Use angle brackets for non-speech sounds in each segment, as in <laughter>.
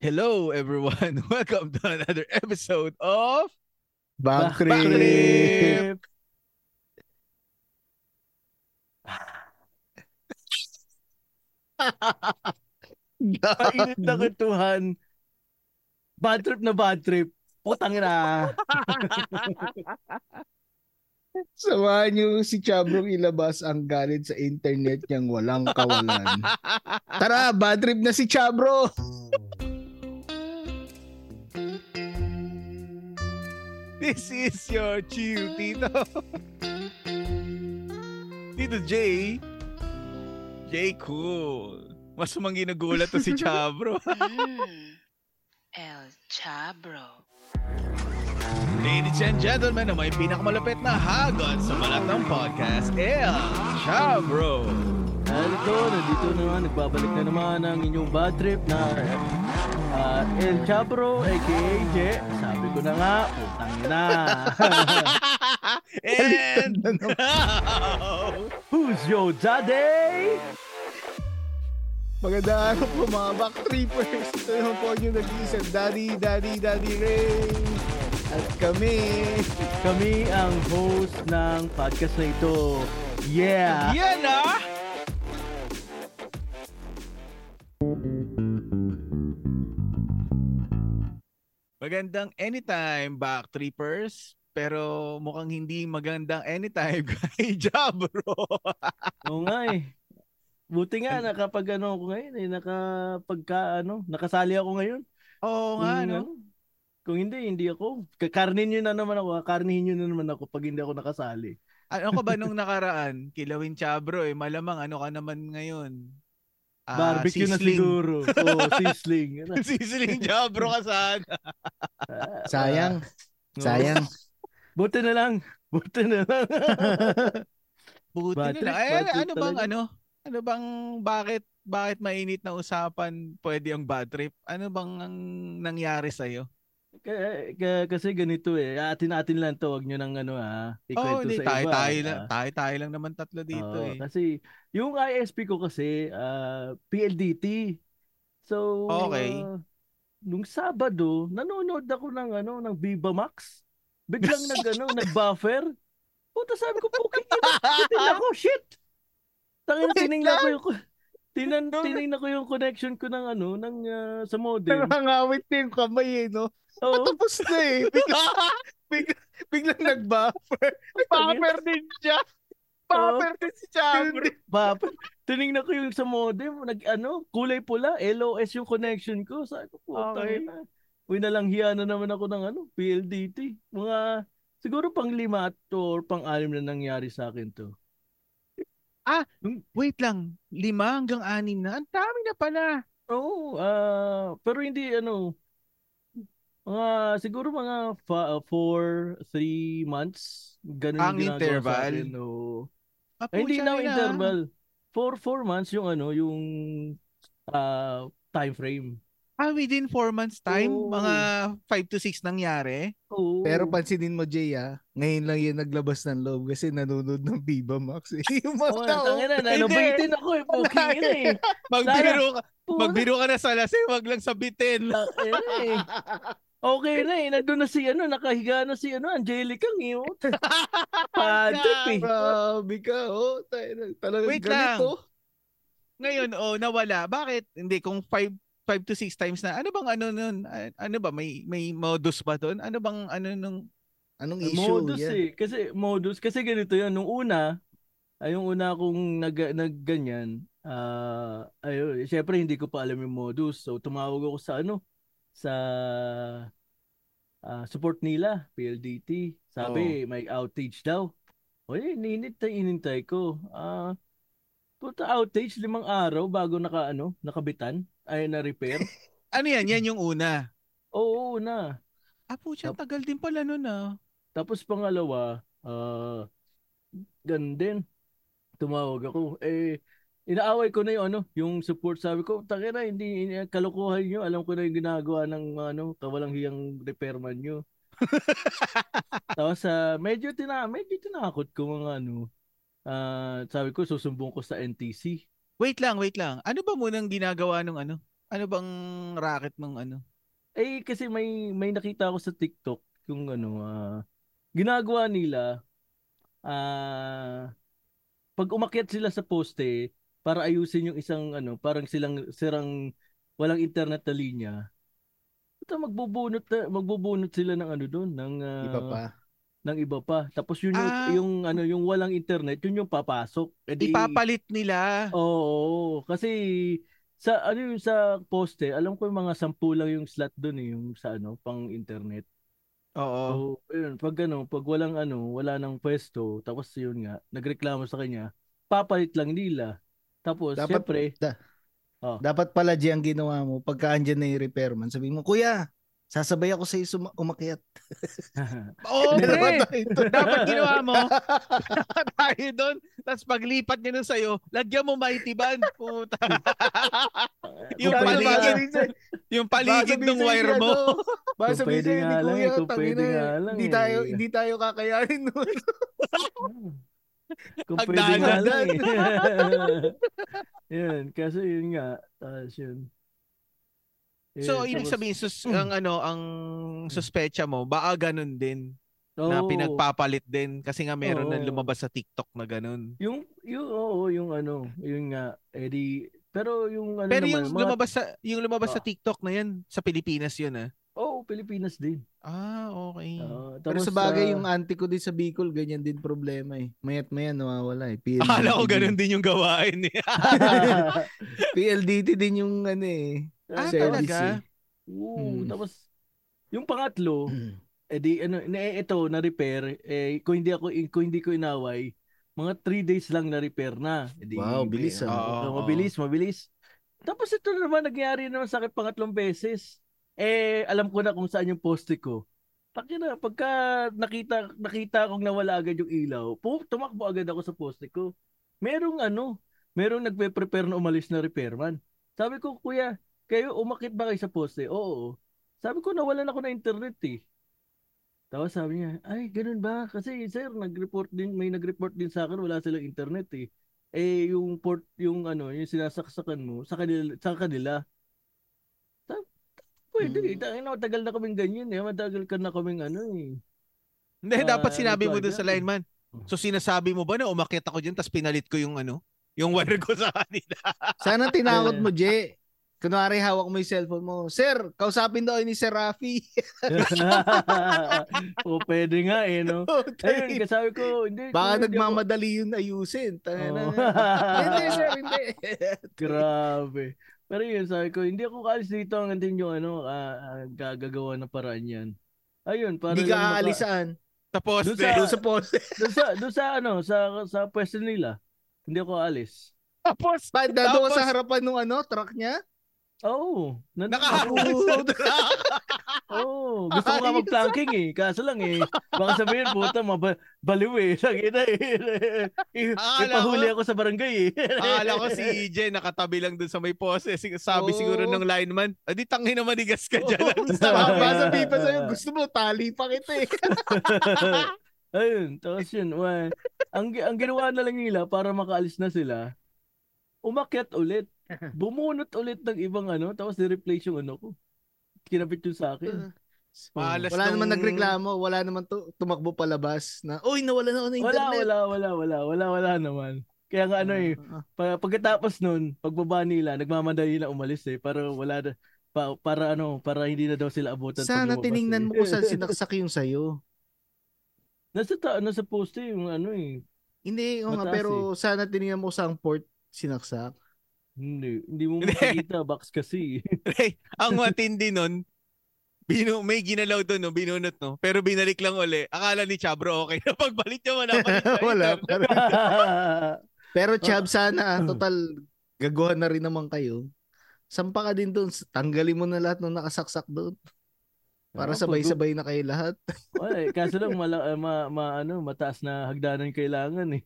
Hello, everyone. <laughs> Welcome to another episode of Back trip. Back Trip. Mainit na <laughs> kwentuhan. Bad trip na bad trip. Putang na. <laughs> Samahan niyo si Chabrong ilabas ang galit sa internet niyang walang kawalan. Tara, bad trip na si Chabro! <laughs> This is your chill, <laughs> Tito. Tito Jay. Jay Cool. Mas manggi nagulat to si <laughs> Chabro. Mm. El Chabro. Ladies and gentlemen, ang may pinakamalapit na hagot sa balat ng podcast, El Chabro. Nandito, nandito naman, nagbabalik na naman ang inyong bad trip na uh, El Chabro, aka Je. Sabi ko na nga, putang <laughs> na. and Na now, Who's your daddy? Magandang araw po mga back trippers. Ito naman po yung nag-iisang Daddy, Daddy, Daddy Ray. At kami, Kami ang host ng podcast na ito. Yeah! yan ah! Magandang anytime back trippers. Pero mukhang hindi magandang anytime <laughs> kay Jabro. Oo nga eh. Buti nga nakapag ano ako ngayon eh, nakapagka ano, nakasali ako ngayon. Oo nga, Kung no? ano, Kung hindi, hindi ako. Kakarnin nyo na naman ako. Karnihin nyo na naman ako pag hindi ako nakasali. Ano ka ba <laughs> nung nakaraan? Kilawin Chabro eh. Malamang ano ka naman ngayon? Ah, Barbecue na sisling. siguro. Oo, <laughs> sisling. <laughs> Ano? sisling Chabro ka sana. Ah, sayang, ah, sayang. Buti na lang. Buti na lang. <laughs> Buti na trip, lang. Ay, bad trip ano bang talaga. ano? Ano bang bakit bakit mainit na usapan pwede ang bad trip? Ano bang ang nangyari sa iyo? K- k- kasi ganito eh. Atin-atin lang to. Huwag nyo nang ano ha. Oh, Ikwento hindi sa tayo iba. tayo ah. lang, tayo tayo lang naman tatlo dito Oo, eh. Kasi yung ISP ko kasi ah, PLDT. So Okay. ah, nung Sabado, nanonood ako ng ano ng Viva Max. Biglang nag ano, <laughs> nag-buffer. Puta sabi ko, okay, ina. ako, shit. Tangin Wait tiningnan ko yung tinan tiningnan ko yung connection ko ng ano ng ah, sa modem. Na yung kamay eh, no? Oo. Patapos na eh. Bigla, <laughs> bigla, biglang nag-buffer. Buffer din siya. Buffer din si Chabro. Papa, tiningnan ko yung sa modem, nag ano, kulay pula, LOS yung connection ko. Sabi ko, puta Okay. na. Uy, nalang hiya na naman ako ng ano, PLDT. Mga, siguro pang lima to or pang anim na nangyari sa akin to. Wait lang, lima hanggang anim na. Ang dami na pala. Oo, ah, pero hindi ano, mga, siguro mga fa- uh, four, three months. Ganun Ang interval? Sa akin, oo. Ah, Ay, hindi na interval. Four, four months yung ano, yung ah, time frame. Ah, within four months time, Oo. mga five to six nangyari. Oo. Pero pansinin mo, Jay, ah, ngayon lang yan naglabas ng loob kasi nanonood ng Viva Max. Eh. <laughs> Yung mga Oh, tao, na, Hindi. nabitin ako eh. Poking na eh. Magbiro ka, magbiro ka na sa lasing, wag lang tangina eh. <laughs> Okay na eh. Nandun na si ano, nakahiga na si ano, Angelica Ngiot. <laughs> Padip eh. Grabe ka, oh. Tayo na- Talagang Wait lang. ganito. Ngayon, oh, nawala. Bakit? Hindi, kung five, five to six times na, ano bang ano nun? Ano ba? May, may modus ba doon? Ano bang ano nung, Anong issue? Modus yan? eh. Kasi modus. Kasi ganito yan. Nung una, ay yung una kong nag, nagganyan, ah ayun, syempre hindi ko pa alam yung modus. So tumawag ako sa ano, sa ah, support nila, PLDT. Sabi, may outage daw. O inintay, inintay ko. Ah, puta outage, limang araw bago naka, ano, nakabitan, ay na-repair. <laughs> ano yan? Yan yung una. Oo, na. Ah, pucha, tagal din pala nun ah. Tapos pangalawa, ah ganun din. Tumawag ako. Eh, inaaway ko na yung ano, yung support. Sabi ko, takina, hindi, hindi kalokohan nyo. Alam ko na yung ginagawa ng ano, kawalang hiyang repairman nyo. <laughs> Tapos ah, medyo tina medyo tinakot ko mga ano. Ah, sabi ko susumbong ko sa NTC. Wait lang, wait lang. Ano ba munang ginagawa nung ano? Ano bang racket mong ano? Eh kasi may may nakita ako sa TikTok yung ano ah, ginagawa nila ah pag umakyat sila sa poste para ayusin yung isang ano parang silang sirang walang internet na linya. Ito magbubunot na- magbubunot sila ng ano doon ng ah, Iba pa. ng iba pa. Tapos yun yung, Ah. yung ano yung walang internet, yun yung papasok. Eh di- Ipapalit nila. Oo, kasi sa ano yung sa poste, alam ko yung mga sampu lang yung slot doon eh, yung sa ano, pang internet. Oo. So, yun, pag ano, pag walang ano, wala nang pwesto, tapos yun nga, nagreklamo sa kanya, papalit lang nila. Tapos, Dapat- syempre, da- Oh. Dapat pala G ang ginawa mo. Pagka andyan na yung repairman, sabi mo, Kuya, sasabay ako sa iyo suma- umakyat. <laughs> Oo, Meron pre. Dapat ginawa mo. <laughs> tayo doon. Tapos paglipat niya nun sa'yo, lagyan mo mighty band. Puta. <laughs> yung paligid, yung paligid ng wire mo. Baka Kung sabihin sa'yo ni eh, Kuya, tangina, pwede nga lang hindi eh. tayo, hindi tayo kakayanin nun. Kung pwede nga lang eh. <laughs> yun, kasi yun nga, tapos yun. So, Eh, ibig tapos- sabihin, sus, ang ano, ang suspecha mo, baka ganun din. Na Oo. pinagpapalit din. Kasi nga meron na Oo. lumabas sa TikTok na ganun. Yung, yung, oo, yung ano, yun nga, edi, pero yung ano Pero naman, yung mga, lumabas sa yung lumabas sa Ah. TikTok na yan, sa Pilipinas yun ah. Oo, Pilipinas din. Ah, okay. Pero tapos, sa bagay, ah, yung auntie ko din sa Bicol, ganyan din problema eh. Mayat maya nawawala eh. PLDT Akala ko din. ganun din yung gawain eh. <laughs> PLDT din yung ano eh. Ah, service talaga? eh. Oo, Hmm. tapos, yung pangatlo, <clears throat> edi, ano, na, ito, na-repair, eh, kung hindi ako, kung hindi ko inaway, mga 3 days lang na-repair na. Edi, Wow, bilis, ah. Oo, oo. mabilis, mabilis. Tapos ito naman, nangyari naman sa akin pangatlong beses. Eh, alam ko na kung saan yung poste ko. Taki na, pagka nakita, nakita kong nawala agad yung ilaw, pu- tumakbo agad ako sa poste ko. Merong ano, merong nagpe-prepare na umalis na repairman. Sabi ko, kuya, kayo umakit ba kayo sa poste? Oo. Sabi ko, nawalan ako na internet eh. Tapos sabi niya, ay, ganun ba? Kasi sir, nag-report din, may nag-report din sa akin, wala silang internet eh eh yung port yung ano yung sinasaksakan mo sa kanila sa kanila pwede Hmm. mm. tangin na matagal na kaming ganyan eh matagal ka na kaming ano eh Hindi, Ah, dapat sinabi mo dun sa lineman. So sinasabi mo ba na umakyat ako dyan tapos pinalit ko yung ano, yung wire ko sa kanila. <laughs> Sana tinakot mo, <laughs> Je. Kunwari hawak mo yung cellphone mo. Sir, kausapin daw ni Sir Rafi. <laughs> o pwede nga eh no ayun kasi sabi ko hindi Baka hindi ako- nagmamadali yun ayusin. Oo. hindi, sir, hindi. grabe pero yun sabi ko hindi ako kaalis dito hanggang yung ano ah, ah, gagagawa ng paraan yan ayun para Hindi ka maka- aalisan. Tapos, Doon sa- Doon sa poste. doon sa doon sa ano sa sa pwesto nila hindi ako alis tapos, Ba, Tapos- sa harapan ng ano, truck niya? Oo. Nandun Nakakapulis ako. Oo. <laughs> Gusto ko nga mag-planking eh. Kaso lang eh. Baka sabihin, puta, maba- baliw eh. Lagi na eh. Ipahuli ko- ako sa barangay eh. Akala ko si <laughs> EJ nakatabi lang dun sa may pose. Sabi Oo. siguro ng lineman, adi tangin na manigas ka dyan. <laughs> Basta masabi pa sa'yo, gusto mo, tali pa kita eh. Ayun. Tapos yun. Well, ang, ang ginawa na lang nila para makaalis na sila, umakyat ulit. Bumunot ulit ng ibang ano, tapos ni-replace yung ano ko. Kinabit yun sa akin. Malas Wala naman nung- nagreklamo, wala naman tu- tumakbo palabas na, uy, nawala na ako ng Wala, internet. wala, wala, wala, wala, wala naman. Kaya nga ano eh, Ah, ah. Pa- pagkatapos nun, pagbaba nila, nagmamadali na umalis eh para wala na, pa, para ano, para hindi na daw sila abutan pag Sana tiningnan eh. mo kung saan <laughs> sinaksak yung sayo. Nasa ta, nasa poste yung ano eh. Hindi, nga, pero sana tiningnan mo kung saan port sinaksak. Hindi, hindi mo <laughs> makikita box kasi. <laughs> Hey, ang matindi nun, binu may ginalaw doon, no, binunot, no? Pero binalik lang uli. Akala ni Chabro, okay na. <laughs> Pagbalik niya, wala pa Wala pa. Pero Chab, sana, ah, total, gagawa na rin naman kayo. Sampa ka din doon. Tanggalin mo na lahat ng nakasaksak doon. Para sabay-sabay na kayo lahat. Wala eh, kaso lang mala, ma, ma, ano, mataas na hagdanan kailangan eh.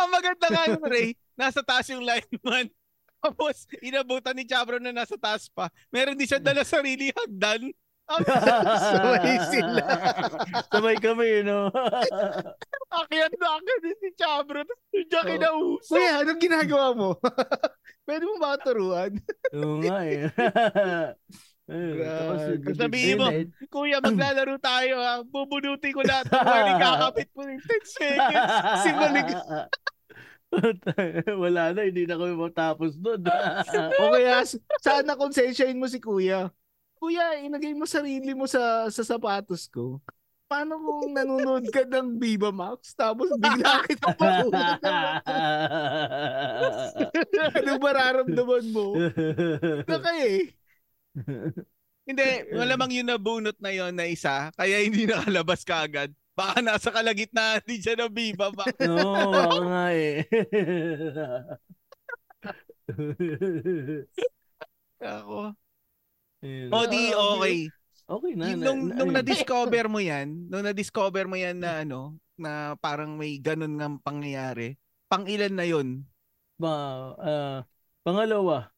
Ang maganda nga yun, Ray, nasa taas yung lineman. Tapos, inabutan ni Chabro na nasa taas pa. Meron din siya dala sarili hagdan. Sabay sila. Sabay kami, no? akyat na akyat din si Chabro. Tapos yung Oo. kinauso. Kuya, anong ginagawa mo? <laughs> Pwede mo ba turuan? Oo nga eh. <laughs> Ayun, tapos, Grabe. Sabihin mo, Kuya, maglalaro tayo ha. Bubunutin ko lahat ng warning. <laughs> Kakapit mo yung 10 seconds. Simulig. <laughs> Wala na, hindi na kami matapos doon. <laughs> O kaya, sana konsensyahin mo si kuya. Kuya, inagay mo sarili mo sa sa sapatos ko. Paano kung nanonood ka ng Viva Max tapos bigla kita makuha Ano mararamdaman mo? Naka eh. Hindi, malamang yun nabunot na yon na isa. Kaya hindi nakalabas ka agad. Baka nasa kalagitnaan <laughs> din siya ng Viva Max. Oo, ako nga eh. Ako. Ayun. O di, okay. Okay na. Yung, na- nung, na- nung na-discover mo yan, nung na-discover mo yan na ano, na parang may ganun nga pangyayari, pang ilan na yun? Ba, ah, pangalawa.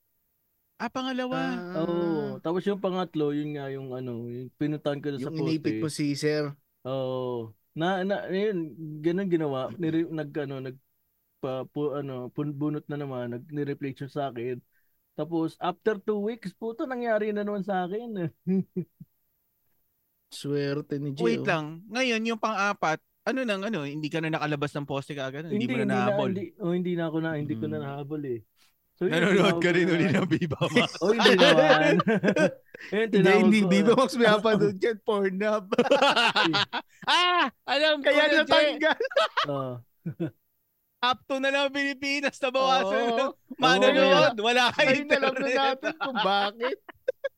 Ah, pangalawa. Oo. Tapos yung pangatlo, yun nga yung ano, yung pinuntahan ko na sa Yung poste. inipit mo si sir. Oo. Na na yun, ganun ginawa. Nire, nag ano, nag pa, pu, ano, pun- bunot na naman, nag ni-replay siya sa akin. Tapos after two weeks, puto nangyari na naman sa akin. <laughs> Swerte ni Gio. Wait lang. Ngayon, yung pang-apat, ano nang ano, hindi ka na nakalabas ng poste ka agad? Hindi, mo na nahabol? hindi, oh, hindi na ako na, hindi ko na Mm. nahabol eh. Nanonood ka rin uli na- ng Viva <laughs> Max. Oh, hindi naman. <laughs> Hindi, hindi. Viva ah. Max may apanood yan. <laughs> Pornhub. ah, alam ko Kaya natanggal. Oo. Up to na lang Pilipinas, nabawasan Oo. ng manonood. Wala kayo Ayun na lang na natin kung bakit. <laughs>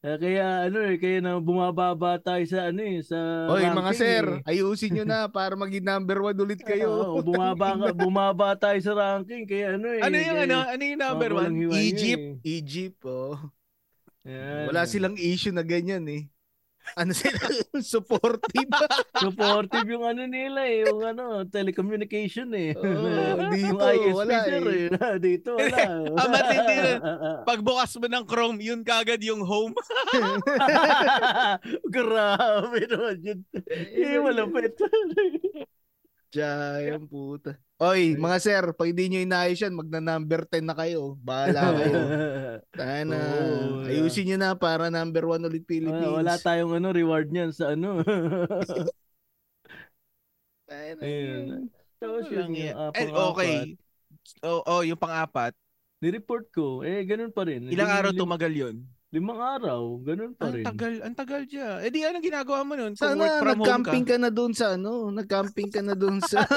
Eh, kaya ano eh, kaya na bumababa tayo sa ano eh, sa Oy, mga ranking sir, eh. ayusin nyo na para maging number one ulit <laughs> kayo. Oo, bumaba nga, bumaba tayo sa ranking kaya ano eh. Ano yung kaya- ano? Ano yung number Oh, one? Egypt. eh. Egypt, oh. Yan. Wala silang issue na ganyan eh. Ano sila? <laughs> Supportive. <laughs> Supportive yung ano nila eh, yung ano, telecommunication eh. Oo, <laughs> dito, yung ISP wala sir eh. eh. Dito wala. Ah, matindi rin. Pagbukas mo ng Chrome, yun kagad yung home. Grabe naman yun. Eh, malapit. Diyan, puta. Oy, mga sir, pag hindi nyo inayos yan, magna number 10 na kayo. Bahala <laughs> kayo. Sana. Oo, yeah. Ayusin nyo na para number one ulit Philippines. wala, wala tayong ano reward niyan sa ano. <laughs> Ayun. yun. Tapos Walang yun, yung, ah, Eh, pang-apat, okay. Oh, oh, yung pang-apat. Nireport ko. Eh, ganun pa rin. Ilang araw tumagal yun? Limang araw. Ganun pa Ang rin. tagal, ang tagal dyan. Eh di anong ginagawa mo nun? Kung work Sana from home ka. nag-camping ka na doon sa ano, nag-camping ka na doon sa <laughs>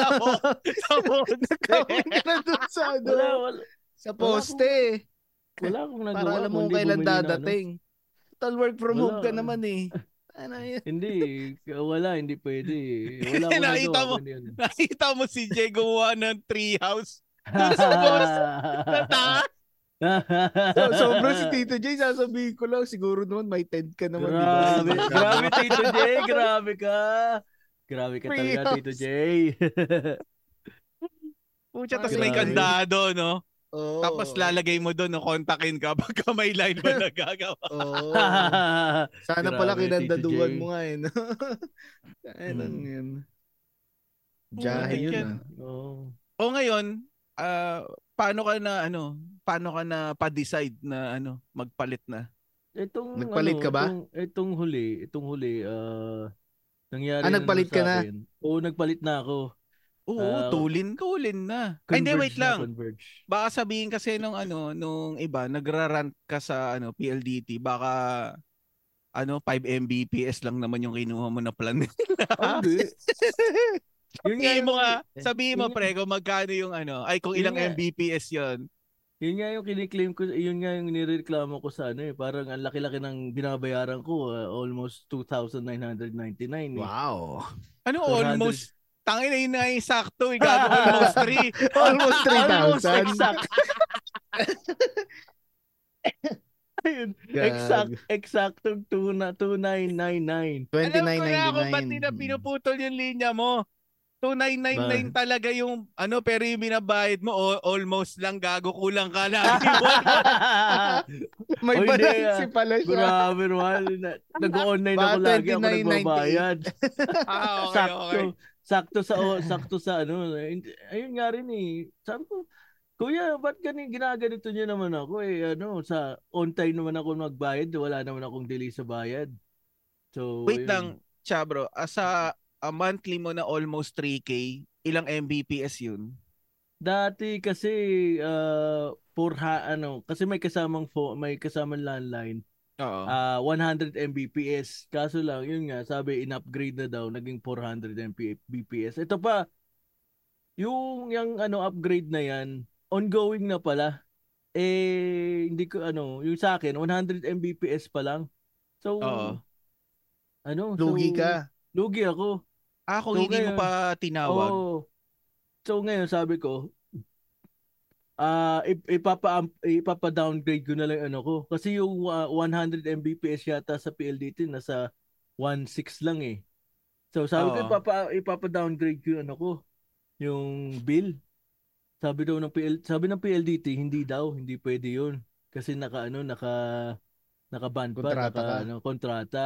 Sa poste. <laughs> nag-camping ka na doon sa ano, Wala, wala, sa poste. wala akong nagawa. Para alam mo kailan bumili na, ano. dadating. Total work from home Wala. ka naman eh. <laughs> Ano yun? Hindi, wala, hindi pwede. Wala akong Nakita mo. kundi ano. Nakita mo si Jay gumawa ng treehouse. Doon sa boss. Nata? So, <laughs> sobrang si Tito J, sasabihin ko lang, siguro naman may tent ka naman. di ba? Grabe, <laughs> grabe Tito J, grabe ka. Grabe ka talaga Treehouse. Tito J. <laughs> Pucha, tapos Grabe. may kandado, no? Oo. Tapos lalagay mo doon, no, kontakin ka pagka may line mo nagagawa. Oo. Sana pala Grabe, kinandaduan Tito J. mo nga eh. No? Ano Hmm. yun? Jahe yun ah. Oo. O ngayon, ah, paano ka na, ano, paano ka na pa-decide na, ano, magpalit na? Itong, Nagpalit ano, ka ba? Itong, itong huli, itong huli, ah, nangyari Ah, nagpalit na ka na? akin. Oo, nagpalit na ako. Oo, Ah, tulin ka, ulin na. Ay, hindi, wait lang. Converge. Baka sabihin kasi nung ano, nung iba, nagrarant ka sa ano, PLDT, baka ano, 5 Mbps lang naman yung kinuha mo na plan. <laughs> Ah, hindi. <laughs> Yun nga Sabihin mo yung- nga, eh, sabihin mo yun pre, kung magkano yung ano, ay kung Yun ilang nga. Mbps yon Yun nga yung kiniklaim ko, yun nga yung nireklamo ko sa ano eh. Parang ang laki-laki ng binabayaran ko, ah, almost 2,999 eh. Wow. Ano 400. almost, tangin na yun na yung sakto, eh, gago <laughs> almost 3. <laughs> Almost Almost 3,000. exact. Ayun, exact, exactong 2 na 2999. Alam ko na kung ba't 29.99. nila pinuputol yung linya mo. 2999 talaga yung ano pero yung binabayad mo o, almost lang gago kulang ka na. <laughs> May Oh, balance ah. pala siya. Grabe naman. Na- Nag-online ako lagi ako 29.98. nagbabayad. <laughs> ah, okay, sakto. okay. Sakto sa o, sakto sa ano. Ayun nga rin eh. Sabi ko, Kuya, ba't gani ginaganito niyo naman ako eh? Ano, sa on time naman ako magbayad, wala naman akong delay sa bayad. So, Wait yun. lang, Chabro. Asa a monthly mo na almost 3K, ilang Mbps yun? Dati kasi uh, for ha, ano, kasi may kasamang phone, may kasamang landline. Oo. Ah, 100 Mbps. Kaso lang, yun nga, sabi in-upgrade na daw, naging 400 Mbps. Ito pa, yung yung ano upgrade na yan, ongoing na pala. Eh hindi ko ano, yung sa akin 100 Mbps pa lang. So Oo. ano, Lugi so, ka. Lugi ako. Ah, kung So, hindi mo ngayon- pa tinawag. Oo. So ngayon sabi ko, ah ip- ipapa ipapa-downgrade ko na lang ano ko kasi yung ah, 100 Mbps yata sa PLDT nasa 1.6 lang eh. So sabi ko Oo. ipapa ipapa-downgrade ko yung ano ko yung bill. Sabi daw ng PL, sabi ng PLDT hindi daw, hindi pwede 'yun kasi naka ano naka naka-ban pa, Kontrata naka ka. ano, kontrata.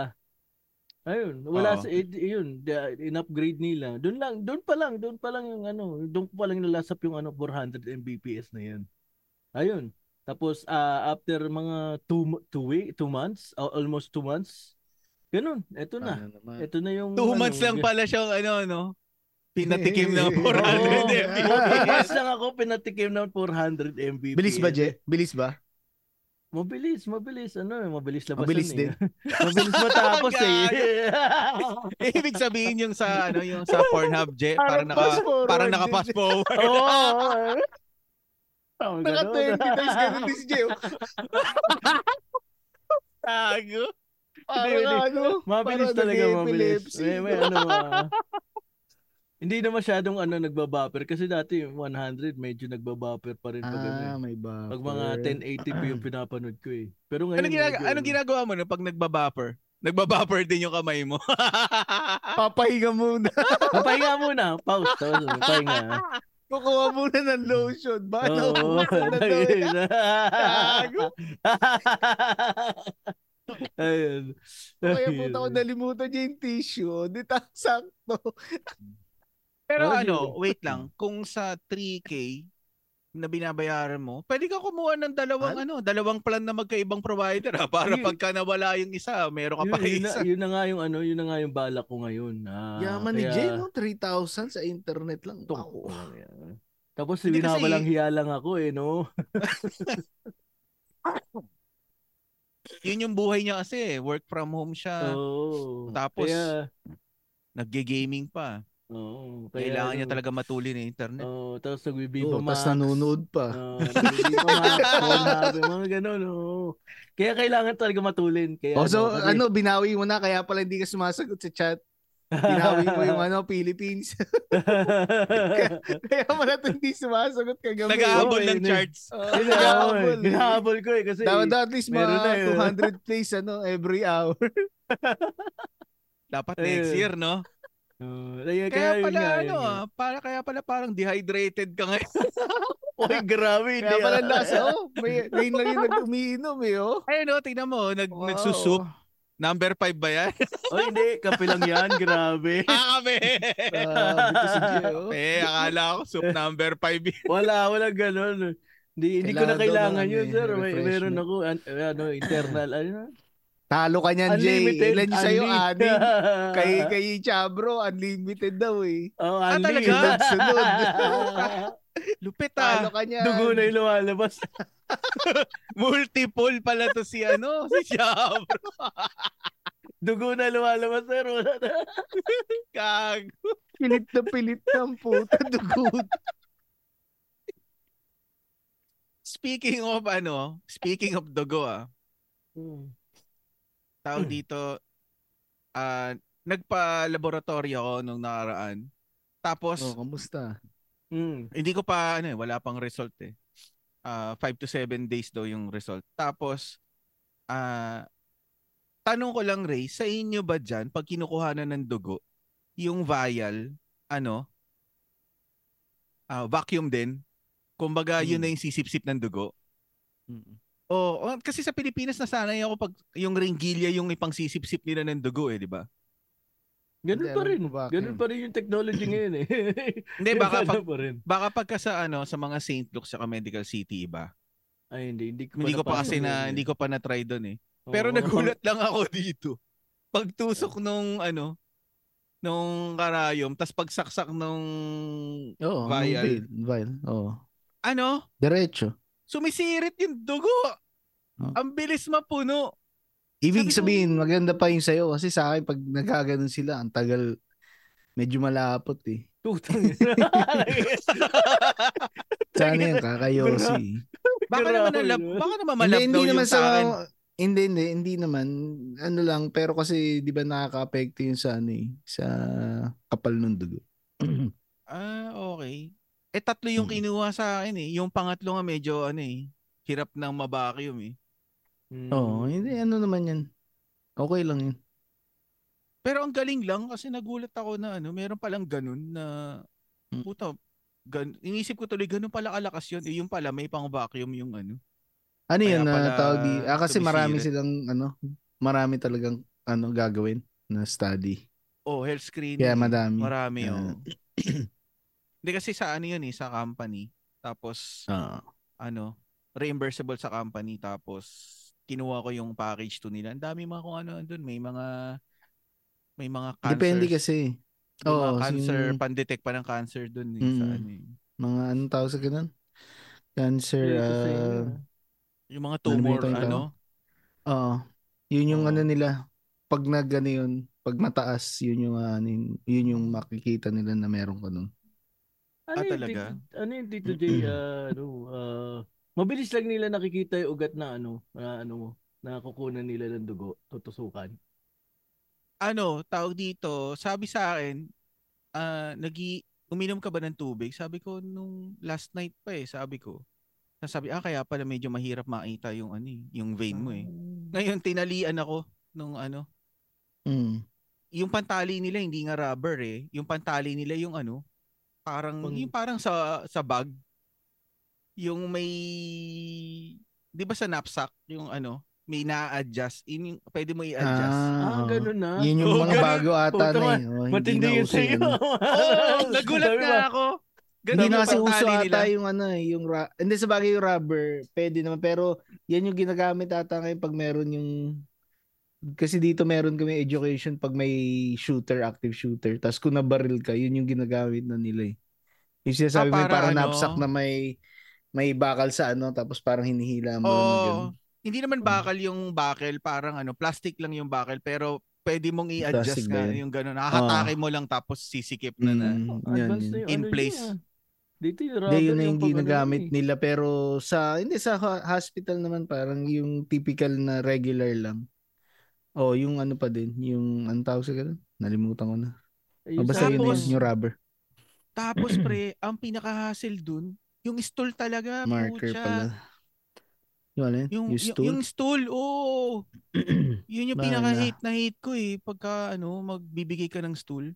Ayun, wala Oo. sa eh, yun, the- in-upgrade nila. Doon lang, doon pa lang, doon pa lang yung ano, doon pa lang nalasap yung ano 400 Mbps na 'yan. Ayun. Tapos ah, after mga two two week, two months, al- almost two months. Ganun, eto na. Ano naman. Ito na yung Two ano, months lang ga- pala siyang ano, no? Pinatikim <laughs> ng 400 Oo. Mbps. Two months lang ako pinatikim ng 400 Mbps. Bilis ba, Je? Bilis ba? Mabilis, mabilis. Ano, eh, mabilis labasan Mabilis eh. din. <laughs> mabilis matapos <laughs> eh. Ibig sabihin yung sa ano yung sa Pornhub Je, parang naka din. naka fast forward. <laughs> Oo. Oh, Naka 20 times ganun din si Je. Tago. Hindi, ano. Mabilis talaga, mabilis. May, may ano, ah, hindi na masyadong ano nagbabuffer kasi dati 100 medyo nagbabuffer pa rin pag, ano, Ah, eh. may buffer. pag mga 1080p yung <clears throat> pinapanood ko eh. Pero ngayon Ano ginagawa medyo, ano ginagawa mo no pag nagbabuffer? Nagbabuffer din yung kamay mo. <laughs> Papahinga muna. <laughs> Papahinga muna. Pause. Pause. Pahinga. Kukuha muna ng lotion. Ba? Oo. Yan. Tago. <laughs> Ayun. Kaya Ayun. puta ko nalimutan niya yung tissue. Di ta sakto. Pero Oh, ano, yun. wait lang. Kung sa 3K na binabayaran mo, pwede ka kumuha ng dalawang ano, dalawang plan na magkaibang provider ha, para Yun. pagka nawala yung isa, meron ka yun, pa yun, na, isa. yun na nga yung ano, yun na nga yung balak ko ngayon. Ah, Yaman ni kaya- Jay, no? 3,000 sa internet lang. Ito. Wow. Ayan. Tapos Hindi kasi- binabalang hiya lang ako eh, no? <laughs> Yun yung buhay niya kasi, eh. work from home siya. Oo. Tapos, kaya, Nagge-gaming pa. Oo. Kaya, Kailangan niya ano, talaga matulin ng internet. Oo, tapos nagbibiba Oh, Max. tapos nanonood pa. Oo, nagbibiba Max. Mga ganun, oo. Kaya kailangan talaga matulin. Kaya, Oh, so kasi- ano, binawi mo na kaya pala hindi ka sumasagot sa chat. Binawi mo yung ano, Philippines. <laughs> kaya pala ito hindi sumasagot kagabi. Nag-aabol ng eh, charts. Oh, eh. nag-aabol. eh. Hinahabol ko eh, kasi Dapat at least mga na eh. 200 plays ano, every hour. <laughs> Dapat next year, no? Oo, kaya, Kaya pala, nga, ano yun ah, para, kaya pala parang dehydrated ka ngayon. <laughs> Uy, <laughs> grabe. Kaya pala ah. nasa, oh, may, ngayon lang <laughs> yung nag-umiinom eh, oh. Ayun, no, tingnan mo, nag, Wow. nagsusup. Number 5 ba yan? Uy, hindi. Kape lang yan. Grabe. Ah, oh. Eh, akala ko soup number 5 yun. Wala, wala ganun. Hindi, hindi ko na Kailangan yun, ano sir. May, meron ako, an, ano, internal, ano, Talo ka niyan, Jay. unlimited. Ilan yung sa'yo? Anim. <laughs> Kay, kay Chabro, unlimited daw eh. oh, Ah, unli. talaga? Sunod. <laughs> Lupit Talo ah. ka niyan. Dugo na yung lumalabas. <laughs> Multiple pala to si ano, si Shabro. Dugo na lumalabas, sir. Wala na. Kag. Pilit na pilit ng puta, dugo. Speaking of ano, speaking of dugo ah, tawag dito, ah, nagpa-laboratory ako nung nakaraan. Tapos, Oh, kamusta? Mm. hindi ko pa, ano eh, wala pang result eh. Ah, 5 to 7 days daw yung result. Tapos, ah, tanong ko lang Ray, sa inyo ba dyan, pag kinukuha na ng dugo, yung vial, ano, ah, vacuum din? Kumbaga, yun Hmm. na yung sisip-sip ng dugo. Mm. Oo, oh, kasi sa Pilipinas nasanay ako pag yung ringgilya yung ipang sisip-sip nila ng dugo eh, di ba? Ganun pa rin. bakit. Ganun pa rin yung technology <clears throat> ngayon eh. Hindi, <laughs> baka pag- pa rin. Baka pagka sa ano sa mga St. Luke's sa Medical City iba. Ay, hindi. Hindi ko Hindi ko pa kasi na eh. hindi ko pa na try doon eh. Oo, Pero nagulat lang ako <laughs> dito. Pagtusok nung ano nung karayom, tas pagsaksak nung Oo, Vial. vial. Vial. Oo. ano, Diretso. sumisirit yung dugo. Oh. Ang bilis mapuno. Ibig Sabi ko- sabihin, maganda pa yung sayo. Kasi sa akin, pag nagkaganon sila, ang tagal, medyo malapot eh. Tutang. Sana yung <laughs> kakayosi. Baka naman no? baka naman hindi, malab hindi daw naman sa akin. hindi, hindi, hindi naman. Ano lang, pero kasi di ba nakaka-apekto yun sa ano eh, sa kapal ng dugo. <clears throat> Ah, okay. Eh tatlo yung Mm. kinuha sa akin eh. Yung pangatlo nga medyo ano eh, hirap ng mabacuum eh. Hmm. Oo, hindi, ano naman yan. Okay lang yun. Pero ang galing lang kasi nagulat ako na ano, meron palang ganun na Mm. puta, gan, inisip ko tuloy ganun pala kalakas yun. Eh, yung pala may pang vacuum yung ano. Ano yun na pala tawag di, ah, kasi marami sumisirit. silang, ano, marami talagang, ano, gagawin na study. Oh, health screening. Kaya madami. Marami Ah. oh. <clears throat> Hindi kasi sa ano yun eh, sa company. Tapos Ah. ano, reimbursable sa company tapos kinuha ko yung package to nila. Ang dami mga kung ano doon, may mga may mga cancer. Depende kasi. May mga Oo, cancer, yung- pan-detect pa ng cancer doon eh, sa Mm. ano eh. Mga anong tawag sa ganun? Cancer, Ito sa inyo, ah, ah. Yung mga Ano tumor, yung ano? oo. Yun yung Oo. ano nila, pag nag ano yun, pag mataas, yun yung, ano, yun, yun yung makikita nila na meron ka nun. Ano Ah, yung talaga? Tito- ano yung J, ah, ano, ah, mabilis lang nila nakikita yung ugat na ano, na ano mo, na kukunan nila ng dugo, tutusukan. Ano, tawag dito, sabi sa akin, ah, nagi uminom ka ba ng tubig? Sabi ko nung last night pa eh, sabi ko. Sabi, ah, kaya pala medyo mahirap makita yung ano eh, yung vein mo eh. Ngayon, tinalian ako nung ano, Mm. yung pantali nila hindi nga rubber eh. Yung pantali nila yung ano, parang Pang- yung parang sa sa bag. Yung may 'di ba sa knapsack yung ano, may na-adjust. Yun yung pwede mo i-adjust. Ah, oo. ganun na. Yun yung Oo, mga ganun. bago ata na eh. Oh, hindi Matindi na yun yun. <laughs> Oo, nagulat ba? ako. Ganun Hindi yung na kasi uso ata nila. yung ano eh, yung ra- hindi sa bagay yung rubber, pwede naman pero yan yung ginagamit ata ngayon pag meron yung kasi dito meron kami education pag may shooter, active shooter. Tapos kung nabaril ka, yun yung ginagamit na nila eh. Yung sinasabi Ah, mo yung para parang ano? knapsack na may may bakal sa ano tapos parang hinihila mo Oo. ganun. Hindi naman bakal yung buckle, parang ano, plastic lang yung buckle pero pwede mong i-adjust nga yun? yung gano'n. Nakakatake mo lang tapos sisikip na na. Mm, yan, yung In ano place. niya. Dito yung Hindi, rubber yun yung ano ginagamit eh. nila pero sa hindi sa ho- hospital naman parang yung typical na regular lang. Oh, yung ano pa din, yung anong tawag sa ganun? Nalimutan ko na. Ayun Oh, basta sa- yun, Tapos- yun, yung rubber. Tapos pre, <clears throat> ang pinaka-hassle dun, yung stool talaga, Marker putya. pala. Yung ano yun? Yung, Yung, stool? yung stool, oo. <clears throat> Yun yung pinaka-hate na hate ko eh. Pagka ano, magbibigay ka ng stool.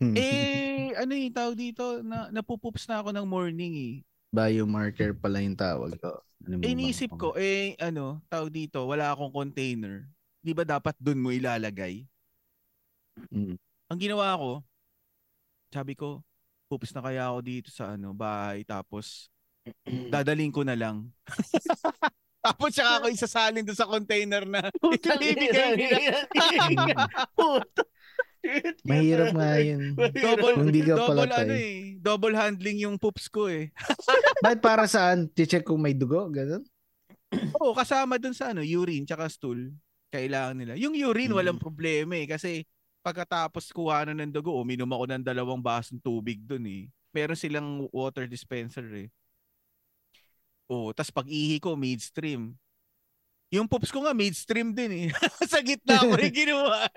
Hmm. Eh, ano yung tawag dito? Na, napupoops na ako ng morning eh. Biomarker pala yung tawag ko. Eh, iniisip ko, eh, ano, tawag dito, wala akong container. Di ba dapat dun mo ilalagay? Mm. Ang ginawa ko, sabi ko, poops na kaya ako dito sa ano, bahay. Tapos, <clears throat> dadaling ko na lang. <laughs> Tapos saka ako isasalin doon sa container na <laughs> ina. nila. <laughs> Mahirap nga yun. double, Kung di ka double palatay. ano eh. Double handling yung poops ko eh. Bakit para saan? Check kung may dugo? Ganun? <clears throat> Oo, kasama dun sa ano, urine tsaka stool. Kailangan nila. Yung urine, Mm. walang problema eh. Kasi pagkatapos kuha na ng dugo, uminom ako ng dalawang basong tubig dun eh. Meron silang water dispenser eh. Oo, tas pag ihi ko, midstream. Yung poops ko nga, midstream din eh. <laughs> sa gitna ko rin ginawa. <laughs>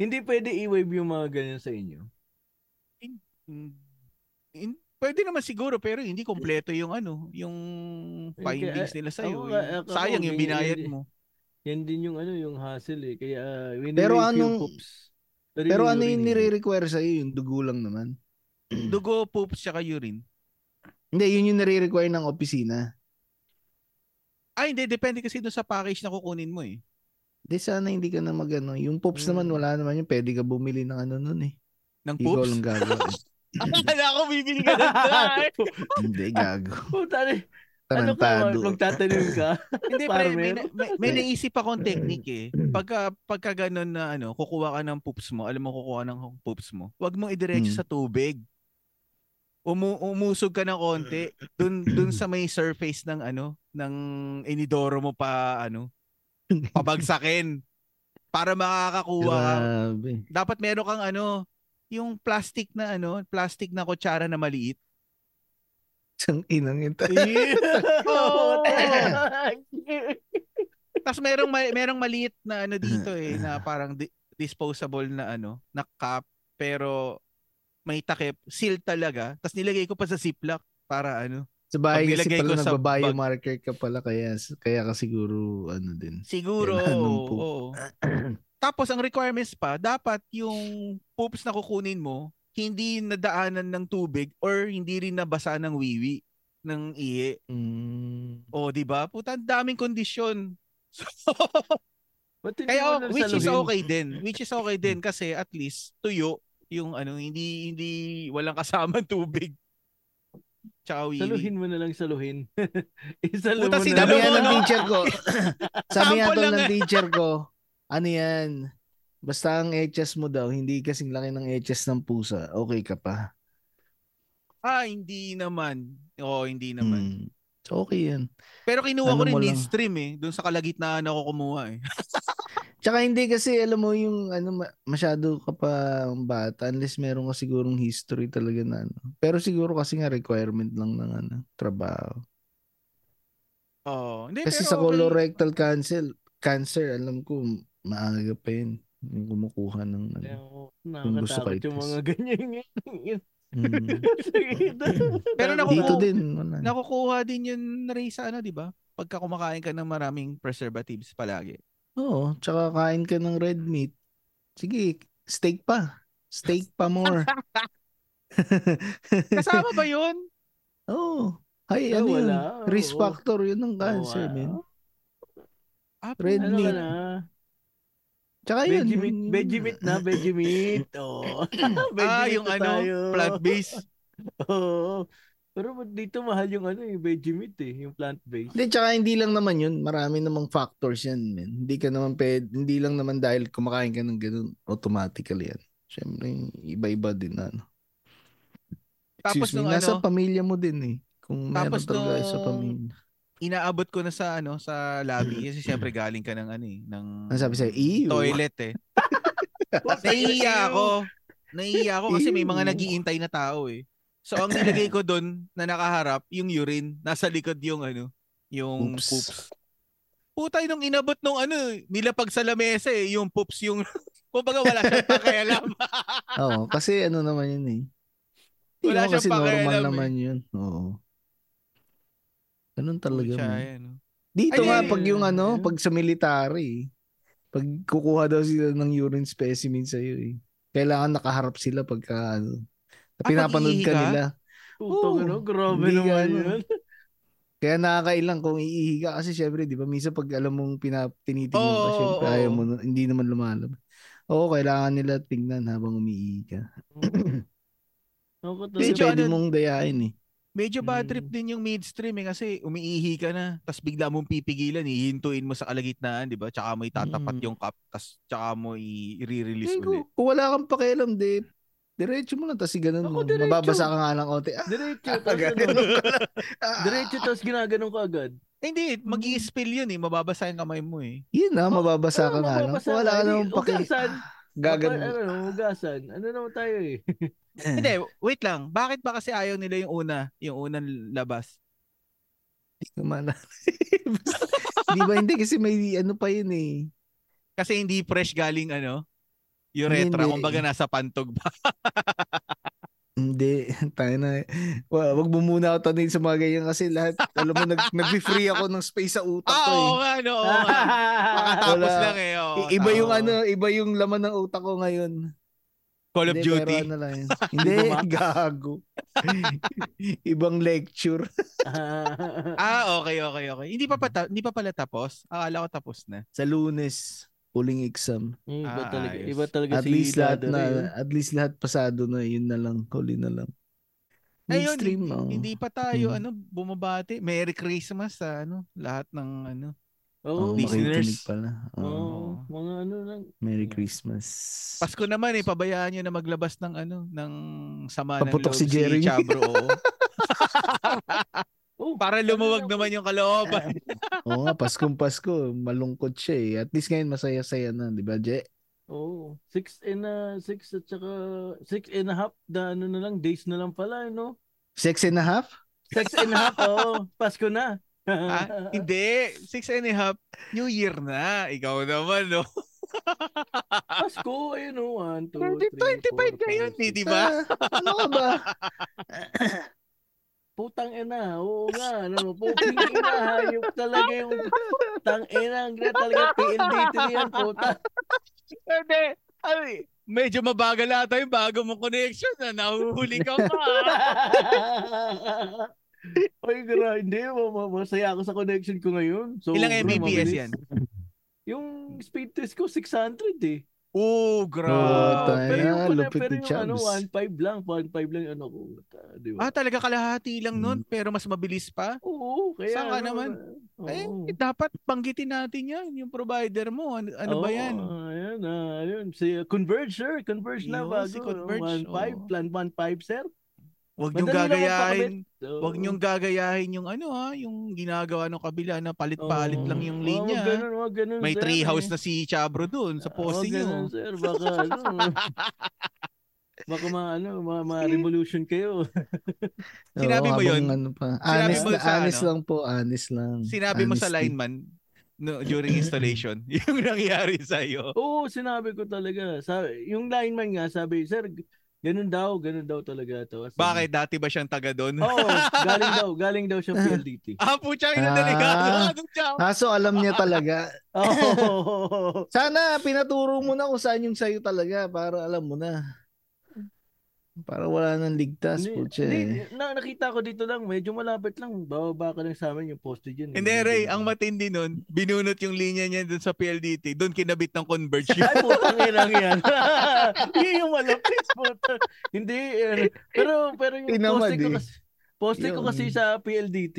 Hindi pwede i-wave yung mga ganyan sa inyo. Mm, in- Pwede naman siguro pero hindi kompleto yung ano, yung findings nila sa iyo. ako- Sayang yung binayad mo. Yan din yung ano, yung hassle eh. Kaya uh, Pero yung anong- poops. Pero ano yung nire-require sa'yo? Yung dugo lang naman. <clears throat> Dugo, poops, tsaka urine. Hindi, yun yung nire-require ng opisina. Ay, hindi. Depende kasi doon sa package na kukunin mo eh. Di sana hindi ka na magano. Yung pops Mm. naman, wala naman yun. Pwede ka bumili ng ano nun eh. Ng Hindi ko poops. lang eh. <laughs> Akala ko bibili ka ng <laughs> dry. hindi, gago. Puta ni. Ano ka? Tarantado. Magtatanim ka? <laughs> Hindi, pre, may, may, may naisip akong technique eh. Pagka, pagka ganun na ano, kukuha ka ng poops mo, alam mo kukuha ng poops mo, wag mo idiretso Hmm. sa tubig. Umu umusog ka ng konti dun dun sa may surface ng ano ng inidoro mo pa ano pabagsakin para makakakuha ka. Grabe. Dapat meron kang ano yung plastic na ano, plastic na kutsara na maliit. Isang inang ito. <laughs> <laughs> Oo. Tapos merong ma- merong maliit na ano dito eh na parang di- disposable na ano, na cup pero may takip, seal talaga. Tapos nilagay ko pa sa Ziploc para ano. Sa bahay kasi pala ko sa nagba-biomarker ka pala kaya kaya ka siguro ano din. Siguro. Oo, oo. Tapos ang requirements pa, dapat yung poops na kukunin mo hindi nadaanan ng tubig or hindi rin nabasa ng wiwi ng ihi. Mm. O, di ba? Puta, ang daming kondisyon. <laughs> Hindi Kaya oh, lang which is okay din. Which is okay din kasi at least tuyo yung ano hindi hindi walang kasama tubig. Tsaka wiwi. Saluhin mo na lang saluhin. <laughs> Isalo Puta, mo na sinabi Sabi ng teacher ko, <laughs> sabi lang ng eh. teacher ko, ano yan, basta ang HS mo daw, hindi kasing laki ng HS ng pusa, okay ka pa. Ah, hindi naman. Oo, hindi naman. Mm. So, okay yan. Pero kinuha Ano ko rin midstream eh. Doon sa kalagitnaan ako kumuha eh. <laughs> Tsaka hindi kasi, alam mo, yung ano, ma- masyado ka pa bata unless meron ka sigurong history talaga na ano. Pero siguro kasi nga requirement lang ng ano, trabaho. Oo. Hindi, Kasi pero sa okay. colorectal cancer, cancer, alam ko, maaga pa yun. Yung kumukuha ng ano. Yung gusto Nakakatakot yung mga ganyan. Mm. Pero nakukuha- Dito din, wala. Nakukuha din yun Ray, sa ano, di ba? Pagka kumakain ka ng maraming preservatives palagi. Oo, tsaka kain ka ng red meat. Sige, steak pa. Steak pa more. <laughs> Kasama ba yun? Oo. Ay, Ah, ano yun? wala. Risk Oo. factor yun ng cancer, Oo, man. Ah, Red Ano ka meat. na? Tsaka yun. Veggie meat na, veggie meat. <laughs> Oo. <laughs> Veggie ah, meat yung ano, tayo. plant-based. <laughs> Oo. Pero dito mahal yung ano yung veggie meat eh, yung plant-based. Hindi, tsaka hindi lang naman yun. Marami namang factors yan, man. Hindi ka naman pwede, hindi lang naman dahil kumakain ka ng ganun, automatically yan. Siyempre, iba-iba din na. Ano. Tapos Excuse me, nung nasa ano, pamilya mo din eh. Kung meron Tapos talaga sa nung- pamilya. Inaabot ko na sa ano sa lobby kasi <clears throat> siyempre galing ka ng ano eh ng Ano sabi sa'yo? Ew. toilet eh. <laughs> Naiiya ako. Naiiya ako kasi may mga nagiintay na tao eh. So ang nilagay ko doon na nakaharap yung urine, nasa likod yung ano, yung Oops. poops. Putay nung inabot nung ano, nilapag sa lamesa eh, yung poops yung <laughs> kumbaga wala siyang pakialam. <laughs> Oo, kasi ano naman yun eh. Wala naman siyang kasi normal pakialam eh. naman yun. Oo. Ganun talaga Pucha, man. yan, no? Dito Ay, nga ay, pag yung ay, ano, ay. pag sa military, pag kukuha daw sila ng urine specimen sa iyo eh. Kailangan nakaharap sila pagka ano. Ah, Pinapanood ka ka? nila. Putang Oo. ano, grabe naman ano. yun. Kaya nakakailang kung iihi ka kasi syempre, di ba, minsan pag alam mong pinap tinitingnan ka, Oo, syempre oo, ayaw mo, hindi naman lumalabas. Oo, kailangan nila tingnan habang umiihi ka. Kasi Medyo pwede ano- mong dayain eh. Medyo bad Mm. trip din yung midstream eh kasi umiihi ka na tapos bigla mong pipigilan, hihintuin mo sa kalagitnaan, 'di ba? Tsaka mo itatapat Mm. yung cup, tapos tsaka mo i- i-release Eh, kung, ulit. kung wala kang pakialam, di, diretso mo lang, tapos ganun Ako, mo. diretso. Mababasa ka nga lang konti. Ah, Diretso, tapos ganun ka lang. <laughs> Ah, diretso, tapos ginaganon ka agad. Eh, hindi, mag spill yun eh, mababasa yung kamay mo eh. Yun na, mababasa ka Oo, nga lang. mababasa Kung wala ka. ka Hindi, naman paki... ugasan. Gagan Ano, ano, ugasan. Ano naman tayo eh. <laughs> Hindi, wait lang. Bakit ba kasi ayaw nila yung una, yung unang labas? Hindi ko maalala. <laughs> Di ba hindi kasi may ano pa yun eh. Kasi hindi fresh galing ano, urethra, kumbaga nasa pantog ba? <laughs> Hindi, tayo na. Wa- Wag mo muna ako tanongin sa mga ganyan kasi lahat, alam mo, nag, nag-free ako ng space sa utak ah, ko oo eh. nga, no, oo nga. <laughs> Makatapos Wala. lang eh. I- iba yung ano, iba yung laman ng utak ko ngayon. Call of Hindi, pero Duty. ano lang yun. <laughs> Hindi, <laughs> gago. <laughs> Ibang lecture. Ah, okay, okay, okay. Hindi pa, pata- hindi pa pala tapos. Akala ko tapos na. Sa lunes. huling exam. Yung iba Ah, talaga, ayos. iba talaga At si least lahat na, Ray, oh. at least lahat pasado na, yun na lang, huli na lang. Ayun, Midstream, hindi, oh. hindi pa tayo Hmm. ano bumabati. Merry Christmas sa ano, lahat ng ano. Oo, Oh, listeners. pala. oo, Oh, mga ano lang. Merry Christmas. Pasko naman eh, pabayaan nyo na maglabas ng ano, ng sama ng Paputok loob si Jeremy. Chabro. oo. <laughs> Oh, Para lumuwag ano naman yung kalooban. <laughs> Oo nga, Paskong Pasko, malungkot siya eh. At least ngayon masaya-saya na, di ba, Je? Oo. Six and a, six at saka, six and a half, na ano na lang, days na lang pala, no? Six and a half? Six and a half, oo. Pasko na. Ah, <laughs> hindi, six and a half, New Year na. Ikaw naman, no? <laughs> Pasko, ayun o. One, two, 20, three, 25 four, kayo, five, di, ba? Ah, ano ka ba? <coughs> Putang ina, oo nga, ano, puting ina, hayop talaga yung tang ina, ang talaga PLDT yan, puta. Hindi. Ay, medyo mabagal ata yung bago mong connection na nahuhuli ka pa. <laughs> Ay, gra, hindi, ma- ma- masaya ako sa connection ko ngayon. So, Ilang Mbps yan? Yung speed test ko, 600 eh. Oh, Oh, grabe. pero tayo yung, pala- lupit pero yung ano, Chubbs. 1.5 lang, 1.5 lang yung ano ko. Di ba? Ah, talaga kalahati lang nun, Hmm. pero mas mabilis pa? Oo, kaya Saan ka ano, naman? oo. Eh, dapat banggitin natin yan, yung provider mo. Ano, ano ba Oo, yan? Ayan, ah, ayun. Si uh, Converge, sir. Converge na Yun, bago. si Converge, 1.5, oo. plan 1.5, sir. Huwag niyong gagayahin. So, Huwag niyong gagayahin yung ano ha, yung ginagawa ng kabila na palit-palit oo. lang yung linya. wag ganun, wag ganun, May sir, tree house eh. na si Chabro doon sa Wag niyo. ganun, sir. Baka ano. <laughs> baka ma, ano, ma, ma revolution kayo. <laughs> Sinabi mo yun? habang Ano pa. Sinabi Honest, mo sa honest ano? lang po, honest lang. Sinabi mo sa lineman no, during installation, <laughs> yung nangyari sa iyo. Oo, sinabi ko talaga. Sabi, yung lineman nga, sabi, sir, ganun daw, ganun daw talaga to. Sabi, Bakit dati ba siyang taga doon? Oo, <laughs> galing daw, galing daw siya PLDT. <laughs> ah, putya, ina delikado. Ah. Kaso alam niya talaga. <laughs> Oo. Sana pinaturo mo na kung saan yung sayo talaga para alam mo na. Para wala nang ligtas Hindi, po hindi, eh. na, nakita ko dito lang, medyo malapit lang. Bababa ka lang sa amin yung poste dyan. eh. Hindi, Ray, ang matindi nun, binunot yung linya niya doon sa PLDT, doon kinabit ng Converge <laughs> yun. Ay, putang ilang yan. <laughs> <laughs> Yun yung malapit, puta. Hindi, eh, pero, pero yung Tinamad poste ko eh. kasi, poste ko Yun. kasi sa PLDT,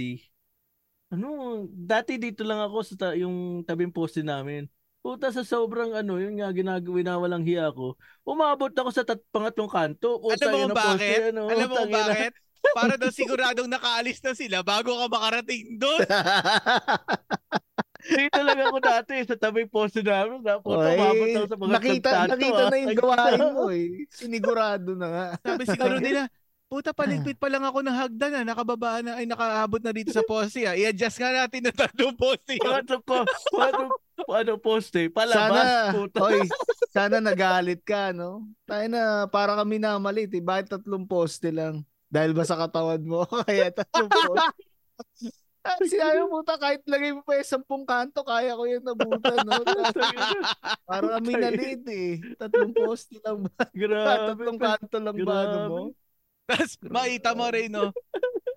ano, dati dito lang ako sa ta- yung tabing poste namin. Puta sa sobrang ano, yun nga ginagawin na walang hiya ko. Umabot ako sa tat- pangatlong kanto. Puta, Alam mo kung ang poste, bakit? ano, Alam mo kung bakit? <laughs> Para daw siguradong nakaalis na sila bago ka makarating doon. <laughs> Dito lang ako dati sa tabing poste namin. Tapos Oy, umabot ako sa pangatlong nakita, kanto. nakita ah. na yung gawain mo <laughs> eh. Sinigurado na nga. Sabi siguro nila, puta paligpit pa lang ako ng hagdan na, nakababa na, ay nakaabot na dito sa poste ah. I-adjust nga natin ng tatlong poste. yun. Pangatlong ko, pangatlong, ano poste, Sana, palabas, puta. oy, sana nagalit ka, no? Tayo na, para kami namalit eh. Bakit tatlong poste lang? Dahil ba sa katawan mo? <laughs> Kaya tatlong poste. Ah, Sinabi mo puta, kahit lagay mo pa yung sampung kanto, kaya ko yan nabutan, no? <laughs> Para kami nalit eh. Tatlong poste lang ba? Grabe. Tatlong kanto lang ba, ano mo? Tapos makita mo rin, no?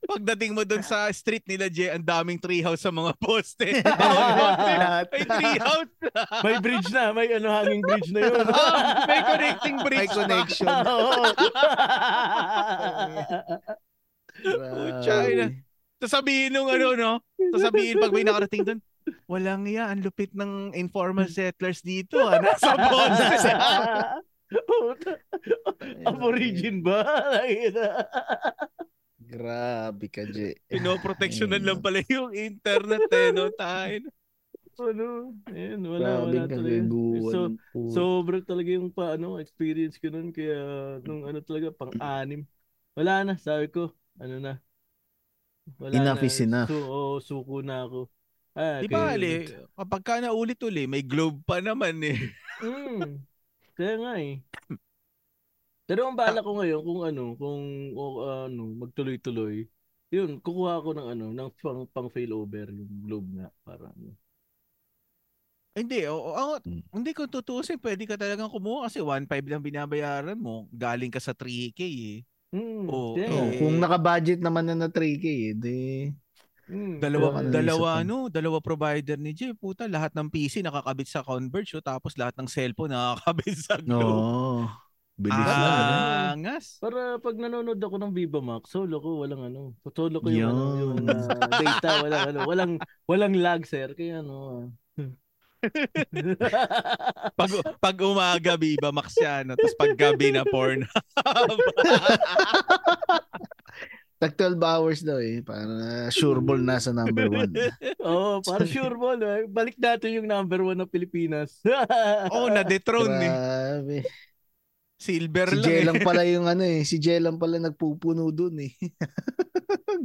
Pagdating mo doon sa street nila, Jay, ang daming treehouse sa mga poste. <laughs> May treehouse. May bridge na, may ano hanging bridge na yun. <laughs> Ah, may connecting May bridge pa. connection. <laughs> Oo. Putya, ina. Sasabihin nung ano, no? Sasabihin pag may nakarating doon, walang iya, ang lupit ng informal settlers dito. Ah, nasa poste. Aborigin ba? <laughs> Grabe ka, Je. Pinoproteksyonan lang pala yung internet eh, no? Tayo. ano? Ayun, wala, Grabe wala talaga. So, po. sobrang talaga yung pa, ano, experience ko nun. Kaya, nung ano talaga, pang-anim. Wala na, sabi ko. Ano na. Wala Enough na. is enough. So, oh, suko na ako. Ah, Di ba, Ali? Kapag ka naulit uli, may globe pa naman eh. Mm. Kaya nga eh. Pero ang bala ko ngayon kung ano, kung o, ano, magtuloy-tuloy. Yun, kukuha ako ng ano, ng pang, pang failover yung globe nga para ano. Hindi, o, o, Hmm. hindi kung tutusin, pwede ka talagang kumuha kasi 1.5 lang binabayaran mo. Galing ka sa 3K eh. Mm. Oo, kaya Oh, eh. kung naka-budget naman na na 3K, eh, di Mm, Dalawa, Ano, dalawa, isa pa. ano, dalawa provider ni Jay. Puta, lahat ng PC nakakabit sa Converge, oh, tapos lahat ng cellphone nakakabit sa No. Globe. Bilis na. ano? Angas. Para pag nanonood ako ng Viva Max, solo ko walang ano. Solo ko yung ano, Yun. yung ah, data, walang ano, walang walang lag sir. Kaya ano. ah. Pag, pag umaga, Viva Max siya, no? tapos pag gabi na porn. <laughs> Tag 12 hours daw eh. Para sure ball nasa number one. <laughs> Oo, para sure ball. Eh. Balik natin yung number one ng Pilipinas. <laughs> oh, na-dethrone eh. Grabe. Silver Si lang Jay eh. lang pala yung <laughs> ano eh. Si Jay lang pala nagpupuno dun eh.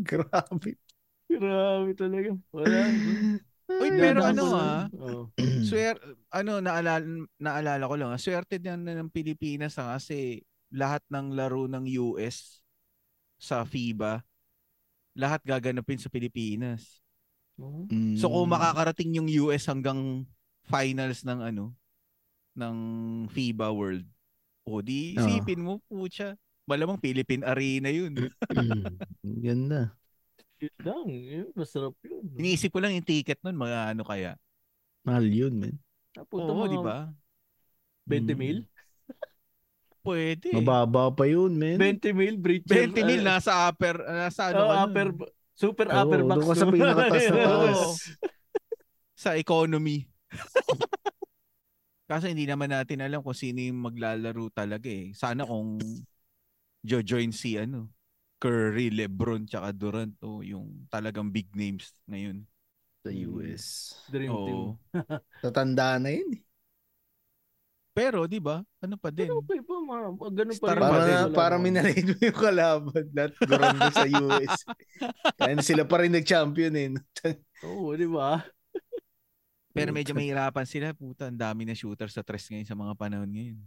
Grabe. Grabe talaga. Wala. Uy, Ay, pero ano ah, lang. Oo. <clears throat> swear, ano, naalala, naalala ko lang, ah, swerte din na ng Pilipinas ah, kasi lahat ng laro ng US sa FIBA, lahat gaganapin sa Pilipinas. Oo. Mm. So kung makakarating yung US hanggang finals ng ano, ng FIBA World, o di Oo. isipin mo, pucha, malamang Philippine Arena yun. Mm. <laughs> Ganda. Yun lang. Yun, masarap yun. Iniisip ko lang yung ticket nun, mga ano kaya. Mahal yun, man. Napunta Oo, mga di ba? 20 Mm. mil? Pwede. Mababa pa yun, man. 20 mil, breacher. 20 mil nasa upper, nasa ano oh, upper, super Oo, upper box. doon ka sa no? pinakataas na <laughs> taas. sa economy. <laughs> Kaso hindi naman natin alam kung sino yung maglalaro talaga eh. Sana kung jo-join si ano, Curry, LeBron, tsaka Durant o yung talagang big names ngayon. Sa US. Dream team. Oo. <laughs> Tatanda na yun eh. Pero 'di ba? Ano pa din? Okay pa, ma, ganun pa Star rin. pa Para, din. Wala para naman. minalate mo yung kalaban. Lahat gurando sa US. <laughs> Kaya sila pa rin nag-champion eh. <laughs> Oo, di ba? Pero medyo mahirapan sila, puta, ang dami na shooter sa tres ngayon sa mga panahon ngayon.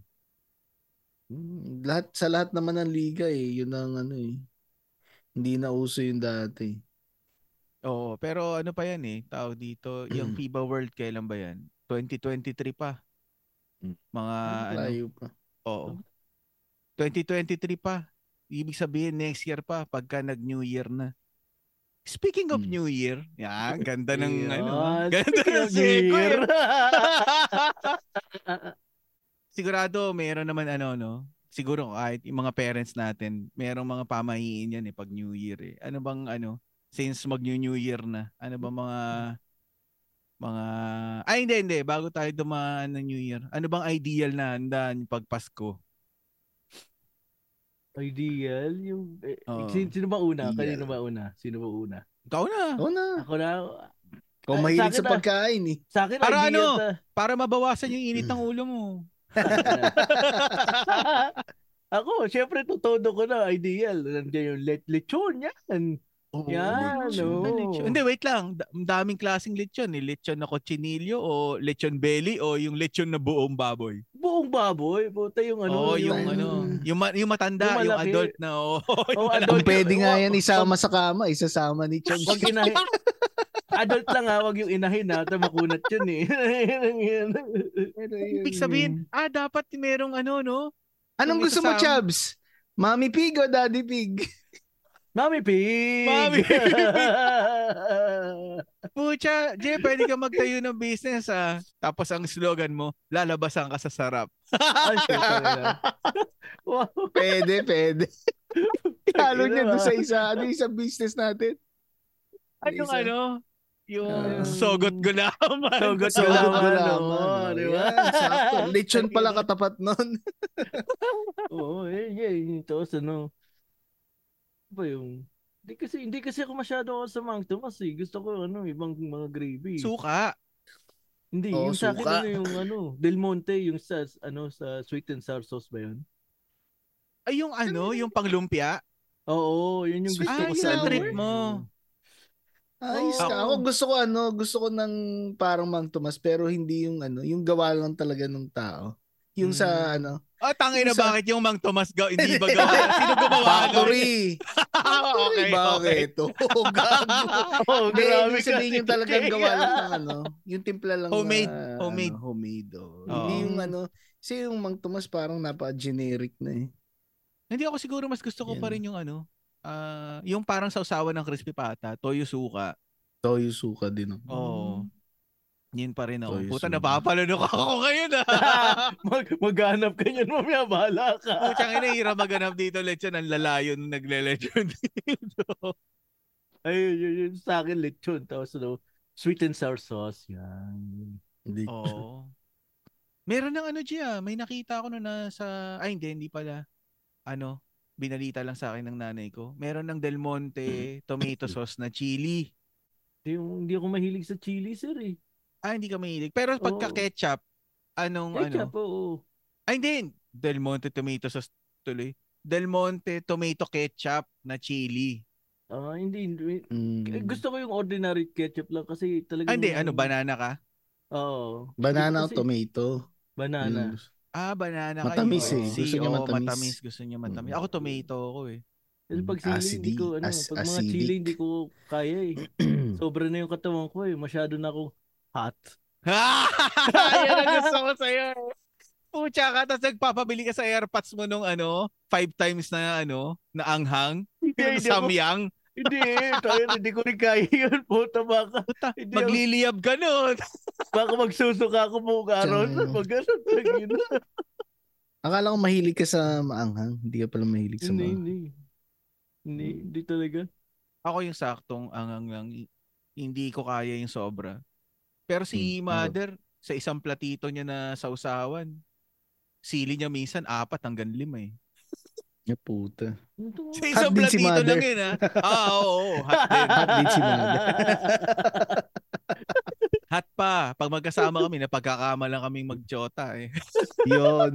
Mm, lahat sa lahat naman ng liga eh, yun ang ano eh. Hindi na uso yung dati. Oo, pero ano pa yan eh, tao dito, yung FIBA World kailan ba yan? 2023 pa. Mm. Mga ano, Layo pa. Oo. 2023 pa. Ibig sabihin next year pa pagka nag-New Year na. Speaking of Hmm. New Year, yan, ganda ng ano. Ganda Speaking ng New. Year. <laughs> Sigurado meron naman ano no. Siguro kahit yung mga parents natin, merong mga pamahiin yan eh pag New Year eh. Ano bang ano, since mag-New Year na, ano ba mga mga ay hindi hindi bago tayo dumaan ng New Year. Ano bang ideal na handaan pag Pasko? Ideal. Yung, eh, Oo. sino, sino ba una? Ideal. Kanino ba una? Sino ba una? Ikaw na. Oo na. Ako na. Kung Ah, mahilig sa akin sa na. pagkain eh. Sa akin, Para ideal ano? na- Para mabawasan yung init ng ulo mo. <laughs> Ako, syempre, tutodo ko na, ideal. Nandiyan yung let lechon, yan. Oo, Yan, lechon. Ah, lechon. Hindi, wait lang. Da- Ang daming klaseng lechon. Eh. Lechon na cochinillo o lechon belly o yung lechon na buong baboy. Buong baboy. Puta yung ano. Oo, yung, yung- ano, yung, ma- yung matanda, Yung yung, adult na. <laughs> Oh, Oh, adult. Kung pwede nga Wag- yan isama sa kama, isasama ni Chong. Wag inahin. Adult lang ha, wag yung inahin ha. Ito makunat yun eh. Ibig sabihin, ah, dapat merong ano, no? Anong Yung gusto mo, Chabs? Mommy Pig o Daddy Pig? <laughs> Mami Pig! Mami <laughs> Pucha, Jay, pwede ka magtayo ng business, ah. Tapos ang slogan mo, lalabasan ka sa sarap. Ay. <laughs> Wow. Pwede, pwede. Talo niya doon ah. sa isa, ano yung sa business natin? Ay, yung Isa. ano, yung Ah. sogot gulaman. <laughs> Sogot Sa Gulaman, gulaman. oh, di ba? Sakto. Lechon pala katapat nun. Oo, eh, yeah, Tapos ano, ano ba yung, hindi kasi, hindi kasi ako masyado ako sa Mang Tomas eh. Gusto ko ano, ibang mga gravy. Suka. hindi, Oo, yung sa akin suka. ano yung ano, Del Monte, yung sa, ano, sa sweet and sour sauce ba yun? Ay, yung ano, yung panglumpia. Oo, yun yung gusto Ah, ko sa ang ano, trip mo. Ayos Oo. ka. Ako gusto ko ano, gusto ko ng parang Mang Tomas pero hindi yung ano, yung gawa lang talaga ng tao. Yung sa Hmm. ano, Oh, tangin na Yung sa- bakit yung Mang Tomas gaw, hindi ba <laughs> gawa? Sino gumawa? factory. <laughs> okay, okay. Bakit? <laughs> Oo, gago. Oh, Hindi, grabe ibig sabihin yung talagang gawa lang ng ano, yung timpla lang Homemade, na, homemade. Ano, homemade. Oh. Hindi yung ano, kasi yung Mang Tomas parang napa-generic na eh. Hindi ako siguro mas gusto ko Yan. pa rin yung ano, ah, yung parang sausawan ng crispy pata, toyo suka, Toyo suka din ako. Oo. Yun pa rin ako. Toyo Puta, napapalunok ako ngayon ah. <laughs> Mag maghanap ka niyan, mamaya bahala ka. Putsang ina, hirap maghanap dito lechon. Ang lalayo nung nagle-lechon <laughs> dito. Ay, yun, yun, sa akin lechon. Tapos ano, sweet and sour sauce. Yan. Hindi. Oo. Meron ng ano Gia, may nakita ako no na sa ay hindi hindi pala. Ano, binalita lang sa akin ng nanay ko. Meron ng Del Monte tomato sauce na chili. Hindi, hindi ako mahilig sa chili, sir eh. Ah, hindi ka mahilig. Pero pagka Oo. ketchup, anong Ketchup, ano? oo. Ay hindi, Del Monte tomato sauce tuloy. Del Monte tomato ketchup na chili. Ah, hindi, hindi. Mm. Eh, Gusto ko yung ordinary ketchup lang kasi talaga. Ah, hindi, ano, banana ka? Oo. Banana o Kasi- tomato. Banana. Yun. Ah, banana Matamis kayo. eh. Si, Gusto niya matamis. matamis. Gusto niya matamis. Mm. Ako tomato ako eh. Kasi pag sili, hindi ko, ano, As- pag mga acidic. chili, hindi ko kaya eh. <clears throat> Sobra na yung katawan ko eh. Masyado na ako hot. <laughs> Yan ang gusto ko sa'yo. Pucha ka, tapos nagpapabili ka sa airpods mo nung ano, five times na ano, na anghang. Hindi, samyang. hindi, kaya, hindi ko rin kaya yun. Puta, baka, Puta, Hindi ako- magliliyab ka nun. <laughs> baka magsusuka ako araw. Tiyan. Pag ganun, tagin. Akala ko mahilig ka sa maanghang. Hindi ka pala mahilig sa Hindi, maanghang. hindi. Hindi, hindi talaga. Ako yung saktong angang lang. Hindi ko kaya yung sobra. Pero si Hmm, mother, sa isang platito niya na sausawan, sili niya minsan apat hanggang lima eh. Ya puta. Sa isang si platito mother. lang yun ah. Ah, oo, oo. Hot <laughs> din. Hot din si mother. <laughs> Hot pa. Pag magkasama kami, napagkakama lang kaming magjota eh. <laughs> Yun.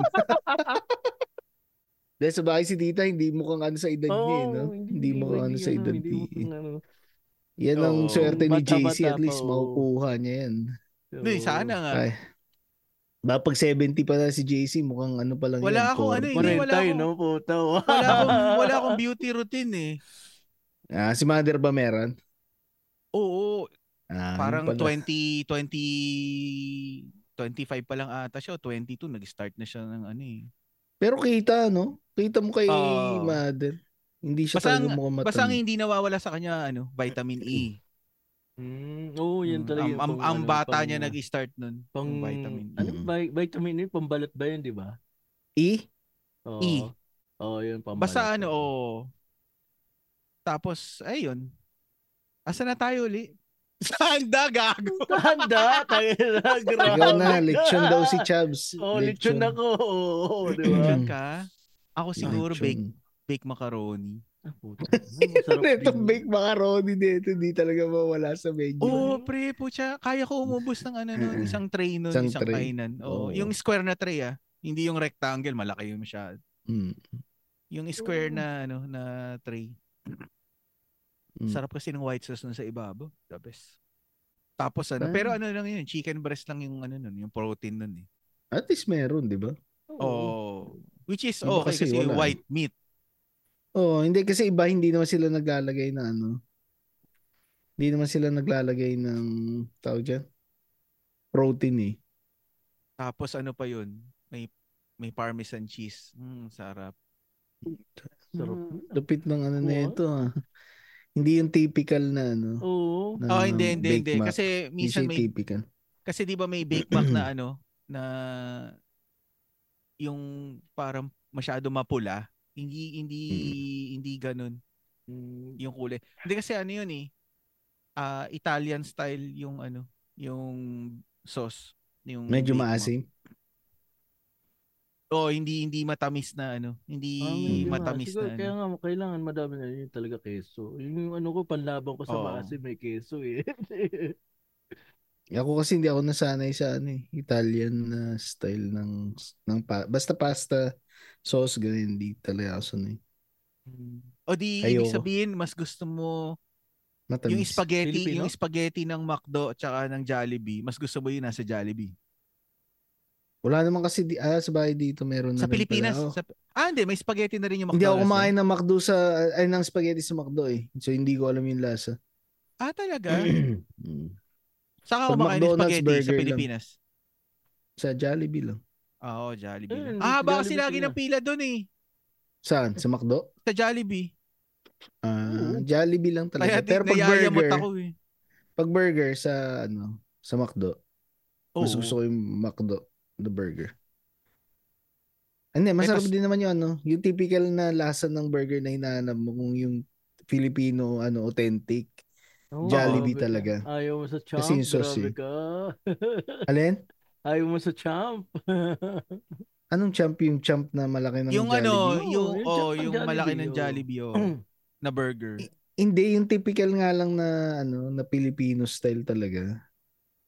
Dahil sa bahay si tita, hindi mo kang ano sa edad niya, eh, no? Oo, Hindi mo kang ano sa edad Hindi niya. kang ano. Yan ang Oo. swerte ni Bata-bata JC. At pa, least oo. makukuha niya yan. Hindi, sana nga. Ay. Ba pag 70 pa na si JC, mukhang ano pa lang Wala yan. akong ano, hindi, wala 40 akong- no, puta. Wala akong, <laughs> wala akong beauty routine eh. Ah, si mother ba meron? Oo, Ah, parang yun pala. 20, 20, 25 pa lang ata siya. o 22, nag-start na siya ng ano eh. Pero kita, no? Kita mo kay Oo. mother. Hindi siya Basta ang- talaga mukhang Basta ang matanda. hindi nawawala sa kanya, ano, vitamin E. Mm, oo, yan Mm, talaga. ang, yung ang, pang- ang ano, bata pang- niya nag-start nun. pang, vitamin E. ano, Mm. vi- vitamin E, pambalat ba yun, di ba? E? Oo. E. Oo, yun, pambalat. Basta ano, oo. Tapos, ayun. Asa na tayo uli? <laughs> Sanda, gago. <laughs> Handa, tayo na, grabe. Ikaw na, ka. lechon daw si Chubbs. Oo, lechon ako. Oo, di ba? Lechon ka? Ako siguro Lechon. bake, bake macaroni. Ah, puta. <laughs> Masarap Ito din. baked macaroni dito, hindi talaga mawala sa menu. Oo, oh, pre, pucha. Kaya ko umubos ng ano nun, <laughs> isang tray nun, Isang isang, tray. kainan. Oo. Oo. Yung square na tray ah. Hindi yung rectangle, malaki yung masyado. Mm. Yung square Oo. na ano na tray. Mm. Sarap kasi ng white sauce nun sa ibabaw. The best. Tapos ano, Ah. pero ano lang yun, chicken breast lang yung ano nun, yung protein nun eh. At least meron, di ba? Oo. Oh, which is okay kasi kasi, wala eh. white meat. Oo, hindi kasi iba hindi naman sila naglalagay na ano. Hindi naman sila naglalagay ng tawag dyan? Protein eh. Tapos ano pa yun? May may parmesan cheese. Mm, sarap. Sarap. Mm. Lupit ng ano na ito ah. Hindi yung typical na ano. Oo. Na oh, hindi, hindi, hindi. Mac. Kasi minsan may typical. Kasi di ba may bake mac na <clears throat> ano na yung parang masyado mapula. Hindi hindi hindi ganun Mm, yung kulay. Hindi kasi ano yun eh. ah Italian style yung ano, yung sauce, yung Medyo maasim. Oh, hindi hindi matamis na ano, hindi Ah, medyo matamis maasim. na Kaya ano. nga, kailangan madami na yun talaga keso. Yun yung ano ko, panlaban ko sa Oo. maasim, may keso eh. <laughs> Ako kasi hindi ako nasanay sa ano eh, Italian na style ng ng pa, basta pasta sauce ganun hindi talaga ako sanay. O di ibig Ayoko. sabihin mas gusto mo Matamis. yung spaghetti, Filipino? yung spaghetti ng McDo tsaka ng Jollibee, mas gusto mo yun nasa Jollibee. Wala naman kasi di, ah, sa bahay dito meron na Sa rin Pilipinas, pala. Oh. sa, ah hindi, may spaghetti na rin yung McDo. Hindi ako kumain ng McDo sa ay ng spaghetti sa McDo eh. So hindi ko alam yung lasa. Ah, talaga? <clears throat> Mm. Saan ka Pag kumakain ng McDonald's spaghetti sa burger lang. Pilipinas? sa Jollibee lang. Ah, Oo, Jollibee. Eh, ah, baka kasi Jollibee lagi ng pila doon eh. Saan? Sa McDo? Sa Jollibee. Ah, Oo. Jollibee lang talaga. Kaya Pero pag burger, ako eh. Pag burger sa ano, sa McDo. Mas Oo. gusto ko yung McDo, the burger. Hindi, masarap tas- din naman yung ano, yung typical na lasa ng burger na hinahanap mo kung yung Filipino ano authentic. Oh, Jollibee talaga. Ayaw mo sa champ, Kasi yung sauce eh. <laughs> Alin? Ayaw mo sa champ. <laughs> Anong champ yung champ na malaki ng Yung Jollibee? ano, yung, yung oh, champ ng yung malaki ng Jollibee, oh. <clears throat> Oh, na burger. Hindi, yung typical nga lang na ano, na Filipino style talaga.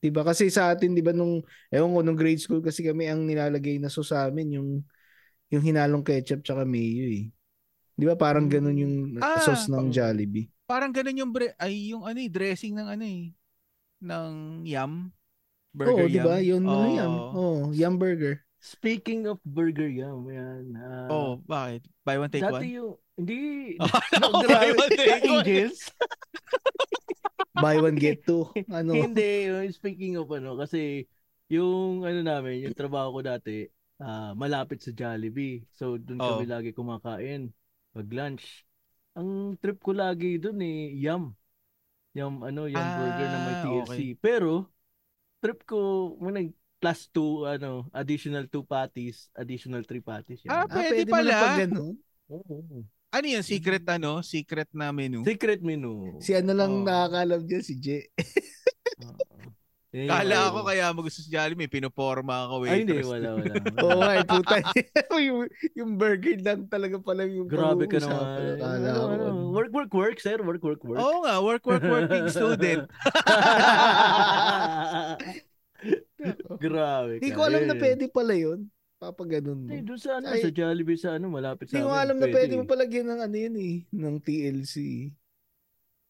'Di ba? Kasi sa atin, 'di ba nung ewan ko nung grade school kasi kami ang nilalagay na so sa amin yung yung hinalong ketchup tsaka mayo eh. 'Di ba parang ganun yung Ah, sauce ng Jollibee. Parang ganun yung bre- ay yung ano eh, dressing ng ano eh ng yum Oo, burger 'di ba? yum. Yun oh. Yum. Oh, yum burger. Speaking of burger yum, yan. ah, Oh, bakit? Buy one take dati one. yung, hindi, <laughs> Oh, no, buy one take one. Angels. <laughs> Buy one get two. Ano? Hindi, yung speaking of ano, kasi yung ano namin, yung trabaho ko dati, ah, malapit sa Jollibee. So, doon kami Oh. lagi kumakain pag lunch. Ang trip ko lagi doon eh, yum. Yum, ano, yum burger na may Ah, TLC. Pero, trip ko, mo nag plus two, ano, additional two patties, additional three patties. Yan. Ah, Ah, pwede mo na pala. pag ganun. Oo. Ano yun? Secret ano? Secret na menu? Secret menu. Si ano lang Oo. nakakalam dyan, si J. <laughs> Yung Kala ako kaya mo gusto sa Jollibee, pinoporma ako Ay, hindi, waitress. wala, wala. <laughs> Oo nga, eh, puta. <laughs> yung, yung burger lang talaga pala yung Grabe ka naman. Akala Ano, ano, ano. work, work, work, sir. Work, work, work. Oo nga, work, work, working student. <laughs> Grabe Hindi ka. ko alam na Eh. pwede pala yun. Papaganon mo. Hindi, doon sa ano, Ay. sa Jollibee, sa ano, malapit sa Hindi ko alam na pwede mo eh. palagyan ng ano yun eh. Ng TLC.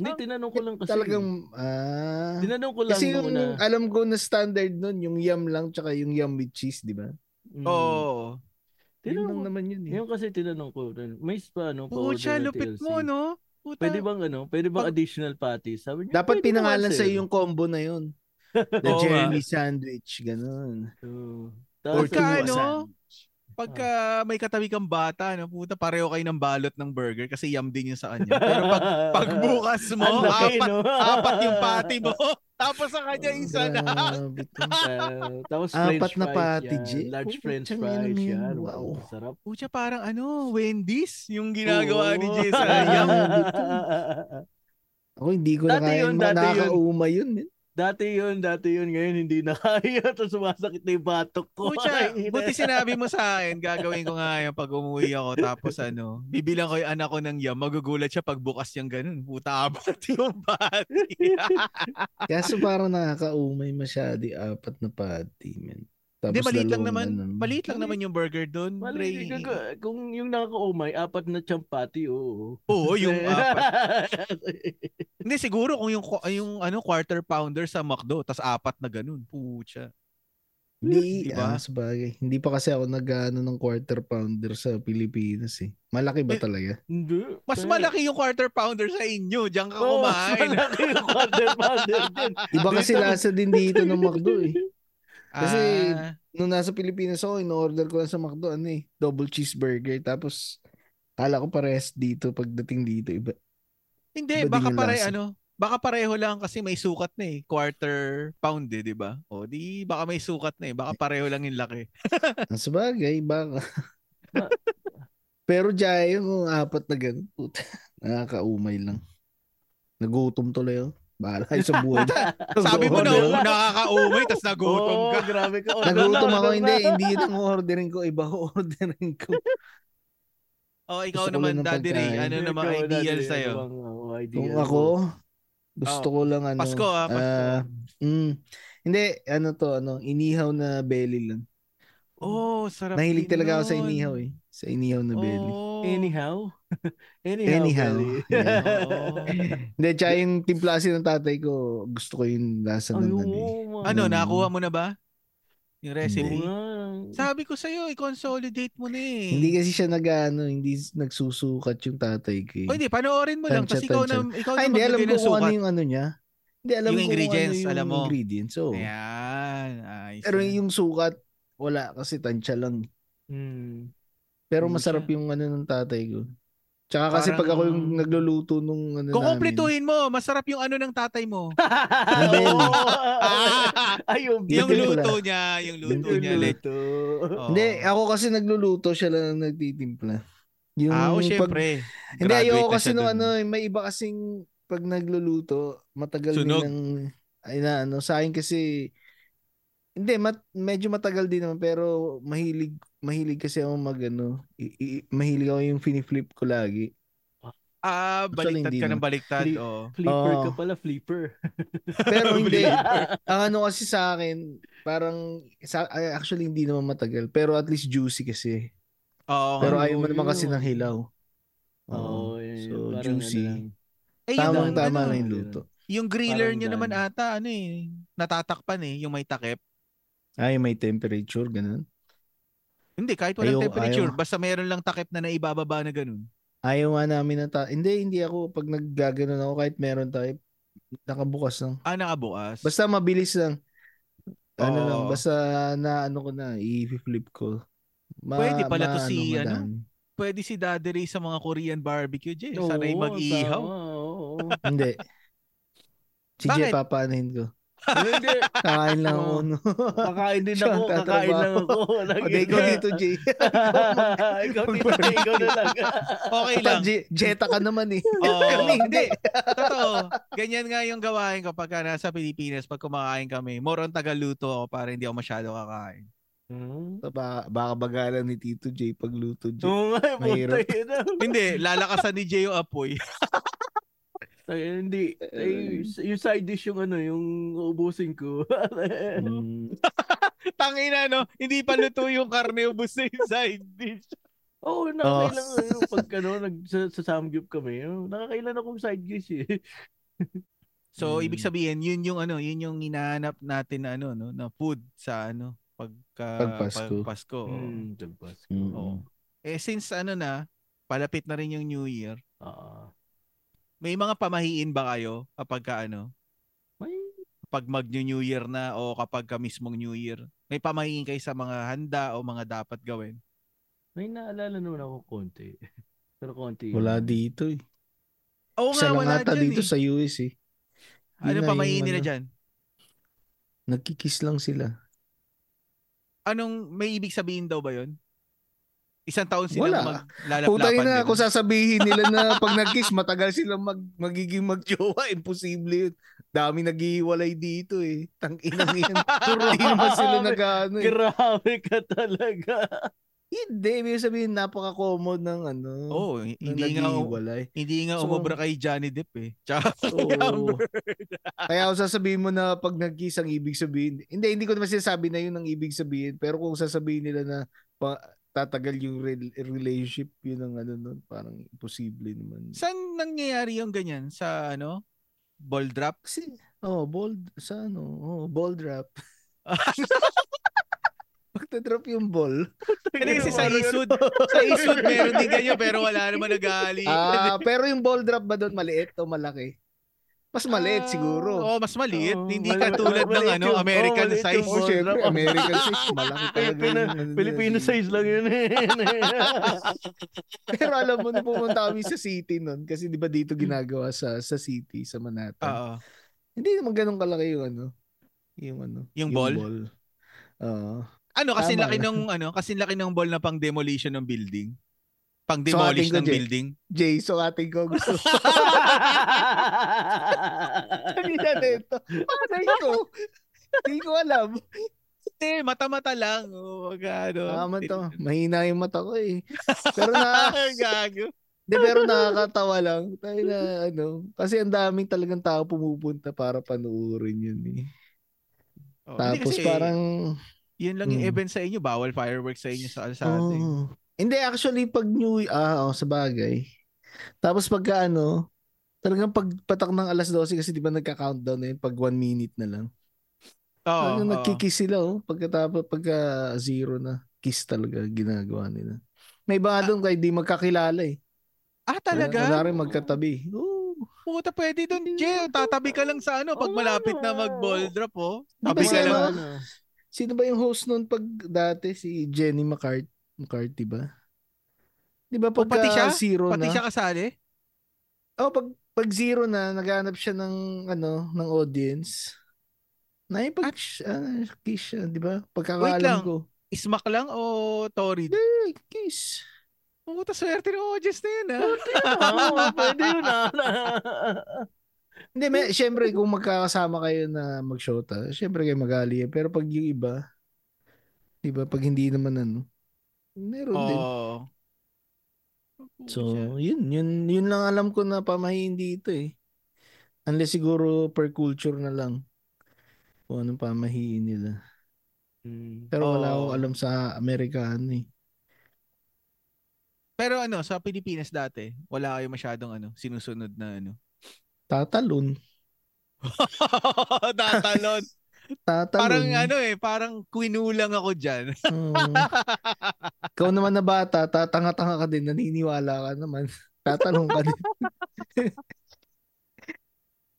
Hindi, tinanong ko lang kasi. Talagang, ah. Tinanong ko lang Kasi yung, una. alam ko na standard nun, yung yum lang, tsaka yung yum with cheese, di ba? Mm. Oo. Yun Tinanong ko. naman yun eh. Yung kasi tinanong ko, may pa, ano, pa order ng lupit TLC. mo, no? Puta. Pwede bang, ano, pwede bang Pag- additional patties? Sabi niya, Dapat pinangalan sa yung combo na yun. <laughs> The Oo. Jeremy sandwich, ganun. Oo. Or Pagka ano, sandwich. Pagka may katabi kang bata, no, puta, pareho kayo ng balot ng burger kasi yum din yung sa kanya. Pero pag, pag <laughs> bukas mo, laki, apat, no? <laughs> apat yung patty mo. <laughs> Tapos sa kanya isa na. Ah, tapos Apat french na yan. J. Large Oh, french fries yan. Wow. Wow. Sarap. Pucha, parang ano, Wendy's, yung ginagawa ni Oo. Jay sa yum. Ako hindi ko Dati na kaya. yun, yun. nakakauma yun. man. Dati yun, dati yun. Ngayon hindi na kaya. <laughs> Tapos sumasakit na yung batok ko. Pucha, Ay, buti sinabi mo sa akin, gagawin ko nga yan pag umuwi ako. Tapos ano, bibilang ko yung anak ko ng yum. Magugulat siya pag bukas yung ganun. Puta, apat <laughs> yung patty. Kaso parang nakakaumay masyado yung apat na patty, man. Tapos Hindi, maliit lang naman. ano. Maliit lang naman yung burger doon. Mali, Ray. gaga- kung yung nakakaumay, apat na champati, oo. Oo, yung <laughs> apat. Hindi, siguro kung yung, yung ano, quarter pounder sa McDo, tas apat na ganun. Pucha. Hindi, Diba? ah, sabagay. Hindi pa kasi ako nag-ano ng quarter pounder sa Pilipinas eh. Malaki ba Eh, talaga? Hindi. Mas malaki yung quarter pounder sa inyo. Diyan ka mas kumain. malaki yung quarter pounder dyan. Iba kasi lasa din dito ng McDo eh. Kasi Ah, nung nasa Pilipinas ako, in-order ko lang sa McDo, ano eh, double cheeseburger. Tapos, kala ko parehas dito pagdating dito. Iba. hindi, iba baka pare, lasa. ano, baka pareho lang kasi may sukat na eh. Quarter pound eh, di ba? O di, baka may sukat na eh. Baka pareho lang yung laki. <laughs> Ang sabagay, baka. <laughs> Pero dyan yung apat na ganun. Puta, nakakaumay lang. Nagutom tuloy ako. Bahala kayo sa buhay. <laughs> Sabi mo na, Order. nakakaumay, tas nagutom ka. grabe ka. Order <laughs> Nagutom na, ako, hindi, na. hindi yun ang ordering ko. Iba ko ordering ko. O, ikaw Gusto naman, Daddy Ray. Ano Ikaw, namang Daddy, ideal ano sa'yo? bang, oh, Kung ako, gusto ko lang ano. Pasko ah, Pasko. ah, mm, hindi, ano to, ano, inihaw na belly lang. oh, sarap Nahilig talaga ako sa inihaw eh. Sa inihaw na belly. Oh. Anyhow? <laughs> Anyhow. Anyhow. <laughs> Hindi, tsaka yung timplasi ng tatay ko, gusto ko yung lasa ng Ay, ano eh. Ano, nakuha mo na ba? Yung recipe? nga. Sabi ko sa'yo, i-consolidate mo na eh. Hindi kasi siya nag ano, hindi nagsusukat yung tatay ko. eh. O hindi, panoorin mo lang. Tansya, Kasi ikaw na, ikaw Ay, na hindi, alam ko ng kung ano sukat. yung ano niya. Hindi, alam Yung ko ingredients, kung ano yung alam mo. ingredients. So, Ayan. Ayos pero yung sukat, wala kasi tansya lang. Hmm. Pero masarap yung ano ng tatay ko. Tsaka kasi pag ako yung Parang- nagluluto nung ano namin. Kukumpletuhin mo, masarap yung ano ng tatay mo. <laughs> Bell. <laughs> Ay, yung, luto niya, yung luto Yung niya. Luto. Oo. Hindi, ako kasi nagluluto siya lang ang nagtitimpla. Yung Ah, o pag- syempre. Hindi, graduate ayoko kasi nung ano, eh, may iba kasing pag nagluluto, matagal Sunog. din ng, ay na, ano, sa akin kasi, hindi, mat, medyo matagal din naman, pero mahilig, mahilig kasi ako mag, ano, i, i- mahilig ako yung finiflip ko lagi. Ah, Actually, baliktad hindi ka ng baliktad. Flip. Oo. Flipper ka Oo. pala, flipper. Pero <laughs> hindi, ang ano kasi sa akin, parang, sa, actually hindi naman matagal, pero at least juicy kasi. Oo. Pero nga. ayaw mo naman kasi ng hilaw. Oo, Oo, yun, so juicy. ano lang. eh, yung, Tamang tama ano, na yung luto. yung griller nyo naman ata, ano eh, natatakpan eh, yung may takip. Ay, may temperature, ganun. Hindi, kahit walang Ayaw- temperature, ayaw. basta mayroon lang takip na naibababa na ganun. Ayaw nga namin na ta- Hindi, hindi ako pag naggaganon ako kahit meron tayo nakabukas lang. Ah, nakabukas. Basta mabilis lang. Ano Oo. lang, basta na ano ko na, i-flip ko. Ma- Pwede pala to ma- si, ano, madami. Pwede si Daddy Ray sa mga Korean barbecue, Jay. Sanay mag-ihaw. tama, oo. Hindi. Si? Jay, papaanahin ko. Hindi. Kakain lang ako. No? Kakain din ako, kakain lang ako. o, di ikaw dito, Jay. <laughs> ikaw dito, Jay, ikaw na lang. Okay lang. Jay, Jetta ka naman eh. Oo. <laughs> Kami hindi. Totoo. Ganyan nga yung gawain ko pagka nasa Pilipinas, pag kumakain kami. More on tagaluto ako para hindi ako masyado kakain. Ba- baka bagalan ni Tito Jay pagluto, Jay. Oo nga, hindi, lalakasan ni Jay yung apoy. <laughs> Ay, hindi. Ay, yung side dish yung ano, yung uubusin ko. Mm. <laughs> Tangina, no? Hindi pa luto yung karne, ubus na yung side dish. Oo, oh, nakakailan oh. yung pag ano, nag, sa, sa Samgyup kami. oh, Nakakailan akong side dish eh. <laughs> So, Mm. ibig sabihin, yun yung ano, yun yung hinahanap natin na ano, no, na food sa ano, pagka Pag Pasko. Pag Pasko. oo. Hmm, tagpas. Mm. Oo. Eh since ano na, palapit na rin yung New Year, Ah. May mga pamahiin ba kayo kapag ka ano, May pag mag New Year na o kapag ka mismong New Year? May pamahiin kayo sa mga handa o mga dapat gawin? may naalala naman ako konti. <laughs> Pero konti. Wala dito eh. Oo nga, wala ata dyan dito eh. sa US eh. Ano Yun na pamahiin nila ano, dyan? Nagkikiss lang sila. Anong, may ibig sabihin daw ba yun? Isang taon sila Wala. maglalaplapan. Ina, ganun. kung sasabihin nila na pag nag-kiss, matagal silang mag, magiging magjowa. <laughs> Imposible yun. Dami naghihiwalay dito eh. Tang ina yan. <laughs> Hindi naman sila nag-ano eh. Grabe ka talaga. Hindi, ibig sabihin napaka-common ng ano. Oo, ng hindi nga, hindi nga So- umubra kay Johnny Depp eh. Tsaka <laughs> kay Amber. Kaya kung sasabihin mo na pag nag-kiss ang ibig sabihin, hindi, hindi ko naman sinasabi na yun ang ibig sabihin, pero kung sasabihin nila na pa, tatagal yung re- relationship, yun ang ano nun, parang imposible naman. Saan nangyayari yung ganyan? Sa ano? Ball drop? Kasi, oh, bold, sa ano, oh, ball drop. <laughs> Pagta-drop yung ball. Hindi kasi sa isud. Sa isud meron din ganyan pero wala naman nag-aali. Ah, pero yung ball drop ba doon maliit o malaki? Mas maliit Ah, siguro. Oo, mas maliit. Oo, hindi mali- katulad ng ano, yung- American maliit size. yung Oh, ball syempre. American size. <laughs> Malaki talaga. Yung Filipino size lang yun eh. Pero alam mo, pumunta kami sa <laughs> city nun, kasi di ba dito ginagawa sa sa city, sa Manhattan. Oo. Hindi naman ganun kalaki yung ano, yung ano, Yung ball? Oo. Ano kasi Tama laki ng ano, kasi laki ng ball na pang demolition ng building. Pang So, ng Jay. building. Jay, so ating ko gusto. <laughs> Sabi na nito. Panay ko. Hindi ko alam. Eh, mata-mata lang. Oh, gano. Ah, man to. Mahina yung mata ko eh. Pero na, <laughs> Gago. de, pero nakakatawa lang. Tayo na ano. Kasi ang daming talagang tao pumupunta para panuorin yun eh. Oh, hindi Tapos kasi, parang yun lang yung Hmm. event sa inyo. Bawal fireworks sa inyo sa Alsate. Oh. Hindi, actually, pag New ah, oh, sa bagay. Tapos pagka ano, talagang pagpatak ng alas 12 kasi di ba nagka-countdown na yun pag one minute na lang. Oo. Talagang oo. nagkikiss sila oh. Pagkatapos, pagka zero na, kiss talaga ginagawa nila. May iba nga doon kahit di magkakilala eh. Ah, talaga? Wala rin magkatabi. Oh. Puta, pwede doon. Jay, tatabi ka lang sa ano pag Oo, malapit na mag-ball drop, oh. Tabi si ka ano? lang. Sino ba yung host noon pag dati? Si Jenny McCart McCarthy ba? Di ba O, pagka pati siya? zero Pati na? siya kasali? Oh, pag pag zero na, naghanap siya ng ano, ng audience. Naipag uh, kiss siya, di ba? Pagkakaalam ko. Ismak lang o Torid? Eh, kiss. Puta swerte ng audience na yun, ha? <laughs> Oo, pwede yun ah. <laughs> Hindi, may, syempre kung magkakasama kayo na mag-shota, syempre kayo magali. Pero pag yung iba, di ba, pag hindi naman ano, meron din. Oo. So, yun, yun, yun lang alam ko na pamahiin dito eh. Unless siguro per culture na lang kung anong pamahiin nila. Hmm. Pero wala Oo. akong alam sa Amerikano eh. Pero ano, sa Pilipinas dati, wala kayo masyadong ano, sinusunod na ano. Tatalon. <laughs> Tatalon. Tatalon. parang ano eh, parang kwinulang ako dyan. Oo. Ikaw naman na bata, tatanga-tanga ka din, naniniwala ka naman. <laughs> Tatalon ka din. <laughs>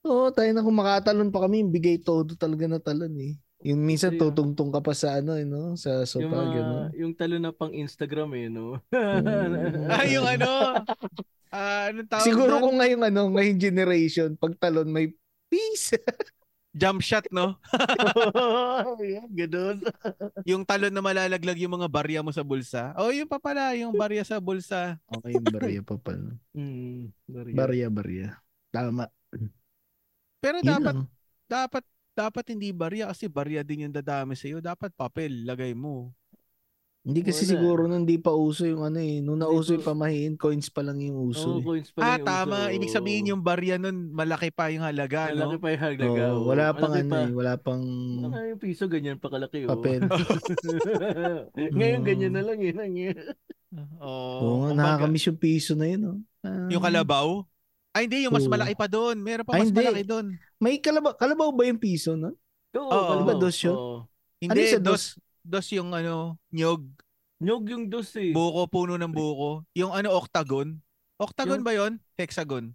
Oo, tayo na kung makatalon pa kami, bigay todo talaga na talon eh. Yung minsan Kasi, ah, tutungtong ka pa sa ano, eh, no? sa yung, sopa, mga, gano'n. yung talo na pang Instagram eh, no? ah, yung ano, ah, anong tawag Siguro doon? kung ngayong ano, ngayong generation, pag talon may peace. <laughs> Jump shot, no? <laughs> yeah, ganun. <laughs> Yung talon na malalaglag yung mga barya mo sa bulsa. Oh, yung pa pala, yung barya sa bulsa. okay, yung barya pa pala. Mm, barya. Barya, barya. Tama. Pero Yun dapat, lang. dapat, dapat hindi barya kasi barya din yung dadami sa'yo. Dapat papel, lagay mo. Hindi kasi Wala. siguro nung hindi pa uso yung ano eh. Nung nauso yung pamahiin, coins pa lang yung uso Oo, eh. coins pa Ah, lang yung tama. uso. Ibig sabihin yung barya nun, malaki pa yung halaga, Malaki no? pa yung halaga. Oo, oo. wala pang Malaki ano pa. eh. Wala pang Wala yung piso, ganyan pa kalaki. oh. papel. <laughs> Ngayon, Mm. ganyan na lang yun. Ang Oo. Oo nga, kumbaga, nakakamiss yung piso na yun. Oh. Ah, Yung kalabaw? Ay, hindi. Yung mas Oo. malaki pa doon. Meron pa Ay, mas hindi. malaki doon. May kalabaw, kalabaw ba yung piso no? Oo, kalabaw. Diba dos yun? Hindi, Ano yung sa dos, dos yung ano, nyog. Nyog yung dos eh. Buko, puno ng buko. Yung ano, octagon. Octagon Yung- ba yon? Hexagon.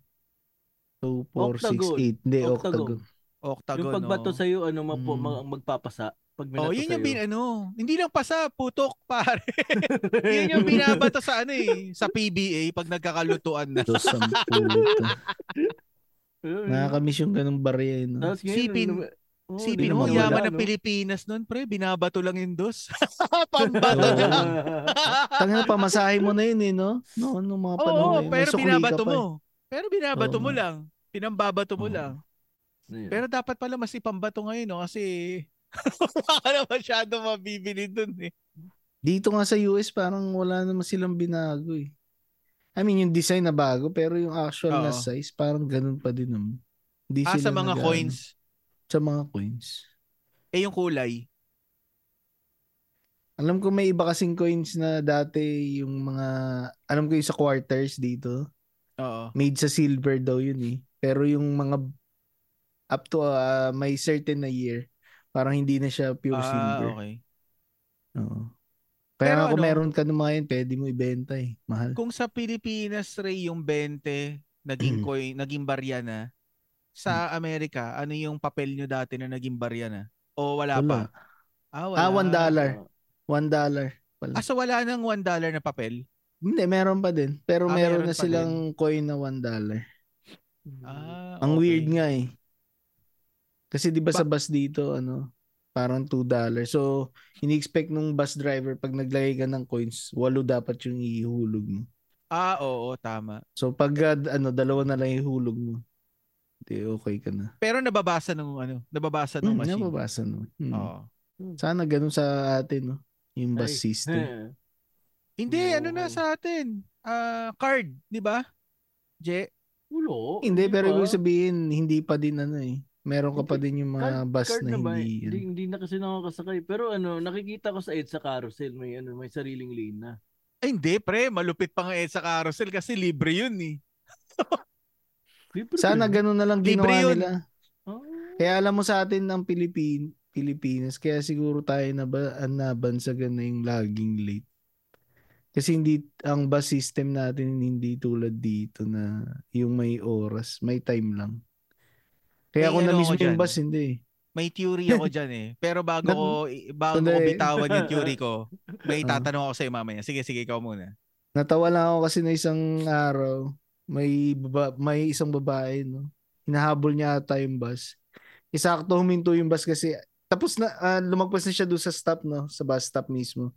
2, 4, 6, Octagon. 8. Hindi, Octagon. octagon. Octagon, yung pagbato oh. sa'yo, ano, mapo, Mm. mag- magpapasa. Pag Oh, yun yung bin, ano, hindi lang pasa, putok, pare. <laughs> yun yung binabato sa ano eh, sa PBA pag nagkakalutuan na. <laughs> Nakakamiss yung ganung barya yun. No? Tapos ngayon, Sipin- ano, oh, Sipin mo, yaman ng no? Pilipinas nun, pre, binabato lang yung dos. <laughs> Pambato niya. Tanga pamasahe mo na yun eh, no? No, nung mga panahon Oo, na. May pero binabato eh. mo. Pero binabato Oo mo lang. Pinambabato mo Oo. lang. Pero dapat pala mas ipambato ngayon, no? Kasi <laughs> wala na masyado mabibili dun eh. Dito nga sa US, parang wala naman silang binago eh. I mean, yung design na bago, pero yung actual na Oo. size, parang ganun pa din naman. Hindi Ah, sila sa mga nag- coins. Sa mga coins. Eh, yung kulay. Alam ko may iba kasing coins na dati yung mga, alam ko yung sa quarters dito, Oo. made sa silver daw yun eh. Pero yung mga up to ah, may certain na year, parang hindi na siya pure Ah, silver. okay. Oo. Kaya Pero nga kung ano- meron ka ng mga yun, pwede mo ibenta eh. Mahal. Kung sa Pilipinas, Ray, yung 20, naging <clears throat> coin, naging barya na. Sa Amerika, ano yung papel nyo dati na naging barya na? O wala, pa? Wala. Ah, wala. Ah, one dollar. One dollar. Pala. Ah, so wala nang one dollar na papel? Hindi, meron pa din. Pero Ah, meron, meron na pa silang coin na one dollar. Ah, Ang okay. weird nga eh. Kasi di ba Ba- sa bus dito, ano, parang two dollar. So, ini-expect nung bus driver pag naglagay ka ng coins, walo dapat yung ihulog mo. Ah, oo, tama. So, pag ah, ano, dalawa na lang ihulog mo, di okay ka na. Pero nababasa nung ano, nababasa nung Hmm, machine. nababasa no. Hmm. Oo. Sana ganun sa atin, no? Yung bus Ay, system. eh. Hindi, Oo. ano na sa atin? Ah, card, di ba? Je, Ulo. Hindi, pero ba? ibig sabihin, hindi pa din ano eh. Meron ka pa din yung mga Card- bus card na ba? hindi. Hindi, hindi na kasi nakakasakay. Pero ano, nakikita ko sa EDSA carousel, may ano, may sariling lane na. ay hindi, pre, malupit pa nga eh sa carousel kasi libre yun eh. <laughs> Libre Sana ganun na lang Libre ginawa yun. nila. Ah. Kaya alam mo sa atin ng Pilipin, Pilipinas, kaya siguro tayo na ba nabansagan na yung laging late. Kasi hindi ang bus system natin hindi tulad dito na yung may oras, may time lang. Kaya May kung ano na-miss ako mo yung dyan. bus, hindi. May theory ako <laughs> dyan eh. Pero bago ko bago ko bitawan yung theory <laughs> ko, may Ah. tatanong ako sa iyo mamaya. Sige, sige, ikaw muna. Natawa lang ako kasi na isang araw, may baba, may isang babae, no. Hinahabol niya ata yung bus. Isakto huminto yung bus kasi tapos na ah, lumagpas na siya doon sa stop no, sa bus stop mismo.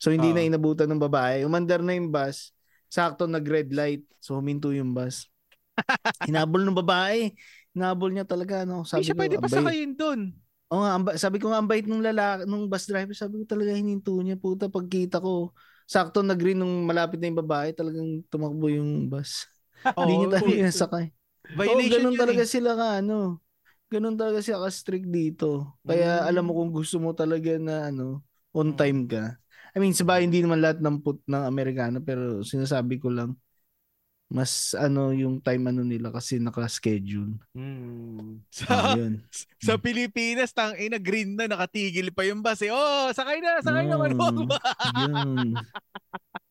So hindi Oo. na inabutan ng babae. Umandar na yung bus. Sakto nag red light. So huminto yung bus. <laughs> Hinabol ng babae. Hinabol niya talaga no. Sabi siya ko, pwede pa sakayin doon. Oo nga, amba, sabi ko nga ang bait nung lalaki, nung bus driver, sabi ko talaga hininto niya. Puta, pagkita ko, sakto na green nung malapit na yung babae, talagang tumakbo yung bus. <laughs> Hindi niya talaga nasakay. Violation ganun yun talaga eh. sila ka, ano. Ganun talaga sila ka-strict dito. Kaya Mm. alam mo kung gusto mo talaga na ano, on Mm. time ka. I mean, sabay hindi naman lahat ng put ng Amerikano pero sinasabi ko lang mas ano yung time ano nila kasi naka-schedule. Hmm. <laughs> Sa, Ah, yun. sa Pilipinas, tang ina green na, nakatigil pa yung bus eh. Oh, sakay na, sakay na, maluwag Mm, ba? Yun. <laughs>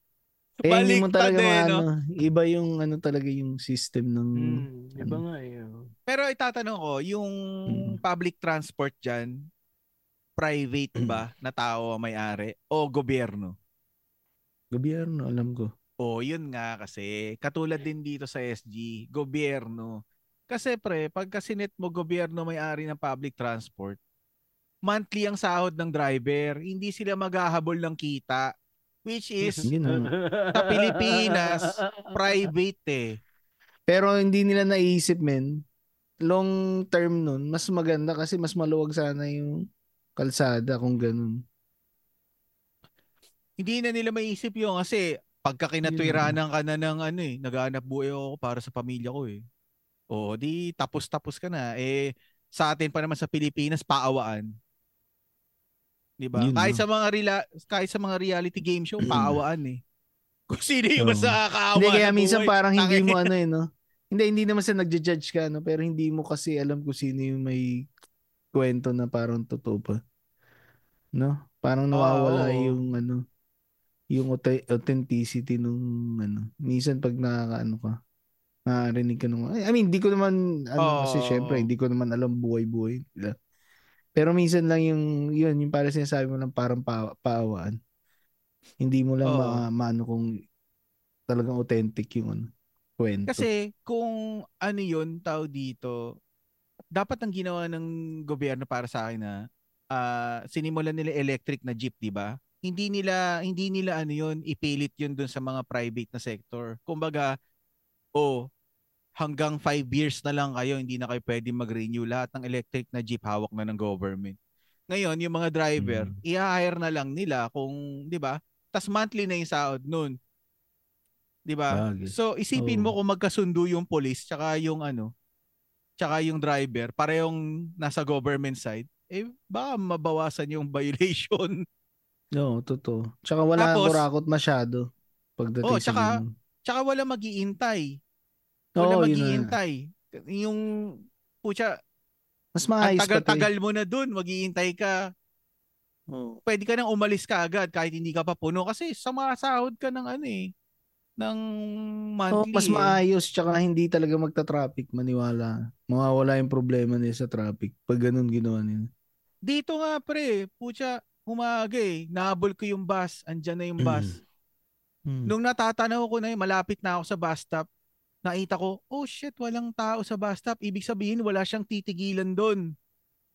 Kaya hindi mo talaga eh, maano, no? iba yung ano talaga yung system ng Hmm. Iba nga eh. oh. Pero itatanong ko, yung Mm. public transport dyan, private ba na tao may-ari o gobyerno? gobyerno, alam ko. O yun nga kasi, katulad din dito sa SG, gobyerno. Kasi pre, pagka sinet mo gobyerno may-ari ng public transport, monthly ang sahod ng driver, hindi sila maghahabol ng kita. Which is, Yun, ano. sa Pilipinas, <laughs> private eh. Pero hindi nila naisip, men. Long term nun, mas maganda kasi mas maluwag sana yung kalsada kung ganun. Hindi na nila maisip yun kasi pagka kinatwiranan ka na ng ano eh, naghahanap buhay ako para sa pamilya ko eh. O di tapos-tapos ka na. Eh sa atin pa naman sa Pilipinas paawaan. 'Di ba? Yun, Kahit no? sa mga rela- kahit sa mga reality game show paawaan eh. <laughs> Kung sino yung mas nakakaawa. Hindi kaya sa minsan buhay, parang hindi mo ano eh, no? <laughs> Hindi, hindi naman sa nagja-judge ka, no? Pero hindi mo kasi alam kung sino yung may kwento na parang totoo pa. No? Parang nawawala oo. yung ano, yung authe- authenticity nung ano. Minsan pag nakakaano ka, nakarinig ka nung, I mean, hindi ko naman, ano kasi Oo. syempre, hindi ko naman alam buhay-buhay nila. Pero minsan lang yung, yun, yung parang sinasabi mo lang parang pa, paawaan. Hindi mo lang ma, maano kung talagang authentic yung ano, kwento. Kasi kung ano yun, tao dito, dapat ang ginawa ng gobyerno para sa akin na ah, sinimulan nila electric na jeep, 'di ba? Hindi nila hindi nila ano yun, ipilit yun dun sa mga private na sector. Kumbaga, oh, hanggang 5 years na lang kayo, hindi na kayo pwede mag-renew. Lahat ng electric na jeep hawak na ng government. Ngayon, yung mga driver, Mm. i-hire na lang nila kung, 'di ba? Tas monthly na yung sahod nun. 'Di ba? So isipin mo Oo. kung magkasundo yung police tsaka yung ano, tsaka yung driver, parehong nasa government side, eh baka mabawasan yung <laughs> violation. Oo, totoo. Tsaka wala Tapos- kurakot masyado pagdating Oh, sa tsaka- ganun. Tsaka wala mag-iintay. Oo, Wala yun na. mag-iintay. Yung pucha, Mas maayos eh. tagal-tagal mo na dun, mag-iintay ka. Oo. Pwede ka nang umalis ka agad kahit hindi ka pa puno kasi sumasahod ka ng ano eh, ng monthly. mas eh. maayos tsaka hindi talaga magta-traffic, maniwala. Mawawala yung problema nila sa traffic pag ganun ginawa nila. Dito nga pre, pucha, umaga eh. Nahabol ko yung bus, andyan na yung bus. Hmm. Nung natatanaw ko na yun, malapit na ako sa bus stop, nakita ko, oh shit, walang tao sa bus stop. Ibig sabihin, wala siyang titigilan doon.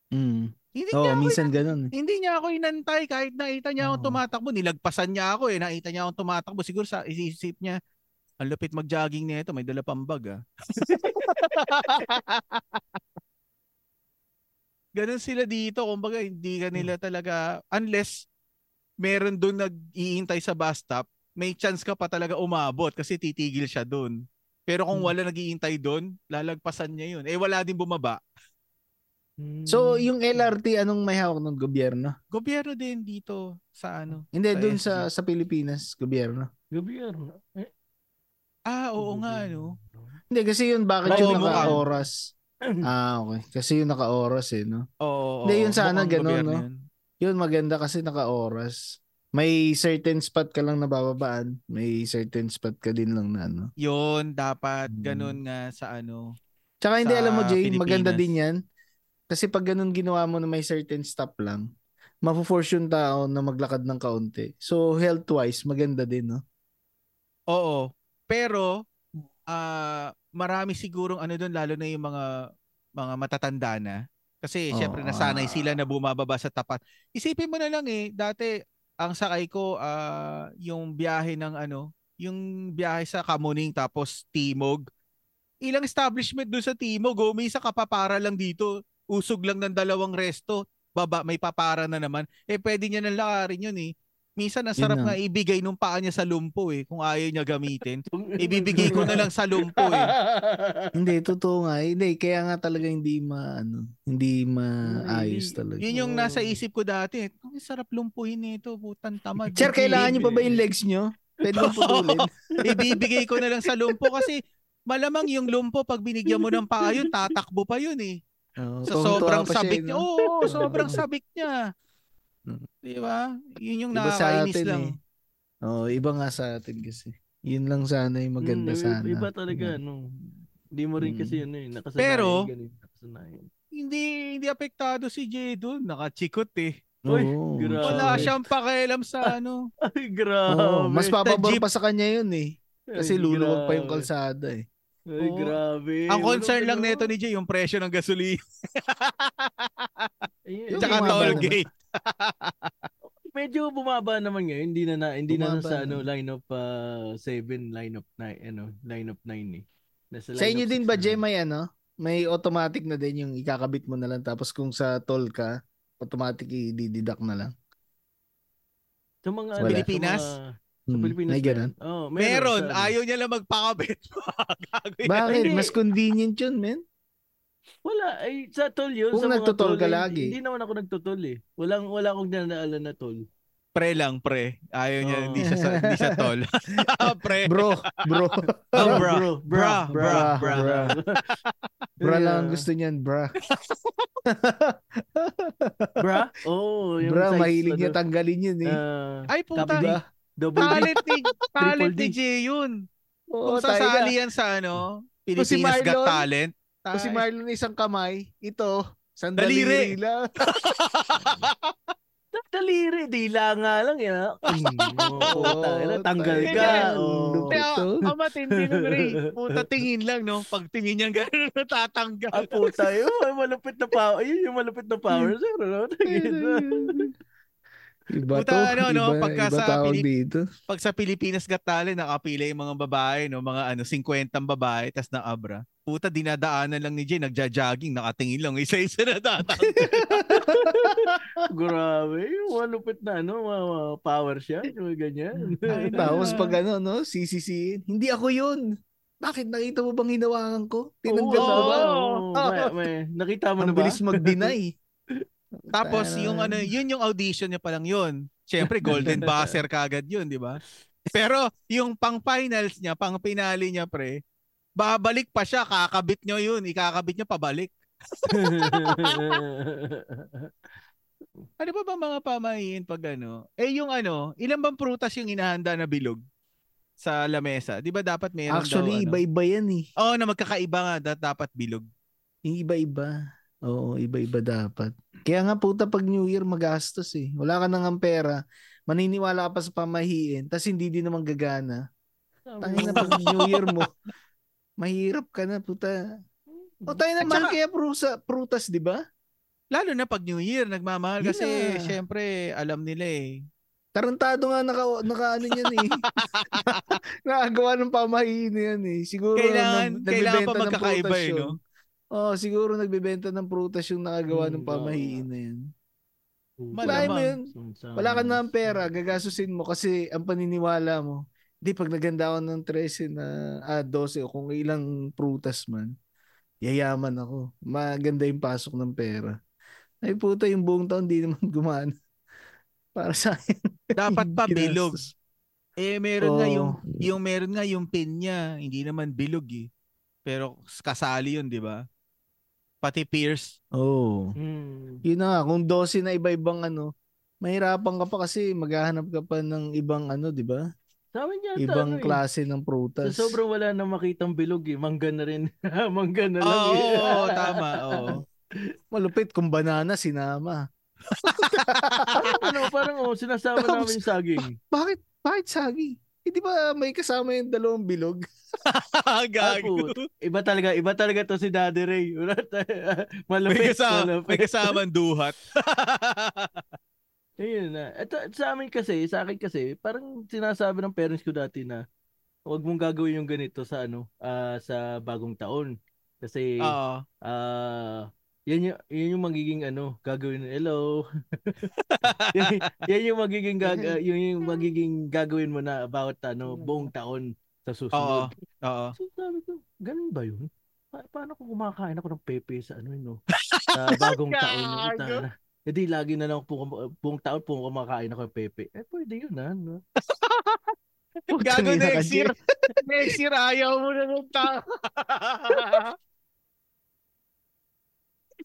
Mm. Hindi Oo, niya ako minsan ganun. eh. hindi niya ako inantay kahit nakita niya akong Oo. tumatakbo. Nilagpasan niya ako eh. Nakita niya akong tumatakbo. Siguro sa isisip niya, ang lupit mag-jogging nito, may dala pang bag ah. <laughs> Ganon sila dito. Kumbaga, hindi ka nila talaga, unless meron doon nag-iintay sa bus stop, may chance ka pa talaga umabot kasi titigil siya doon. Pero kung Hmm. wala nag-iintay doon, lalagpasan niya yun. Eh wala din bumaba. So, Hmm. yung LRT, anong may hawak ng gobyerno? Gobyerno din dito sa ano. Hindi, SG. sa, sa Pilipinas, gobyerno. Gobyerno. Eh, Ah, oo nga no. Hindi, kasi yun, bakit Oo, yung naka-oras? <clears throat> ah, okay. Kasi yung naka-oras eh, no? Oo. Hindi, yun sana ganun, gobyerno no? yun. Yun, maganda kasi naka-oras. May certain spot ka lang nabababaan. May certain spot ka din lang na ano. Yun, dapat Hmm. ganun nga sa ano. Tsaka hindi alam mo, Jay, maganda din yan. Kasi pag ganun ginawa mo na may certain stop lang, mapo-force yung tao na maglakad ng kaunti. So, health-wise, maganda din, no? Oo. Pero ah marami sigurong ano doon lalo na yung mga mga matatanda na. Kasi Oo, syempre nasanay sila na bumababa sa tapat. Isipin mo na lang eh, dati ang sakay ko ah yung biyahe ng ano, yung biyahe sa Kamuning tapos Timog. Ilang establishment doon sa Timog, oh, may isa kapapara lang dito. Usog lang ng dalawang resto. Baba, may papara na naman. Eh, pwede niya nang lakarin yun eh. Minsan, ang sarap nga ibigay nung paa niya sa lumpo eh, kung ayaw niya gamitin. <laughs> Ibibigay ko na lang sa lumpo eh. <laughs> Hindi, totoo nga. Hindi, kaya nga talaga hindi ma, ano, hindi maayos talaga. Yun yung nasa isip ko dati. Ang sarap lumpuhin nito, putang tamad. Sir, kailangan nyo pa ba yung legs nyo? Pwede mo putulin. <laughs> Ibibigay ko na lang sa lumpo kasi malamang yung lumpo pag binigyan mo ng paa yun, tatakbo pa yun eh. Oo, Sa tuwang-tuwa sobrang sabik eh, niya. Oo, sobrang sabik niya. Mm. Di ba? Yun yung Iba nakakainis atin lang. eh. Oo, iba nga sa atin kasi. Yun lang sana yung maganda Mm, sana. Iba talaga, Diba? no. Hindi mo rin kasi Mm. ano eh, nakasanayan. Pero- ganun, nakasanayan. Hindi hindi apektado si Jay doon. Nakachikot eh. Uy, Oo, grabe. Wala siyang pakialam sa <laughs> ano. Ay, grabe. Oo, mas papabor pa sa kanya yun eh. Kasi Ay, luluwag pa yung kalsada eh. Ay, Oo. grabe. Ang concern lang nito ni Jay, yung presyo ng gasolina. Tsaka toll gate. <laughs> medyo bumaba naman ngayon. Hindi na, na hindi na, Bumaba sa na. ano line of 7, line of 9, ano, line of 9 eh. Nasa Sa line inyo of din ba, na. Jay, may ano? May automatic na din yung ikakabit mo na lang tapos kung sa toll ka, automatic i-deduct na lang. Sa mga Wala. Pilipinas? Sa, mga, sa Hmm, Pilipinas. may ganun. Oh, Meron, sa ano. ayaw niya lang magpakabit. <laughs> Bakit? Mas convenient yun, men. Wala, ay sa toll yun. Kung sa toll, ka lagi. Hindi naman ako nagtotol eh. Walang, wala akong dinadaalan na toll. Pre lang, pre. Ayaw niya, Oo. hindi siya sa, hindi siya tol. <laughs> <laughs> pre. Bro, bro. Oh, bra. bro, Bra, bra, bra. bra. Bra lang ang gusto niyan, bra. <laughs> bra? Oh, yung size, mahilig niya ano, tanggalin yun eh. ah, Ay, puta. Diba? double D. Talent ni, talent ni Jay yun. Oo, Kung sasali yan sa ano, Pilipinas Got Marlon, Talent. Kung si Marlon isang kamay, ito, Daliri. sandaliri lang. <laughs> Daliri, dila nga lang yan. ah. Oo, Oo, tangina, tanggal ka. Oh. Ang matindi nun, Ray. Puta, tingin lang, no? Pag tingin niya gano'n, <laughs> Ah, natatanggal. puta, yun, malupit na power. Ayun yung malupit na power. Sir, ano? Iba Puta, to. ano, no? Iba, Pagka iba sa Pilip- dito. Pag sa Pilipinas Got Talent, nakapila yung mga babae, no? Mga ano, 50 babae, tas na abra. Puta, dinadaanan lang ni Jay, nagja-jogging, nakatingin lang, isa-isa na tatanggal. <laughs> Grabe, yung malupit na ano, power siya. Yung ganyan. Ay, <laughs> Tapos pag ano, no, sisisiin. Hindi ako yun. Bakit nakita mo bang hinawakan ko? Tinanggal Oo, mo ba? oo. May- may- nakita mo Ang na ba? bilis mag-deny. <laughs> Tapos Tara. yung ano, yun yung audition niya pa lang yun. Siyempre, golden <laughs> buzzer kagad yun, di ba? Pero yung pang finals niya, pang pinali niya, pre, babalik pa siya, kakabit niyo yun, ikakabit niya pabalik. <laughs> Ano ba ba mga pamahiin pag ano? Eh yung ano, ilan bang prutas yung inahanda na bilog sa lamesa? Di ba dapat meron Actually, daw ano? iba-iba yan eh. Oo, na magkakaiba nga, da- dapat bilog. Yung iba-iba. Oo, iba-iba dapat. Kaya nga puta pag New Year magastos eh. Wala ka nang ang pera. Maniniwala ka pa sa pamahiin. Tapos hindi din naman gagana. Tangin na pag New Year mo. <laughs> mahirap ka na puta. O tayo naman saka- kaya prusa, prutas, di ba? Lalo na pag New Year, nagmamahal Yun kasi na. syempre alam nila eh. Tarantado nga naka, naka ano yan eh. <laughs> Nakagawa ng pamahiin na yan eh. Siguro Kailangan- nag- kailangan pa magkakaiba eh, yun. no? Oo, siguro nagbebenta ng prutas yung nakagawa ng Hmm, pamahiin na yan. Malamang. Wala mo yun. Wala ka na ang pera, gagasusin mo kasi ang paniniwala mo. Hindi, pag naganda ako ng 13 na, ah, 12 o kung ilang prutas man, yayaman ako. Maganda yung pasok ng pera. Ay puta, yung buong taon di naman <laughs> gumana. Para sa akin. Dapat <laughs> pa bilog. Eh meron nga Oo. yung yung meron nga yung pin niya, hindi naman bilog eh. Pero kasali yun, di ba? Pati Pierce. Oo. Hmm. Yun na nga, kung 12 na iba-ibang ano, mahirapan ka pa kasi maghahanap ka pa ng ibang ano, di ba? Sa amin yata, Ibang ano eh. klase ng Sa prutas. sobrang wala na makitang bilog eh. Mangga na rin. <laughs> Mangga na lang Oo, eh. oo, oo, tama. Oo. <laughs> Malupit kung banana sinama. <laughs> ano, parang oh, sinasama Tapos- namin yung saging. Bakit? Bakit sagi? Hindi ba may kasama yung dalawang bilog? <laughs> Gago. Iba talaga, iba talaga to si Daddy Ray. <laughs> Tayo- May malupit, kasama, malupit. may kasamang duhat. <laughs> Ayun na. Ito, sa amin kasi, sa akin kasi, parang sinasabi ng parents ko dati na huwag mong gagawin yung ganito sa ano, ah, sa bagong taon. Kasi Oo. ah yan yung, yan yung magiging ano, gagawin. Hello. <laughs> yan, yan yung magiging gag, ah, <laughs> yun yung magiging gagawin mo na about ano, buong taon sa Oo. susunod. Oo. So sabi ko, ganun ba yun? Pa- paano kung kumakain ako ng pepe sa ano yun, no? <laughs> Sa bagong taon. Na. Hindi, lagi na lang po, buong taon po kumakain ako ng pepe. Eh, pwede yun, ha? No? Gago next year. next year, ayaw mo na ng tao.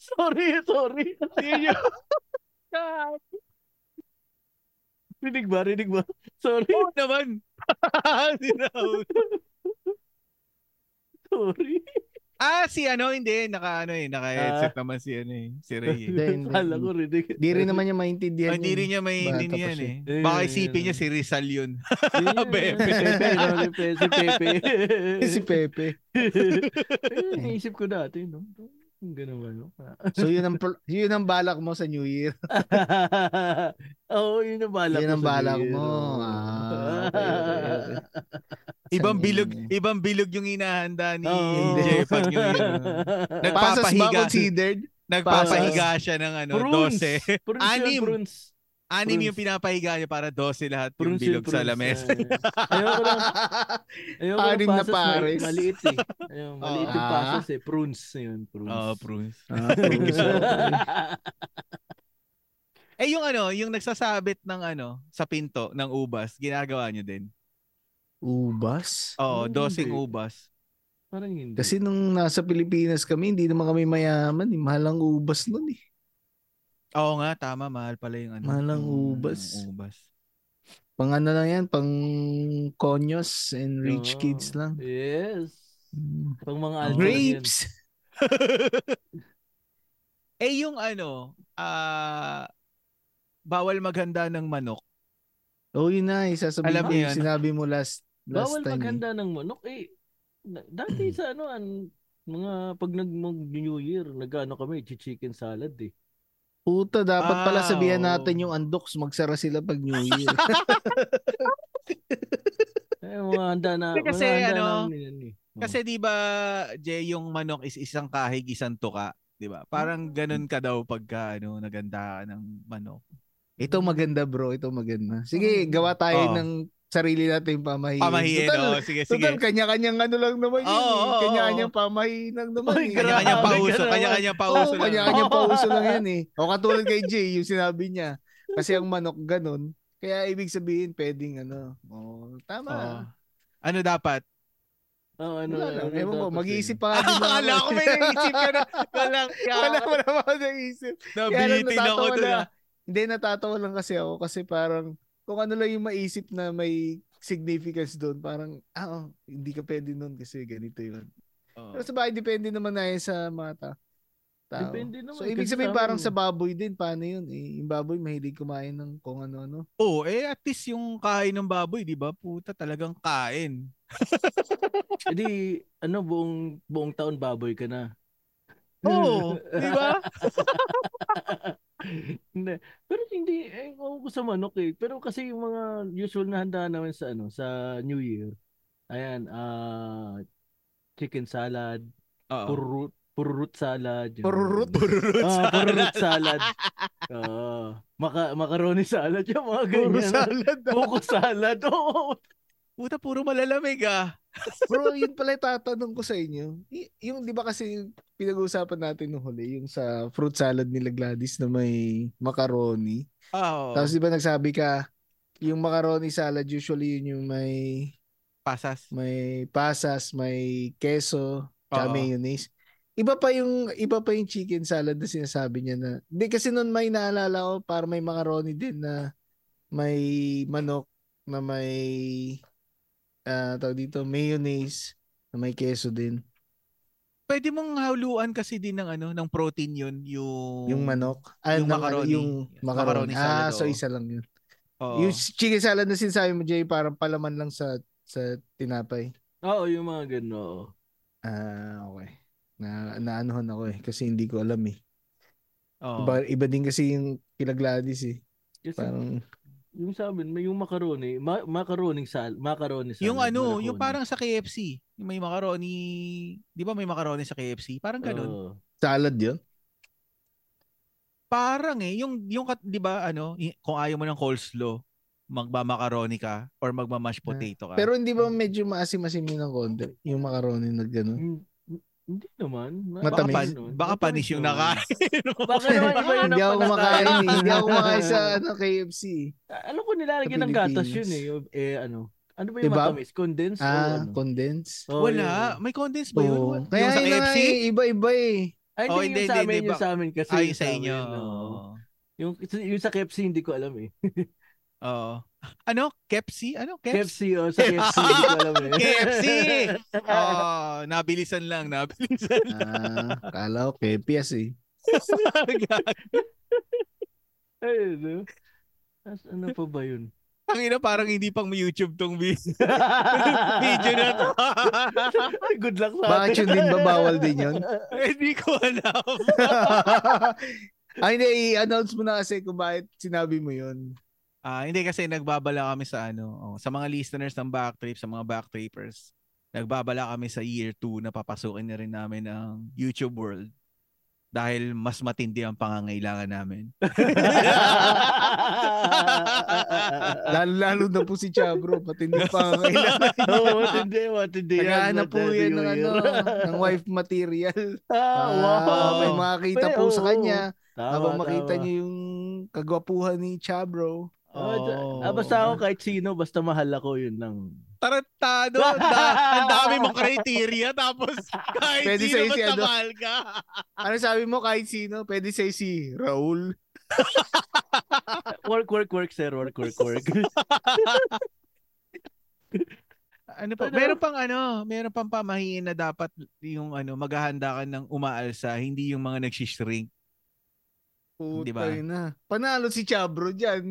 Sorry, sorry. Yun. <laughs> rinig ba? Rinig ba? Sorry, Oo naman. <laughs> Sinaw. sorry. ah, si ano, hindi. Naka, ano eh, naka-headset naman si, ano eh, si Ray. eh. <laughs> Hindi. Kala ko rinig. Di rin naman niya maintindihan. Ah, Hindi yun. rin niya siya. eh. Eh, Baka isipin niya si Rizal yun. Pepe. Pepe, si Pepe. si Pepe. Eh, naisip ko dati, no? Ganun ba, no? So yun ang <laughs> yun ang balak mo sa New Year. <laughs> Oo, yun ang balak Yun ang balak mo. Ah, okay, okay, okay. <laughs> Ibang bilog, ibang bilog yung inahanda ni Oo. AJ pag New Year. Pasas ba Nagpapahiga. considered? Nagpapahiga siya ng ano, Prunes. 12. Prunes Anim. prunes. Anim Prunes. yung pinapahiga niya para 12 lahat yung Prunes bilog sa lamesa. Ah, Ayoko lang. <laughs> Ayoko Anim na pasas, pares. ma- Maliit eh. Ayun, <laughs> maliit yung Ah. pasas eh. Prunes yun. Prunes. Oo, prunes. Ah, prunes. <laughs> Eh yung ano, yung nagsasabit ng ano, sa pinto ng ubas, ginagawa niyo din. Ubas? Oo, Oh, dosing hindi. ubas. Parang hindi. Kasi nung nasa Pilipinas kami, hindi naman kami mayaman. Eh. Mahal ang ubas nun eh. Oo nga, tama, mahal pala yung ano. Mahal ang yung ubas. ubas. Pang ano lang yan, pang konyos and rich Oo. kids lang. Yes. Mm. Pang mga Oh. Grapes! <laughs> eh yung ano, ah bawal maghanda ng manok. Oh, yun na. Isasabihin Alam ko yung sinabi mo last, last Bawal time. eh. maghanda ng manok. Eh, dati <clears throat> sa ano, an, mga pag nag New Year, nagano kami, chicken salad eh. Puta, dapat pala Ah, sabihan oo. natin yung undox. Magsara sila pag New Year. <laughs> Eh, mga handa na, kasi ano, namin yan eh. Oh. Kasi 'di ba, Jay, yung manok is isang kahig, isang tuka, 'di ba? Parang Hmm. ganun ka daw pagka ano, naganda ng manok. Ito maganda bro, ito maganda. Sige, gawa tayo Oo. ng sarili nating pamahiin. Pamahiin, Total, oh, sige, sige. total kanya-kanyang ano lang naman yun. Oo, eh. oo, kanya-kanyang pamahiin lang naman. Eh. grabe. Kanya-kanyang pauso, kanya-kanyang pauso lang. kanya-kanyang <laughs> pauso lang yan eh. O katulad kay Jay, yung sinabi niya. Kasi ang manok ganun. Kaya ibig sabihin, pwedeng ano. Oh, tama. Oo. Ano dapat? Oh, ano, Wala lang. ano Ewan ko, mag-iisip pa <laughs> nga din Akala ko may <laughs> naisip ka na. Walang Wala mo naman ako naisip. Nabitin ako doon. na. ah. Hindi, natatawa lang kasi ako kasi parang kung ano lang yung maisip na may significance doon, parang, ah, oh, hindi ka pwede nun kasi ganito yun. Oo. Pero sa bagay, depende naman na yan sa mata. Tao. Depende naman, So, ibig sabihin sa parang sa baboy din, paano yun? Eh, yung baboy mahilig kumain ng kung ano-ano. Oo, eh at least yung kain ng baboy, 'di ba? Puta, talagang kain. <laughs> Eh di, ano, buong, buong taon baboy ka na. Oo, 'di ba? <laughs> Hindi. Pero hindi, eh, ewan ko sa manok eh. Pero kasi yung mga usual na handa namin sa ano, sa New Year, ayan, ah, chicken salad, Oo. puro root, puro root salad. yun. Puro root? <laughs> Puro roots. Ah, puro root salad. Oo. maka, macaroni salad, yung mga ganyan. Puro salad. Buko salad. <laughs> Oo. Puta, puro malalamig ah. <laughs> Bro, yun pala yung tatanong ko sa inyo. Y- yung, di ba kasi pinag-uusapan natin nung huli, yung sa fruit salad nila Gladys na may macaroni. Oo. Tapos di ba nagsabi ka, yung macaroni salad usually yun yung may pasas. may pasas, may keso, tsaka mayonnaise. Iba pa yung iba pa yung chicken salad na sinasabi niya na. Hindi kasi noon may naalala ko para may macaroni din na may manok na may ah tawag dito mayonnaise na may keso din. Pwede mong haluan kasi din ng ano, ng protein 'yun, yung Yung manok, ah, yung ng ano, macaroni. yung macaroni. Macaroni salad, ah, so isa lang yun. Oo. Yung chicken salad na sinasabi mo, Jay, parang palaman lang sa sa tinapay. Oo, yung mga gano'n. oo. Ah, okay. Na naanuhan ako eh kasi hindi ko alam eh. Oo. Iba, iba din kasi yung kila Gladys eh. Kasi Parang yung sa amin, may yung macaroni, ma- macaroni sal, macaroni salad. Yung ano, macaroni. yung parang sa KFC. Yung may macaroni, di ba may macaroni sa KFC? Parang ganun. Oo. salad 'yun. Parang eh, yung, yung kat- di ba ano, y- kung ayaw mo ng coleslaw, magmamacaroni ka or magmamash potato ka. Pero hindi ba medyo maasim-asim yun ng konti? Yung macaroni na gano'n. Hin- Hindi naman. Ma- Matamis. baka, pan, baka panis yung nakain. <laughs> Baka naman iba yun hindi ang ako kumakain eh. Hindi ako kumakain <laughs> sa ano, KFC. Alam ko nilalagyan ng gatas yun eh. Yung, eh ano. Ano ba yung Diba? matamis? Condensed? o Ah, ano? condense. Oo, Wala. yun. May condense ba yun? Oo. Yung Kaya sa yun na nga KFC? eh, iba-iba eh. Ay, Oh, hindi, hindi, yung sa amin, yung sa amin kasi. Ay, yung sa inyo. Yung, yung sa KFC, hindi ko alam eh. <laughs> Oo. Ano? Kepsi? Ano? Keps? KFC, oh, sa <laughs> KFC, hindi ko alam eh. KFC! <laughs> Oh, nabilisan lang, nabilisan lang. Ah, kala ko KPS eh. <laughs> Ay, ano? As, ano pa ba yun? Ang ina parang hindi pang YouTube tong video, video na to. Good luck sa Bakit yun din ba? Bawal din yun? Hindi ko alam. ah, hindi. I-announce mo na kasi kung bakit sinabi mo yun. Ah, hindi kasi nagbabala kami sa ano, oh, sa mga listeners ng Backtrip, sa mga Backtrippers. Nagbabala kami sa year 2 na papasukin na rin namin ang YouTube world dahil mas matindi ang pangangailangan namin. <laughs> Lalo-lalo na po si Chabro. Matindi pa ang kailangan. <laughs> Oo, matindi, matindi yan. Naghahanap po yan ng, ano, ng wife material. <laughs> Ah, Ah, wow. may makakita Pero, po sa kanya. Tama, habang makita tama. niyo yung kagwapuhan ni Chabro. Oh, ah, basta ako kahit sino, basta mahal ako, yun lang. Tarantado! Ang da- ang dami mong criteria tapos <laughs> kahit Pwede sino sa'yo si basta ano. mahal ka. Ano sabi mo kahit sino? Pwede say si Raul. <laughs> Work, work, work, sir. Work, work, work. <laughs> Ano pa? Ano? Meron pang ano, meron pang pamahiin na dapat yung ano, maghahanda ka ng umaalsa, hindi yung mga nagsishrink. Puta Di ba? na. Panalo si Chabro dyan.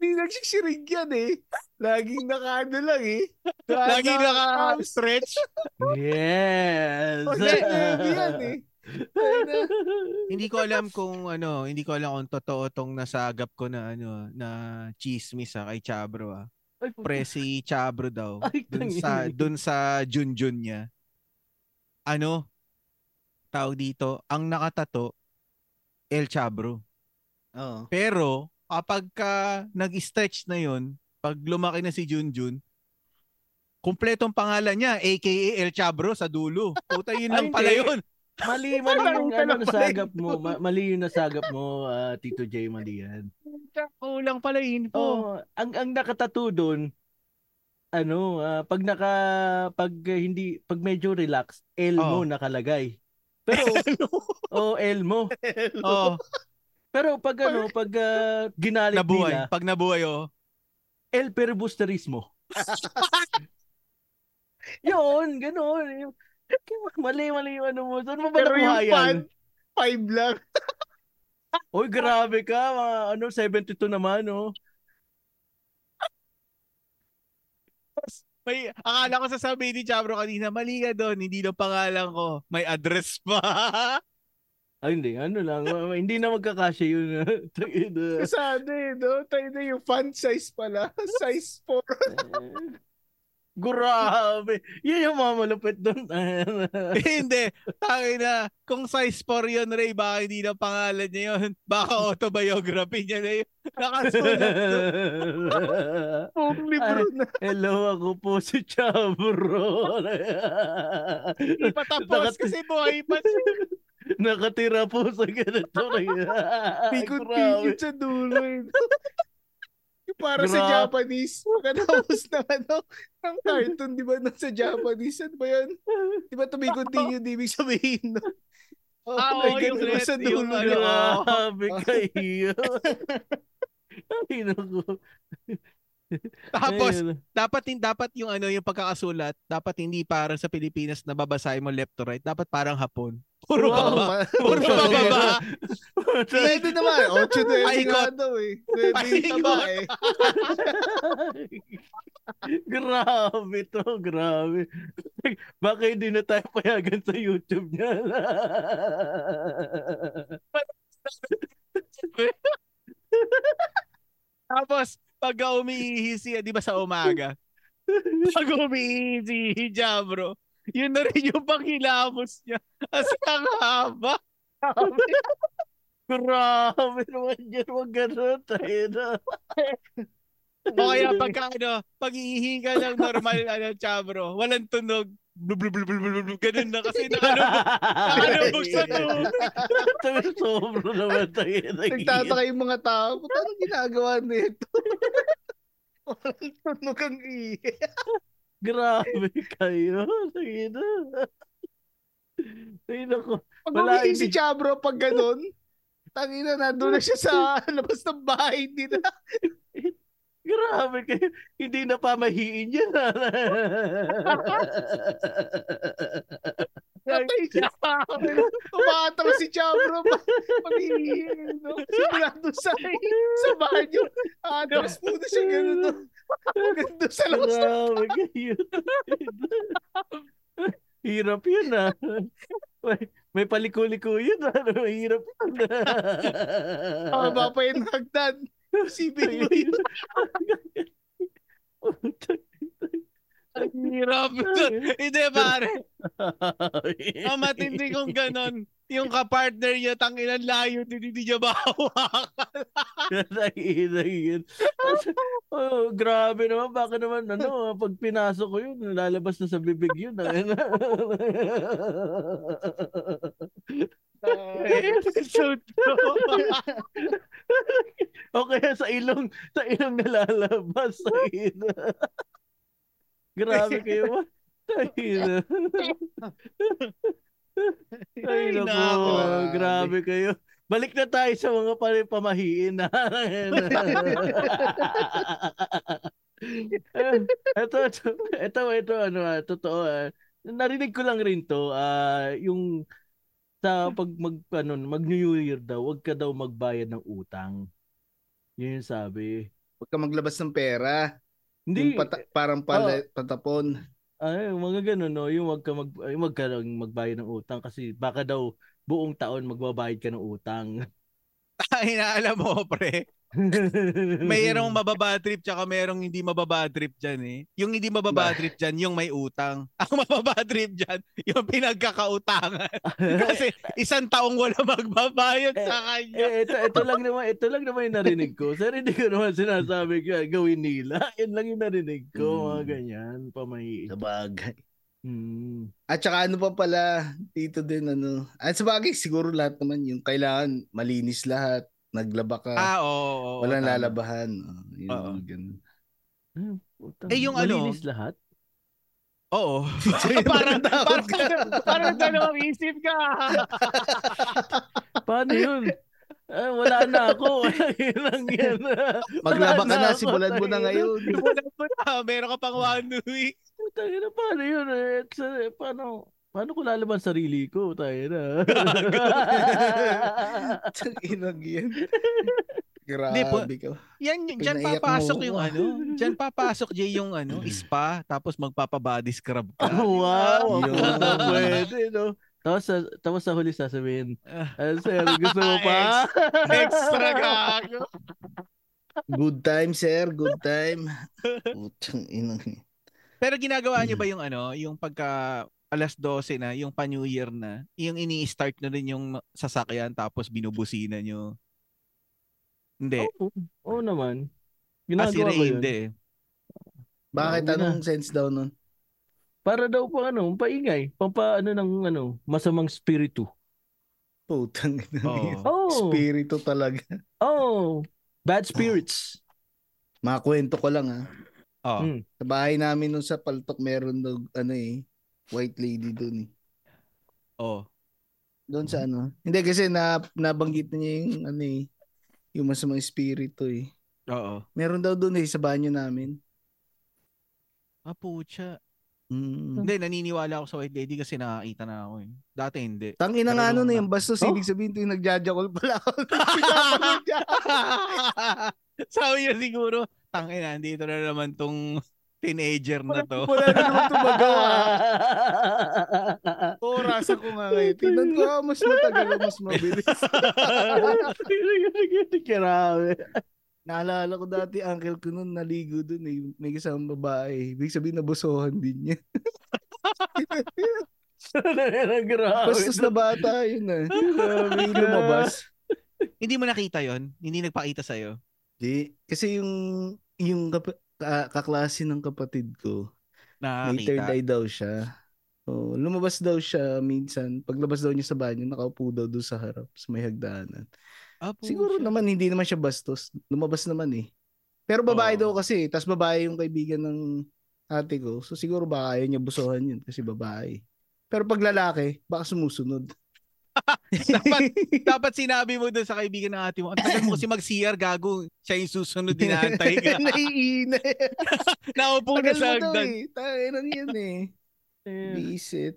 Hindi nagsishirig yan eh. Laging nakaano lang eh. Lagi naka-stretch. yes! Pag yan eh. Hindi ko alam kung ano, hindi ko alam kung totoo tong nasagap ko na ano, na chismis ah, kay Chabro ah. Pre si Chabro daw. Ay, Dun sa dun sa Junjun niya. Ano? Tawag dito, ang nakatato El Chabro. Oo. Pero kapag ka nag-stretch na yon, pag lumaki na si Junjun, kumpletong pangalan niya, aka El Chabro sa dulo. Puta yun <laughs> lang pala yun. Mali, mali yung ano, nasagap mo. Ma- mali yung nasagap mo, ah, Tito J. Mali yan. Kulang pala info. Oh, ang ang nakatato doon ano, ah, pag naka pag hindi pag medyo relax, L mo Oh. nakalagay. Pero oh, L mo. Oh, Pero pag ano, pag ah, ginalit nabuhay. nila, Pag nabuhay, oh. L perbusterismo. <laughs> Yun, gano'n. Mali, mali yung ano mo. Saan mo ba Pero nakuha yung fan, five lang. <laughs> Uy, grabe ka. Mga, ano, 72 naman, oh. May, akala ko sasabihin ni Chabro kanina, mali ka doon, hindi daw pangalan ko. May address pa. <laughs> Ay, hindi. Ano lang. hindi na magkakasya yun. <laughs> Kasi ano eh, no? Tayo na yung fan size pala. <laughs> Size 4. Eh, Grabe. Yun yung mga malupit doon. <laughs> hindi. Tangin na. Kung size 4 yun, Ray, baka hindi na pangalan niya yun. Baka autobiography niya na yun. Nakasulat doon. Buong <laughs> libro na. Hello, ako po si Chabro. Hindi pa tapos Nakat- kasi buhay pa siya. Nakatira po sa ganito. <laughs> Continued sa dulo Yung para sa Gra- Japanese. Pagkatapos ng ano, ng cartoon, di ba, nasa Japanese. Ano ba yan? Di ba to be continued, ibig sabihin, no? Oh, Ah, oo, yung ganun red, sa yung dulo. ano, no? <laughs> Grabe kayo. <laughs> Ay, naku. Tapos, Ayun. dapat hin- dapat yung ano yung pagkakasulat, dapat hindi parang sa Pilipinas na babasahin mo left to right, dapat parang hapon. Puro Wow. baba. <laughs> Puro bababa. <laughs> Pwede naman. <laughs> 8 na Paikot. nga daw eh. Pwede Paikot. taba eh. grabe to, grabe. Baka hindi na tayo payagan sa YouTube niya. Tapos, pag umiihi siya, di ba sa umaga? <laughs> Pag umiihi si Jabro, yun na rin yung panghilamos niya. Kasi ang haba. grabe <laughs> naman yan, wag ganun. Tayo na. O kaya pagka ano, pag iihi ka ng normal, ano, Jabro, walang tunog. Blub, blub, blub, blub, blub, ganun na kasi nakalubog, nakalubog sa <laughs> tubig. Sobro naman tayo na. Nagtataka yung mga tao. Ano ginagawa nito? <laughs> Walang tunog ang ihi. Grabe kayo. Tayo na. Tayo na ko. Pag Wala, si. Chabro pag ganun, tangina na, doon na siya sa <laughs> labas ng bahay nila. Grabe kayo. Hindi na pamahiin yan. <laughs> Patay siya. Umatawa si Chabro pag umihi. No? Sigurado sa, sa banyo. Atras muna siya ganun. No? Hanggang doon sa labas Grabe kayo. Hirap yun ah. May, may paliko-liko yun ah. Hirap yun ah. Haba pa yung hagdan. Sipin mo yun. Hirap. <laughs> Hindi, pare. <laughs> Ang matindi kong ganon. Yung kapartner niya, tanginan layo, hindi niya mahawakan. <laughs> Oh, grabe naman. Baka naman, ano, pag pinasok ko yun, lalabas na sa bibig yun. so true. o kaya sa ilong, sa ilong nalalabas. Tahina. Grabe kayo <laughs> <laughs> Ay, nako. nako. Grabe kayo. Balik na tayo sa mga pare pamahiin na. <laughs> ito, ito, ito, ito, ano, ah, totoo. ah. Narinig ko lang rin to, ah, yung sa pag mag, ano, mag New Year daw, wag ka daw magbayad ng utang. Yun yung sabi. Huwag ka maglabas ng pera. Hindi, Yung pata- parang pala, patapon. ay, mga ganun, no? Yung wag ka, mag, yung wag ka magbayad ng utang kasi baka daw buong taon magbabayad ka ng utang. <laughs> Ay, na alam mo, pre. Mayroong <laughs> mababa trip tsaka mayroong hindi mababa trip dyan eh. Yung hindi mababa Ba? trip dyan, yung may utang. <laughs> Ang mababa trip dyan, yung pinagkakautangan. <laughs> Kasi isang taong wala magbabayad sa kanya. Eh, ito, ito lang naman, ito lang naman yung narinig ko. Sir, hindi ko naman sinasabi ko, gawin nila. Yan lang yung narinig ko, mga Hmm. ganyan, pamahiin. Sa bagay. Hmm. At saka ano pa pala, dito din ano. At sa bagay, siguro lahat naman yung kailangan malinis lahat. Naglaba ka. Ah, oo. oo, walang tama. lalabahan. Oh, yun, Oo. ganun. Ah, putang- Eh, yung ano? Malinis lahat? Oo. <laughs> parang, parang, parang dalawang isip ka. <laughs> Paano yun? Ah, wala na ako. <laughs> Wala yun lang yan. Maglaba ka na, ako, simulan mo na tangina. ngayon. Wala mo na. Meron ka pang one week. Tayo na, paano yun? Eh, sa- paano, paano ko lalaban sarili ko? Tayo na. <laughs> Inag yan. <laughs> Hindi po. Grabe ka. Yan, yan dyan papasok mo. yung ano. Dyan papasok, Jay, yung ano, spa. Tapos magpapabody scrub ka. Oh, <laughs> wow. Yun. Pwede, no? Tapos sa, tapos sa huli sasabihin, ah, sir, gusto mo pa? Extra gago. Good time, sir. Good time. Putang inang. Pero ginagawa niyo ba yung ano, yung pagka alas 12 na, yung pa-New Year na, yung ini-start na rin yung sasakyan tapos binubusina nyo? Hindi. Oo, oo naman. Kasi Ginagawa Ray, ko yun. hindi. eh. Bakit Oo, anong sense daw nun? Para daw pa ano, paingay, pampa ano ng ano, masamang spiritu. Putang ina. Oo. Oh. Spirito talaga. Oh, bad spirits. Mga kwento ko lang ha. Oh. Hmm. Sa bahay namin nung sa Paltok meron daw ano eh, white lady doon eh. Oh. Doon sa ano. Hindi kasi na nabanggit na niya yung ano eh, yung masamang espiritu eh. Oo. Meron daw doon eh sa banyo namin. Ah, pucha. Mm. Hindi, naniniwala ako sa white lady kasi nakakita na ako eh. Dati hindi. Tangin na nga ano na yung bastos, Oh? ibig sabihin ito yung nagjajakol pala ako. <laughs> <laughs> Sabi niya siguro, tangin na, dito na naman tong teenager na to. Wala na naman ito magawa. <laughs> Orasan ko nga ngayon. Tingnan ko, ah, mas matagal mas mabilis. <laughs> Grabe. Naalala ko dati, uncle ko noon naligo dun eh. May kasama babae. Ibig sabihin nabusohan din niya. <laughs> Bastos na bata yun. May lumabas. Hindi mo nakita yon Hindi nagpakita sa'yo? Di, kasi yung yung ka- kaklase ng kapatid ko, may third Nakakita. eye daw siya. Oh, lumabas daw siya minsan. Paglabas daw niya sa banyo, nakaupo daw doon sa harap, sa may hagdanan. Ah, Siguro siya. naman hindi naman siya bastos. Lumabas naman eh. Pero babae Oo. daw kasi, tas babae yung kaibigan ng ate ko. So siguro baka ayaw niya busohan yun kasi babae. Pero pag lalaki, baka sumusunod. Dapat, dapat sinabi mo dun sa kaibigan ng ate mo, ang tagal mo kasi mag-CR, gago. Siya yung susunod, dinahantay ka. <laughs> Naiina. <laughs> Naupo na Tagal sa mo daw hagdan. eh. Tayo na yan eh. Visit.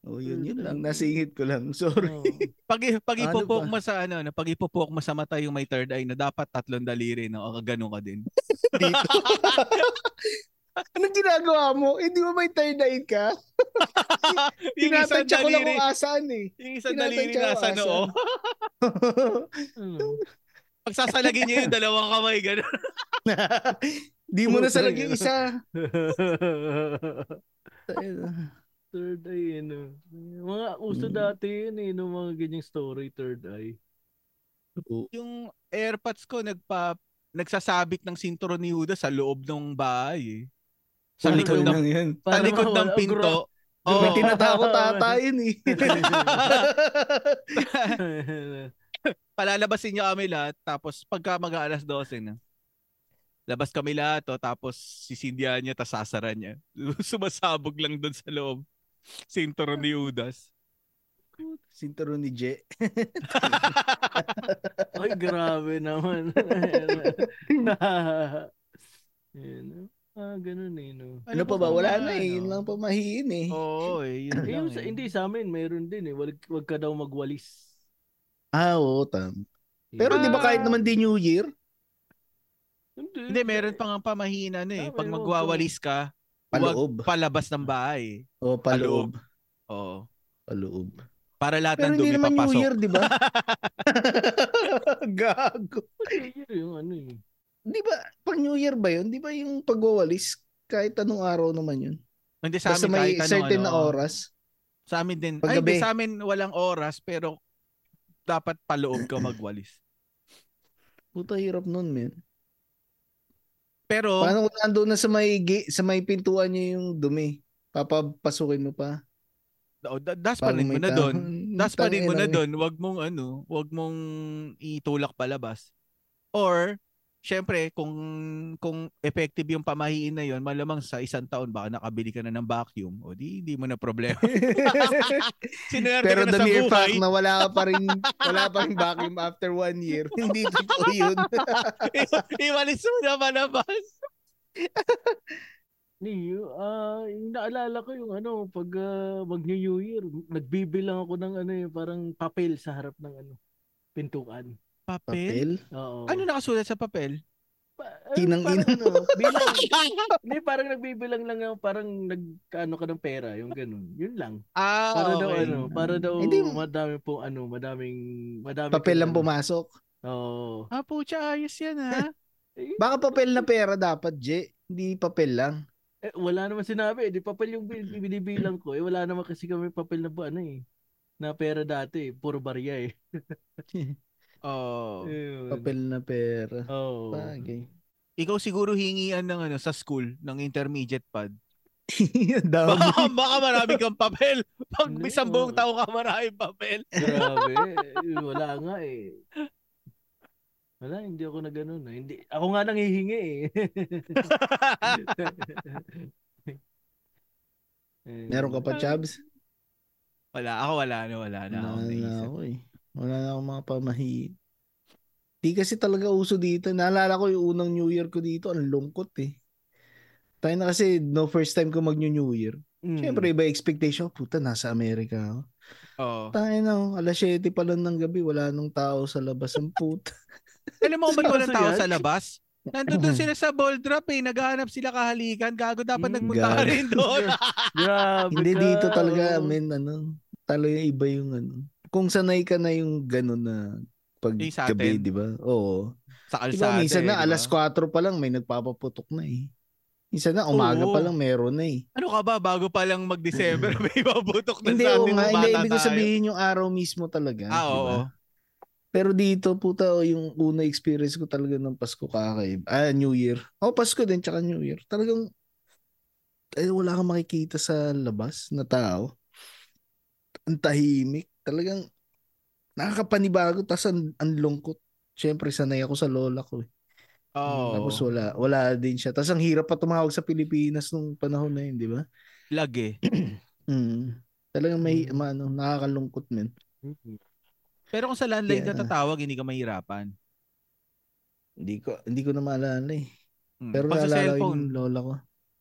Oh, yun, yun lang. Nasingit ko lang. <laughs> Sorry. oh. Pag, pag Ano ipopok ba? mo sa ano, ano, pag ipopok mo sa mata yung may third eye na dapat tatlong daliri, no? O ganun ka din. Dito. Anong ginagawa mo? Eh, di ba may third eye ka? <laughs> yung isang ko daliri, kung asaan eh. yung isang daliri ko nasa asan. noo. Ano? <laughs> Pag sasalagin niya yung dalawang kamay, gano'n. <laughs> di mo na salag yung isa. third eye, ano. Mga uso Mm. dati yun eh, nung mga ganyang story, third eye. Yung airpods ko, nagpa, nagsasabit ng sinturon ni Judas sa loob ng bahay. Eh. Sa likod ng, yan. sa likod ng pinto. Oo. May tinatako tata <laughs> yun eh. <laughs> palalabasin niya kami lahat tapos pagka mag alas 12 na labas kami lahat to tapos sisindihan niya tapos sasara niya <laughs> sumasabog lang doon sa loob sinturon ni Judas Sinturo ni Je. Ay, grabe naman. Yan. Ah, ganun eh, no. Ano pa ba? Wala na ano? eh. Yun lang pamahiin eh. oo eh yun Eh, lang eh. hindi sa amin, mayroon din eh. Wag, wag ka daw magwalis. Ah, oo, tam. Pero Ah. di ba kahit naman di New Year? Hindi, hindi meron pang ang pamahiin ano Ah, eh pag may magwawalis ka huwag Paloob. palabas ng bahay O, paloob. oo Paloob. para lahat Pero ng hindi dumi naman New papasok Year, di ba? <laughs> <laughs> Gago. Yun yung ano eh. Di ba, pag New Year ba yun? Di ba yung pagwawalis, kahit anong araw naman yun? hindi sa Basta amin may kahit certain ano, na oras. Sa amin din. Ay, Paggabi. hindi, sa amin walang oras pero dapat paloob ka magwalis. Puta hirap nun, men. Pero Paano kung nandun na sa may, sa may pintuan niya yung dumi? Papapasukin mo pa? oh, da- das Parang pa rin mo na doon. tahon. Das pa rin mo na Tangina, doon. Wag mong ano, wag mong itulak palabas. Or Syempre, kung kung effective yung pamahiin na yon, malamang sa isang taon baka nakabili ka na ng vacuum. O di hindi mo na problema. <laughs> Sinuwerte Pero ka na the sa mere buhay. fact na wala ka pa rin, wala pa rin vacuum after one year, <laughs> hindi totoo yun. <laughs> Iwalis mo na malabas. Niyo, ah, yung naalala ko yung ano, pag ah, mag New Year, nagbibilang ako ng ano, yung parang papel sa harap ng ano, pintuan. Papel? Papel? Oo. Ano nakasulat sa papel? Pa- ano, Tinang parang ina. ano, bilang. Hindi, parang nagbibilang lang ako, parang nag-ano ka ng pera, yung ganun. Yun lang. Ah, Para daw okay. ano, para daw Hindi. madami po ano, madaming madami Papel lang ano. pumasok. Oo. Ah, pucha, ayos yan ha. <laughs> Eh, Baka papel na pera dapat, Je. Hindi papel lang. eh, wala naman sinabi, eh, di papel yung bin- binibilang ko. Eh wala naman kasi kami papel na bu- ano eh. Na pera dati, eh. puro barya eh. <laughs> oh. Ayun. Papel na pera. Oo. Bagay. Ikaw siguro hingian ng ano sa school ng intermediate pad. <laughs> Baka, baka marami kang papel. Pag isang buong oo. taon ka maraming papel. Grabe. Eh, Wala nga eh. Wala, hindi ako na ganun. eh. Hindi, ako nga nang hihingi eh. <laughs> Eh, Meron ka pa, Chabs? wala, ako wala na, wala na ako Wala na ako eh. Wala na akong mga pamahi. Di kasi talaga uso dito. Naalala ko yung unang New Year ko dito. Ang lungkot eh. Tayo na kasi no first time ko mag New Year. Mm. Siyempre iba expectation. Puta, nasa Amerika ako. Oo. Tayo na, oh, alas 7 pa lang ng gabi, wala nang tao sa labas ng puta. <laughs> Alam mo kung ba't walang tao yan? sa labas? Nandun doon <laughs> sila sa ball drop eh. Naghahanap sila kahalikan. Gago dapat Mm, nagpunta ka rin doon. <laughs> Grabe Hindi dito talaga, oo. men, ano, talaga iba yung ano. Kung sanay ka na yung gano'n na pag Yung sa gabi, atin? di ba? Oo. sa kalsada minsan eh, na di ba? alas 4 pa lang may nagpapaputok na eh. Minsan na umaga Oo. pa lang meron na eh. Ano ka ba? Bago pa lang mag-December, <laughs> may mabutok na Hindi, sa atin. nga, hindi, ibig ko sabihin yung araw mismo talaga. Ah, di oo. Pero dito, puta, oh, yung una experience ko talaga ng Pasko kakaiba. Ah, New Year. Oh, Pasko din, tsaka New Year. Talagang, eh, wala kang makikita sa labas na tao. Ang tahimik. Talagang, nakakapanibago, tas ang, ang lungkot. Siyempre, sanay ako sa lola ko. Eh. Oo. Tapos wala, wala din siya. Tapos ang hirap pa tumawag sa Pilipinas nung panahon na yun, di ba? Lag eh. <clears throat> Mm. Talagang may, Mm. ano, nakakalungkot, men. Mm. Pero kung sa landline Yeah. ka tatawag, hindi ka mahirapan. Hindi ko, hindi ko na maalala eh. Hmm. Pero Pag sa naalala yung lola ko.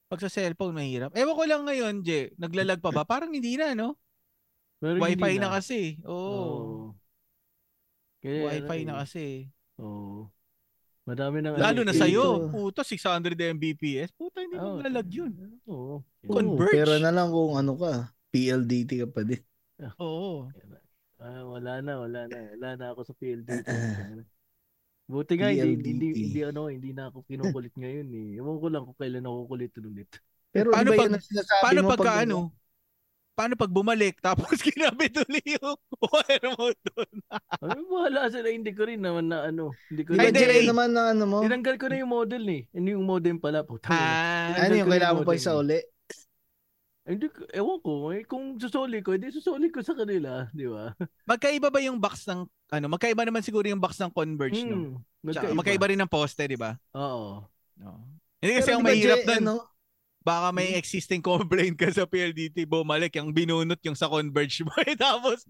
pag sa cellphone mahirap. Ewan ko lang ngayon, Je, naglalag pa ba? Parang hindi na, no? Pero hindi Wi-Fi na kasi. Oo. Oo. Kaya, Wi-Fi ano, na kasi. Oo. Madami nang Lalo na dito. sa'yo. Puta, 600 Mbps. Puta, hindi Oo. maglalag yun. Oo. Converge. Oo, pero na lang kung ano ka, PLDT ka pa din. Oo. Ah, wala na, wala na. Wala na ako sa PLDT. Buti nga, hindi, hindi, hindi, ano, hindi na ako kinukulit ngayon eh. Ewan ko lang kung kailan ako kulit ulit. Pero Paano di ba pag- yun ang sinasabi Paano mo pagka pag ano? Paano pag bumalik <laughs> tapos kinabit uli yung wire mo doon? Ay, bahala sila. Hindi ko rin naman na ano. Hindi ko rin. hindi, eh. naman na ano mo? Tinanggal ko na yung model eh. Ano yung modem pala? Puta. Ah, Ano yung ko kailangan mo pa isa eh. uli? Hindi ko, ewan ko. Eh, kung susoli ko, hindi susoli ko sa kanila. Di ba? <laughs> magkaiba ba yung box ng ano? Magkaiba naman siguro yung box ng Converge, no? Hmm, Tsaka magkaiba rin ng poste, di ba? Oo. No. Hindi kasi Pero ang di ba, mahirap doon. ano, Baka may existing complaint ka sa PLDT, bumalik, yung binunot yung sa Converge mo. Eh, tapos,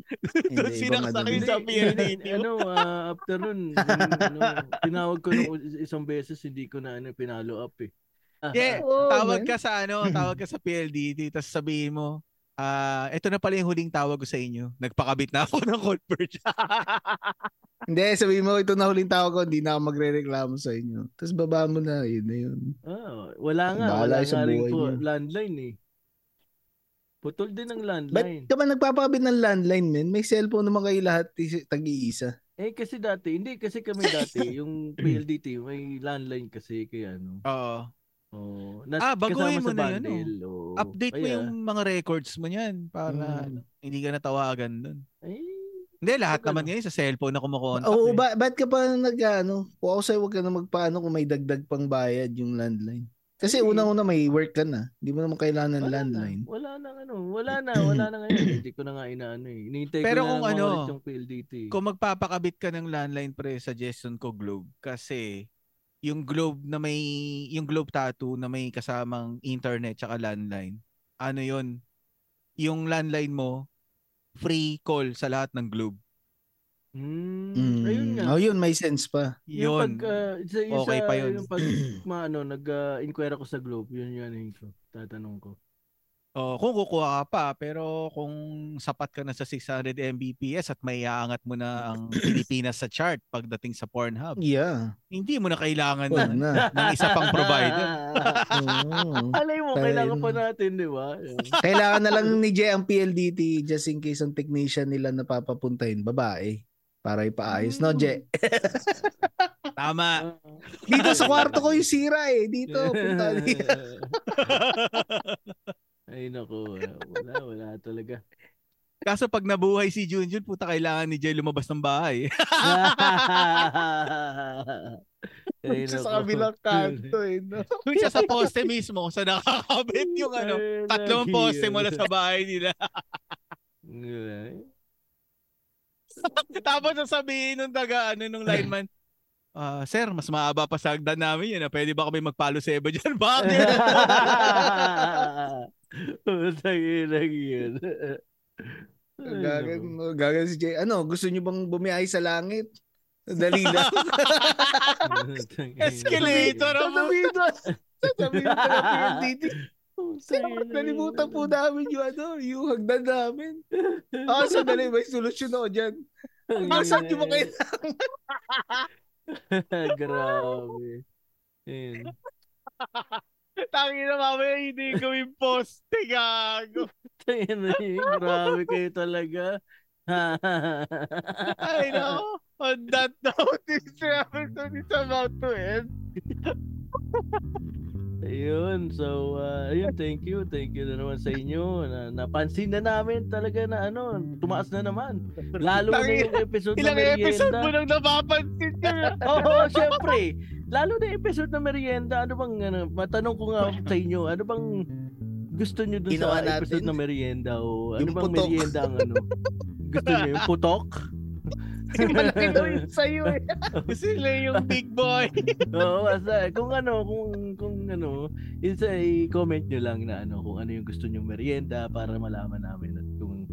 doon sinaksak ibang yung ano sa. PLDT mo. ano, ah, after nun, ano, tinawag ko nung isang beses, hindi ko na ano, pinalo up eh. Ah, Yeah, Oo, tawag man. ka sa ano, tawag ka sa PLDT, tapos sabihin mo, ah, ito na pala yung huling tawag ko sa inyo. Nagpakabit na ako <laughs> ng Converge. Hindi, sabihin mo, ito na huling tawag ko, hindi na ako magre-reklamo sa inyo. Tapos baba mo na, yun na yun. ah, wala nga, Bahala wala sa nga rin po, niyo. landline eh. Putol din ng Ba't landline. ka ba nagpapakabit ng landline, men? May cellphone naman kayo lahat, is- tag-iisa. Eh kasi dati, hindi kasi kami dati, <laughs> yung PLDT, may landline kasi kaya ano. Oo. Oh, nas, Ah, baguhin mo na yun, bundle. oo. Update mo Kaya, yung mga records mo niyan para Mm. ano, hindi ka natawagan doon. Eh, Hindi, lahat naman ngayon sa cellphone na kumukontak. Oo, eh. ba, ba't ka pa nag, ano, kung ako sa'yo, huwag ka na magpaano kung may dagdag pang bayad yung landline. Kasi Ay. unang-una may work ka na. Hindi mo naman kailangan ng wala landline. Na, wala na ano, wala na, wala na ngayon. <clears throat> Hindi ko na nga inaano eh. Hinihintay Pero ko na kung ano, yung PLDT. Kung magpapakabit ka ng landline pre, suggestion ko Globe kasi yung Globe na may yung Globe tattoo na may kasamang internet tsaka landline. Ano 'yon? Yung landline mo free call sa lahat ng Globe. Hmm, Mm. ayun nga. Oh, yun, may sense pa. Yung Yun. pag, ah, sa, yung Okay sa, pa yun. Yung pag, <clears throat> maano, nag-inquire ako sa Globe, yun yun yun ko. Tatanong ko. Oh, kung kukuha ka pa, pero kung sapat ka na sa 600 Mbps at may aangat mo na ang Pilipinas sa chart pagdating sa Pornhub, Yeah. hindi mo na kailangan ng, na. <laughs> ng isa pang provider. <laughs> Oo. Alay mo, Tayo kailangan pa natin, di ba? Kailangan na lang ni Jay ang PLDT just in case ang technician nila na papapuntahin, babae. Para ipaayos. No, Mm. Jay? <laughs> Tama. Dito sa kwarto ko yung sira eh. Dito, punta dito. Ay, naku. Wala, wala talaga. Kaso pag nabuhay si Junjun, puta kailangan ni Jay lumabas ng bahay. <laughs> Ay, Siya sa kabilang kanto eh. No? <laughs> Siya sa poste mismo, sa nakakabit yung ano, tatlong poste mula sa bahay nila. <laughs> Tapos sasabihin nung taga, ano, nung lineman, ah sir, mas mahaba pa sa hagdan namin yun. ah. Pwede ba kami magpalo seba dyan? Bakit? Utang ina yun. Gagan, gagan si Jay. Ano, gusto niyo bang bumiyahe sa langit? Dali lang. <laughs> Escalator ang Sasabihin doon, Sasabihin pa ng PLDT. Nalimutan po namin yung ano, yung hagdan namin. <laughs> Ah, sandali, may solusyon ako dyan. Asan yung mga kailangan? <laughs> Grabe. Ayun. Tangin na mamaya hindi gawin poste, gago. Eh, Grabe kayo talaga. Ay, no. On that note, <laughs> this episode is about to end. <laughs> Ayun, so uh, ayun, thank you. Thank you na naman sa inyo. Na, napansin na namin talaga na ano, tumaas na naman. Lalo na yung episode na Ilang merienda. episode mo nang napapansin yun? <laughs> Oo, syempre. Lalo na yung episode na merienda. Ano bang, ano, matanong ko nga sa inyo, ano bang gusto nyo dun Ginawa sa natin? episode na merienda? O ano Yung bang putok. merienda ang ano? Gusto nyo yung putok? Malaki daw yun sa'yo eh. <laughs> Sila yung big boy. <laughs> Oo, basta kung ano, kung kung ano, it's a comment nyo lang na ano, kung ano yung gusto nyong merienda para malaman namin at kung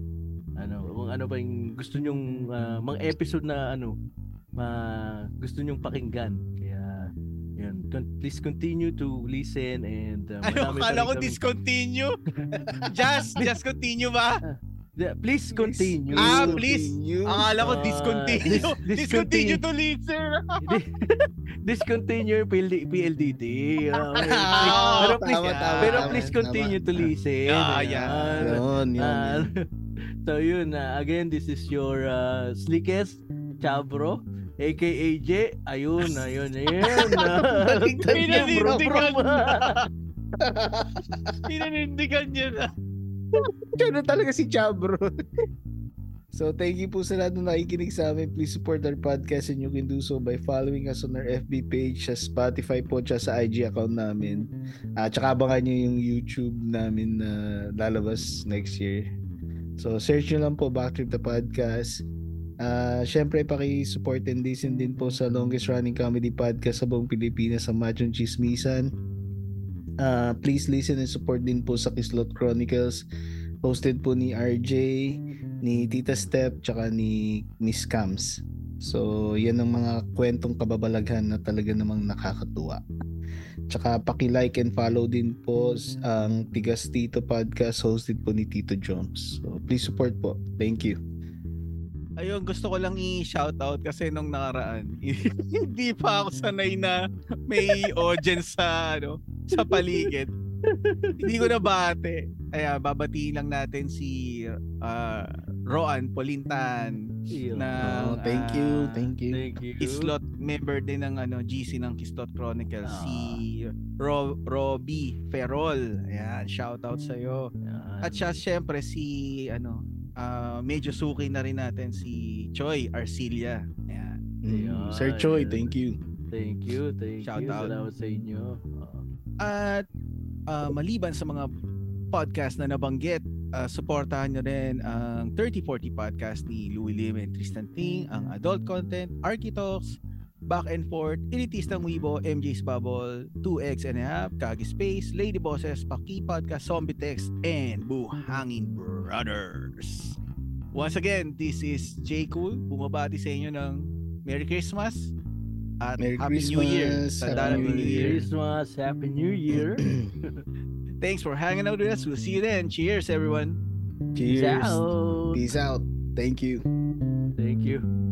ano, kung ano ba yung gusto nyong ah, mga episode na ano, ma gusto nyong pakinggan. Kaya yun, con- please continue to listen and uh, marami pa akala ko kami- discontinue. <laughs> just, just continue ba? Yeah, please continue. Ah, please. Continue. Akala ko Ah, discontinue. dis- <laughs> discontinue discontinue. to listen. <laughs> discontinue PLD, PLDT. <laughs> Okay. Ah, pero tama, please, tama, pero tama, please tama. continue to listen. Ah, yan. Yun, yun, Ah, yun. so yun, ah, again, this is your uh, slickest Chabro, aka J. Ayun, ayun, ayun. Baliktad niya, bro, niya na. <laughs> Na talaga si Chabro. <laughs> so, thank you po sa lahat na nakikinig sa amin. Please support our podcast and you can do so by following us on our FB page, sa Spotify po, tsaka sa IG account namin. At tsaka abangan nyo yung YouTube namin na lalabas next year. So, search nyo lang po Backtrip the Podcast. Ah, syempre paki-support and listen din po sa longest running comedy podcast sa buong Pilipinas sa Machong Chismisan. Ah, please listen and support din po sa Kislot Chronicles hosted po ni RJ, ni Tita Step, tsaka ni Miss Cams. So, yan ang mga kwentong kababalaghan na talaga namang nakakatuwa. Tsaka paki-like and follow din po ang Tigas Tito Podcast hosted po ni Tito Jones. So, please support po. Thank you. Ayun, gusto ko lang i-shoutout kasi nung nakaraan, <laughs> hindi pa ako sanay na may audience sa ano, sa paligid. hindi ko nabate. Kaya babatiin lang natin si ah, Roan Polintan na Oh, thank you, ah, thank you. Thank you. Kislot member din ng ano GC ng Kislot Chronicles Ah. si Ro Robbie Ferrol. Ayan, shoutout sa iyo. At siya syempre si ano ah, medyo suki na rin natin si Choi Arcilia. Ayan. Mm, Sir Choi, thank you. Thank you, thank Shout you. out. Salamat sa inyo. Oo. At ah, maliban sa mga podcast na nabanggit, ah, suportahan nyo rin ang 3040 podcast ni Louie Lim and Tristan Ting, ang adult content, Architalks, Back and Forth, Elitistang Weibo, MJ's Bubble, 2X and a Half, Kagi Space, Lady Bosses, Paki Podcast, Zombie Text, and Buhangin Brothers. Once again, this is J. Cool, bumabati sa inyo ng Merry Christmas at Merry Happy New Year. Christmas, Sa Happy New Year. Christmas, Happy New Year. <clears throat> Thanks for hanging out with us. We'll see you then. Cheers, everyone. Cheers. Ciao. Peace out. Thank you. Thank you.